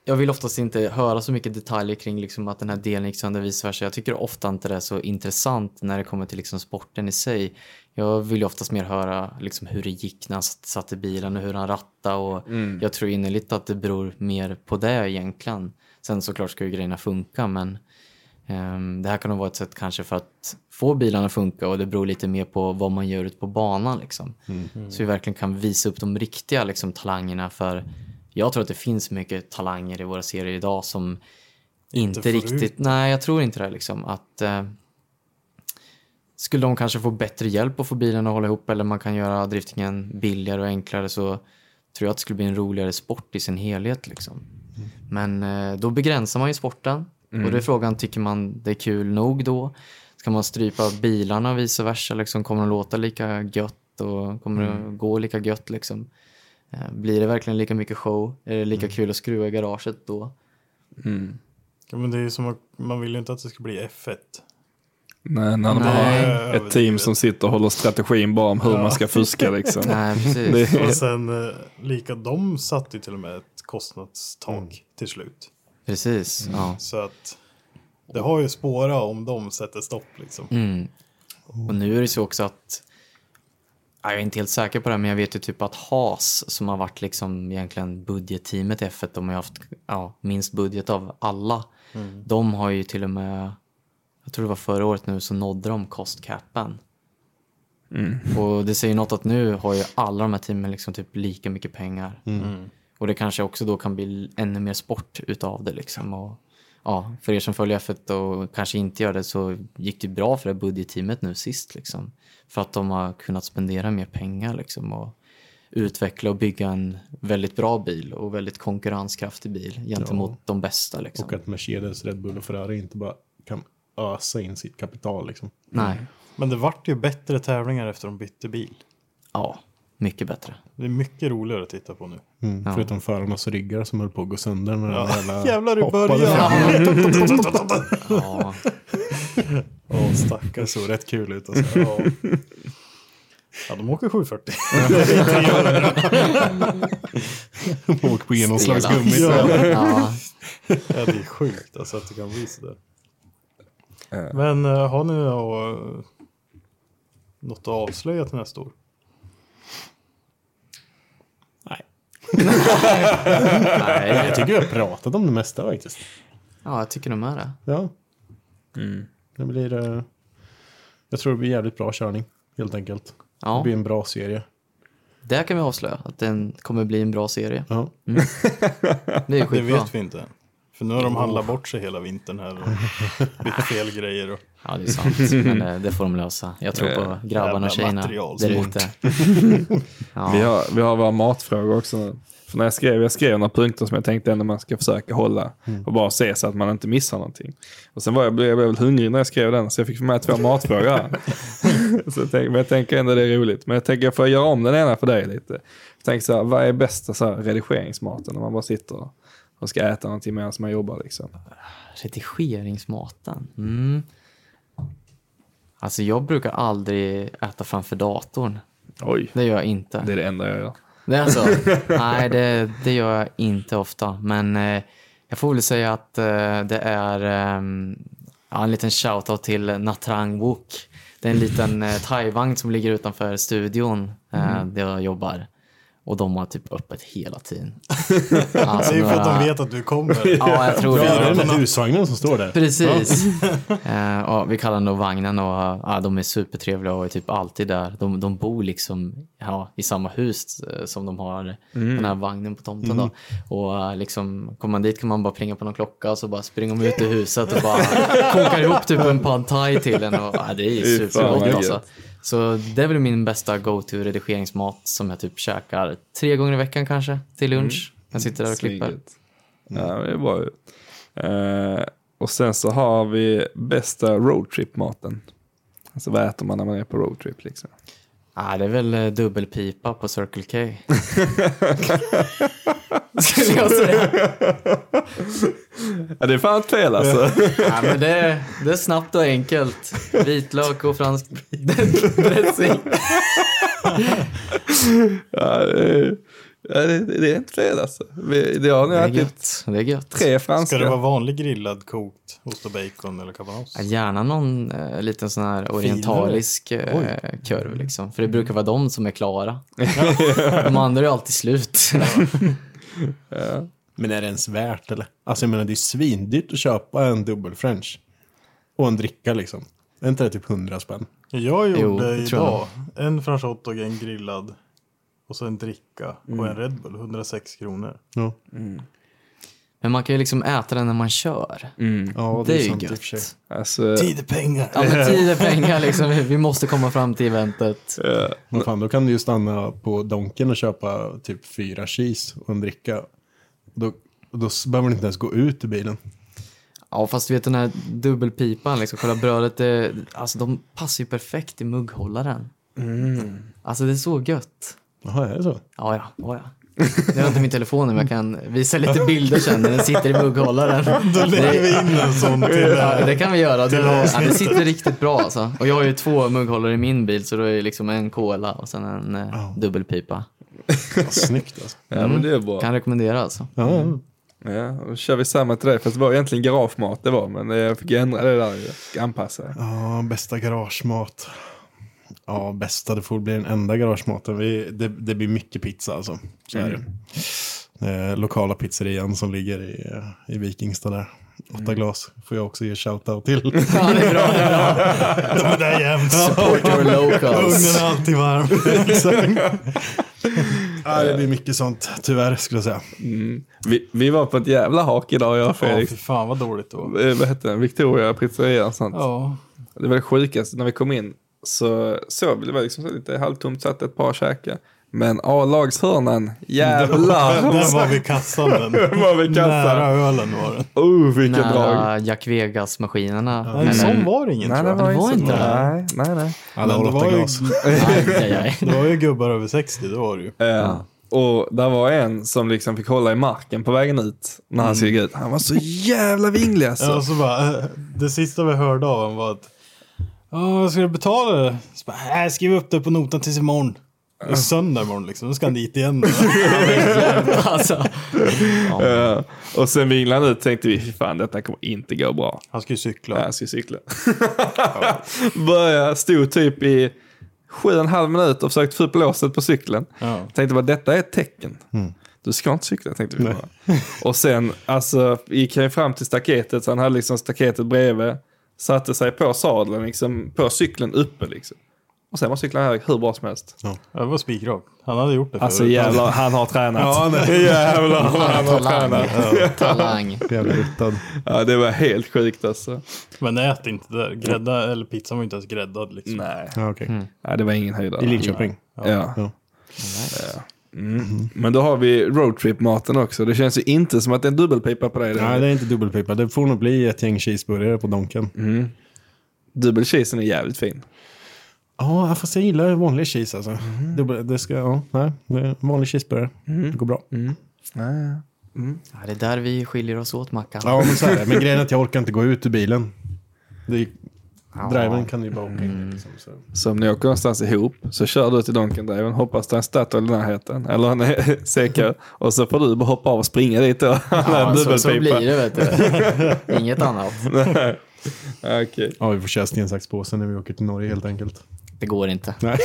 jag vill oftast inte höra så mycket detaljer kring liksom att den här delen gick sönder vice versa. Jag tycker ofta inte det är så intressant när det kommer till liksom sporten i sig. Jag vill ju oftast mer höra liksom hur det gick när han satt i bilen och hur han rattade och jag tror innerligt att det beror mer på det egentligen. Sen såklart ska ju grejerna funka men Det här kan nog vara ett sätt kanske för att få bilarna att funka och det beror lite mer på vad man gör ute på banan. Liksom. Så vi verkligen kan visa upp de riktiga liksom, talangerna för jag tror att det finns mycket talanger i våra serier idag som inte, får riktigt, ut. nej jag tror inte det liksom. Att, eh, skulle de kanske få bättre hjälp att få bilen att hålla ihop eller man kan göra driftingen billigare och enklare så tror jag att det skulle bli en roligare sport i sin helhet. Liksom. Men eh, då begränsar man ju sporten. Och då är frågan, tycker man det är kul nog då? Ska man strypa bilarna och vice versa? Liksom, kommer de låta lika gött och kommer det gå lika gött? Liksom? Eh, Blir det verkligen lika mycket show? Är det lika kul att skruva i garaget då? Ja, men det är som att man vill ju inte att det ska bli F1. Nej, när Nej. har ett team som sitter och håller strategin bara om hur man ska fuska liksom. Nej, precis. Det- Och sen eh, lika, de satte ju till och med ett kostnadstak till slut. Precis. Ja. Så att det har ju spårat om de sätter stopp liksom. Mm. Och nu är det så också att ja, jag är inte helt säker på det, men jag vet ju typ att Haas som har varit liksom egentligen budgetteamet i F1, de har ju haft ja, minst budget av alla. De har ju till och med, jag tror det var förra året nu, så nådde de cost capen. Och det säger något att nu har ju alla de här teamen liksom typ lika mycket pengar. Mm. Och det kanske också då kan bli ännu mer sport utav det liksom. Och, ja, för er som följer F1 och kanske inte gör det så gick det bra för det budgetteamet nu sist liksom. För att de har kunnat spendera mer pengar liksom och utveckla och bygga en väldigt bra bil och väldigt konkurrenskraftig bil gentemot de bästa liksom. Och att Mercedes, Red Bull och Ferrari inte bara kan ösa in sitt kapital liksom. Nej, Men det vart ju bättre tävlingar efter de bytte bil. ja, mycket bättre. Det är mycket roligare att titta på nu. Mm. Ja. Förutom förarnas ryggar som höll på att gå sönder när Ja. jävla Jävlar i början. Ja, Åh stackars. Såg rätt kul ut alltså. Ja. ja, de åker 740. De åker på genomslagsgummi. Ja. Ja, det är sjukt alltså att det kan bli sådär. Men eh, har ni något att avslöja till nästa år? Nej, Jag tycker vi har pratat om det mesta faktiskt. ja, jag tycker de är det. Ja, Mm. det blir... eh, jag tror det blir jävligt bra körning, helt enkelt. Det Ja, blir en bra serie. där kan vi avslöja att den kommer bli en bra serie. Ja. Det är Det skitbra. vet vi inte. För nu har de handlat bort sig hela vintern här och bytt fel grejer. Och... Ja, det är sant. Men det, det får de lösa. Jag tror på grabbarna och tjejerna material, där ute. Vi, Ja, har, vi har våra matfrågor också. För när jag skrev, jag skrev några punkter som jag tänkte ändå man ska försöka hålla och bara se så att man inte missar någonting. Och sen var jag, blev jag väl hungrig när jag skrev den så jag fick med två matfrågor så jag tänkte, men jag tänker ändå det är roligt. Men jag tänker jag får göra om den ena för dig lite. Jag tänker så här, vad är bästa så här, redigeringsmaten när man bara sitter och ska äta någonting medan man jobbar liksom? redigeringsmaten. Mm. Alltså jag brukar aldrig äta framför datorn. Oj, Det gör jag inte. det är det enda jag gör. Det är så? Nej, det, det gör jag inte ofta. Men eh, jag får väl säga att eh, det är ja, en liten shoutout till Natrang Wook. Det är en liten eh, thai-vagn som ligger utanför studion eh, där jag jobbar. Och de har typ öppet hela tiden. Alltså, Det är ju för att några- de vet att du kommer. Ja, jag tror Det är det. den där husvagnen som står där. Precis. Ja, vi kallar den då vagnen och ja, de är supertrevliga och är typ alltid där. De, de bor liksom ja, i samma hus eh, som de har den här vagnen på tomten. Då. Och eh, liksom, kommer man dit kan man bara plinga på någon klocka och så bara springer de ut ur huset och bara kokar ihop typ en pad thai till en. Och, ja, det är fan, supergott alltså. Så det är väl min bästa go-to redigeringsmat som jag typ käkar tre gånger i veckan kanske till lunch. Jag sitter där och klipper. Svinget. Ja, det är bra ju. Eh, och sen så har vi bästa roadtrip-maten. Alltså vad äter man när man är på roadtrip liksom? Ja, det är väl eh, dubbelpipa på Circle K. Skulle jag säga. Ja, det är fan fel alltså. Ja, men det, är, det är snabbt och enkelt. Vitlök och fransk dressing. ja, det, är, ja, det, det är inte fel alltså. Vi, det har nu Det är ätit gött. Det är gött. tre Ska franska. det vara vanlig grillad kokt ost och bacon eller cabanos? Gärna någon eh, liten sån här orientalisk eh, kurv liksom. För det brukar vara de som är klara. de andra är alltid slut. Ja. Men är det ens värt eller? Alltså jag menar det är svindyrt att köpa en dubbel french. Och en dricka liksom. Är inte det typ 100 spänn? Jag gjorde Jo, tror jag idag en franche hotdog, en grillad och så en dricka och Mm. en Red Bull, 106 kronor. Ja. Men man kan ju liksom äta den när man kör. Ja, det är ju sant i och för sig. gött. Alltså, Tid är pengar! Ja men tid är pengar liksom. Vi måste komma fram till eventet. ja. Men fan, då kan du ju stanna på Donken och köpa typ fyra cheese och en dricka. Då, då behöver du inte ens gå ut ur bilen. Ja fast du vet den här dubbelpipan liksom. Kolla brödet. Det, alltså de passar ju perfekt i mugghållaren. Alltså det är så gött. Jaha, är det så? Ja, ja, ja, ja. Jag har inte min telefon nu men jag kan visa lite bilder sen när den sitter i mugghållaren. Då lägger vi in en sån till Ja, det kan vi göra. Det, Till ja, det sitter riktigt bra alltså. Och jag har ju två mugghållare i min bil så då är det liksom en cola och sen en eh, dubbelpipa. Ja, snyggt alltså. ja, men det är bra. Kan rekommendera alltså. Ja, ja. Ja, då kör vi samma till dig. Fast det var egentligen garagemat det var. Men jag fick ändra det där. Fick anpassa ja, bästa garagemat. Ja, bästa, det får bli den enda garagematen. Vi, det, det blir mycket pizza alltså. Så är det. Eh, lokala pizzerian som ligger i, i Vikingstad där. Åtta glas får jag också ge shoutout till. Ja, det är bra. Det är bra. De är där jämt. Support your locals. Ugnen är alltid varm. ja, det blir mycket sånt, tyvärr skulle jag säga. Vi, vi var på ett jävla hak idag jag och Ja, Fredrik. fy fan vad dåligt var. Eh, vad hette den? Victoria pizzeria och sånt. Ja, Det var det sjukaste. När vi kom in så vi, det var liksom så lite halvtomt, satt ett par käkar. Men A-lagshörnan, jävlar. den var vid kassan den. var vid kassan. Nära ölen var den. Oh, vilken drag. Nära Jack Vegas-maskinerna. Nej, Men- sån var det ingen Nej, tror det jag. var, Det var inte det. Nej, nej, nej. Alla det åtta glas. Det var ju gubbar över 60, det var det ju. Ja. Och där var en som liksom fick hålla i marken på vägen ut när han såg ut. Han var så jävla vinglig alltså. Ja, och så bara, eh, det sista vi hörde av honom var att Ja, ska du betala det? Så bara, äh, skriv upp det på notan tills imorgon. Det är söndag imorgon liksom, då ska han dit igen. Alltså. Ja. Och sen vinglade han ut tänkte vi, "Fy fan detta kommer inte gå bra. Han ska ju cykla. Ja, jag ska cykla. Började, stod typ i sju och en halv minut och försökte få upp låset på cykeln. Ja. Tänkte bara, detta är ett tecken. Du ska inte cykla, tänkte vi bara. Och sen, alltså, gick han ju fram till staketet, så han hade liksom staketet bredvid. Satte sig på sadeln, liksom, på cykeln uppe liksom. Och sen var cykeln här hur bra som helst. Det var spikrak. Han hade gjort det Alltså förut. jävlar, han har tränat. Ja, nej. jävlar, han har Talang. tränat. Talang. Jävla ruttad. Ja, det var helt sjukt alltså. Men ät inte det där. Grädda, eller pizzan var inte ens gräddad liksom. Nej, Ja, okej. Nej det var ingen höjdare. I Linköping. Ja. Ja. Mm. Men då har vi roadtrip-maten också. Det känns ju inte som att det är en dubbelpipa på dig. Nej, det är inte dubbelpipa. Det får nog bli ett gäng cheeseburgare på Donken. Dubbelcheesen är jävligt fin. Ja, fast jag gillar vanlig cheese alltså. Dubbel, det ska, ja, nej, vanlig cheeseburgare. Det går bra. Ja, det är där vi skiljer oss åt, Mackan. Ja, men så är det. Men grejen är att jag orkar inte gå ut ur bilen. Det är, Ja. Driven kan ju bara åka in. Liksom, så. Så om ni åker någonstans ihop så kör du till Donken Driven, hoppas det är en Statoil i närheten. Eller en CK. Och så får du bara hoppa av och springa dit då. Ja, så, så blir det, vet du. Inget annat. Okej. Ja, vi får köra sten, sax, påse när vi åker till Norge helt enkelt. Det går inte. Nej.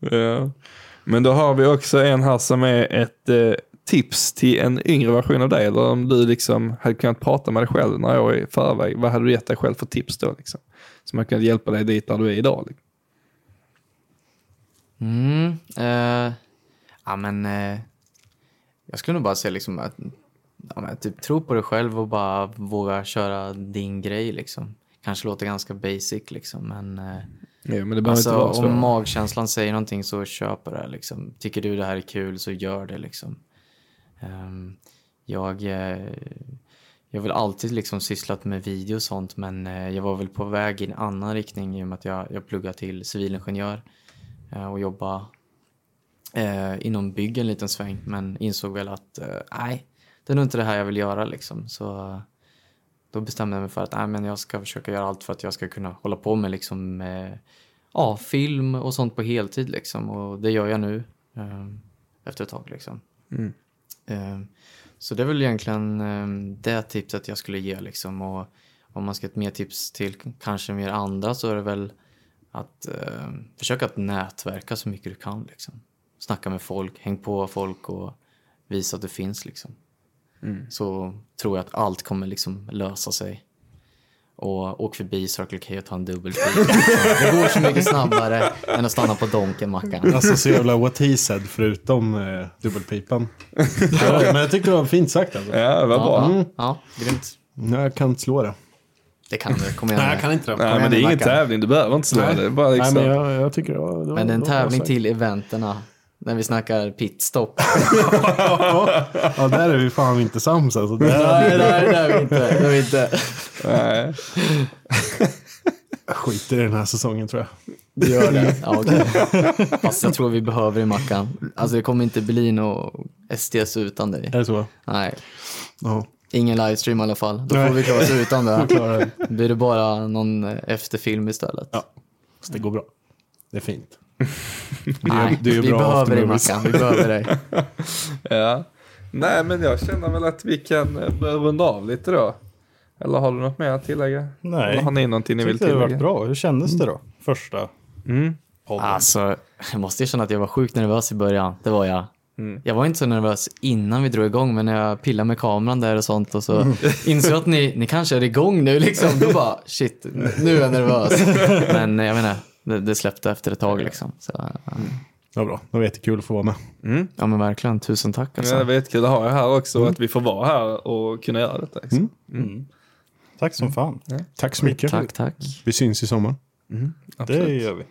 Ja. Men då har vi också en här som är ett eh, tips till en yngre version av dig. Eller om du liksom hade kunnat prata med dig själv några år i förväg. Vad hade du gett dig själv för tips då? Liksom? Som har kunnat hjälpa dig dit där du är idag. Liksom. Mm, eh, ja, men eh, jag skulle nog bara säga liksom att ja, men, typ, tro på dig själv och bara våga köra din grej. Liksom. Kanske låter ganska basic, liksom, men eh, Ja, men alltså, om magkänslan säger någonting så köp det. Liksom. Tycker du det här är kul så gör det. Liksom. Ehm, jag, eh, jag har väl alltid liksom sysslat med video och sånt men eh, jag var väl på väg i en annan riktning i och med att jag, jag pluggade till civilingenjör eh, och jobba eh, inom bygg en liten sväng men insåg väl att eh, nej, det är nog inte det här jag vill göra liksom. Så då bestämde jag mig för att nej, men jag ska försöka göra allt för att jag ska kunna hålla på med liksom, eh, ja, film och sånt på heltid liksom. Och det gör jag nu ehm, efter ett tag liksom. Mm så det är väl egentligen eh, det tipset jag skulle ge liksom. Och om man ska ge ett mer tips till kanske mer andra så är det väl att eh, försöka att nätverka så mycket du kan liksom. Snacka med folk, häng på folk och visa att det finns liksom. Så tror jag att allt kommer liksom lösa sig. Och åk förbi Circle K och ta en dubbelpip. det går så mycket snabbare än att stanna på Donken, Mackan. Alltså så jävla what he said förutom eh, dubbelpipan. ja, men jag tyckte det var fint sagt alltså. Ja, det var bra. Ja, ja, grymt. Nej, jag kan inte slå det. Det kan du, kom igen nu. inte det. Nej, men det är ingen tävling, du behöver inte slå Nej. det. är Bara liksom... Nej, men jag, jag tycker det var, det var Men det är en tävling till eventerna. När vi snackar pitstop. Ja, där är vi fan inte sams alltså. Där, Nej, det är det är vi inte. Det är vi inte. Nej. jag skiter i den här säsongen tror jag. Du gör det? Ja, okej. Fast jag tror vi behöver det, Mackan. Alltså det kommer inte bli något STS utan dig. Är det så? Nej, Ja. ingen livestream i alla fall. Då får Nej. vi klara oss utan det. Då blir det bara någon eh, efterfilm istället. Ja. Så det går bra. Det är fint. Nej, du är ju vi bra behöver dig. Mackan, vi behöver dig. Ja. Nej, men jag känner väl att vi kan eh, börja runda av lite då. Eller har du något mer att tillägga? Nej. Eller har ni någonting ni vill tyckte det tillägga? varit bra. Hur kändes det då? Första Mm. podden. Alltså, jag måste erkänna att jag var sjukt nervös i början. Det var jag. Jag var inte så nervös innan vi drog igång, men när jag pillade med kameran där och sånt och så insåg jag att ni, ni kanske är igång nu liksom. Då bara, shit, nu är jag nervös. Men jag menar, det, det släppte efter ett tag liksom. Så, ja. Ja, bra. Det var jättekul att få vara med. ja men verkligen, tusen tack alltså. Ja, det var jättekul att ha er här också, att vi får vara här och kunna göra detta. Liksom. Tack som fan. Tack så mycket. Tack, tack. Vi syns i sommar. Det gör vi.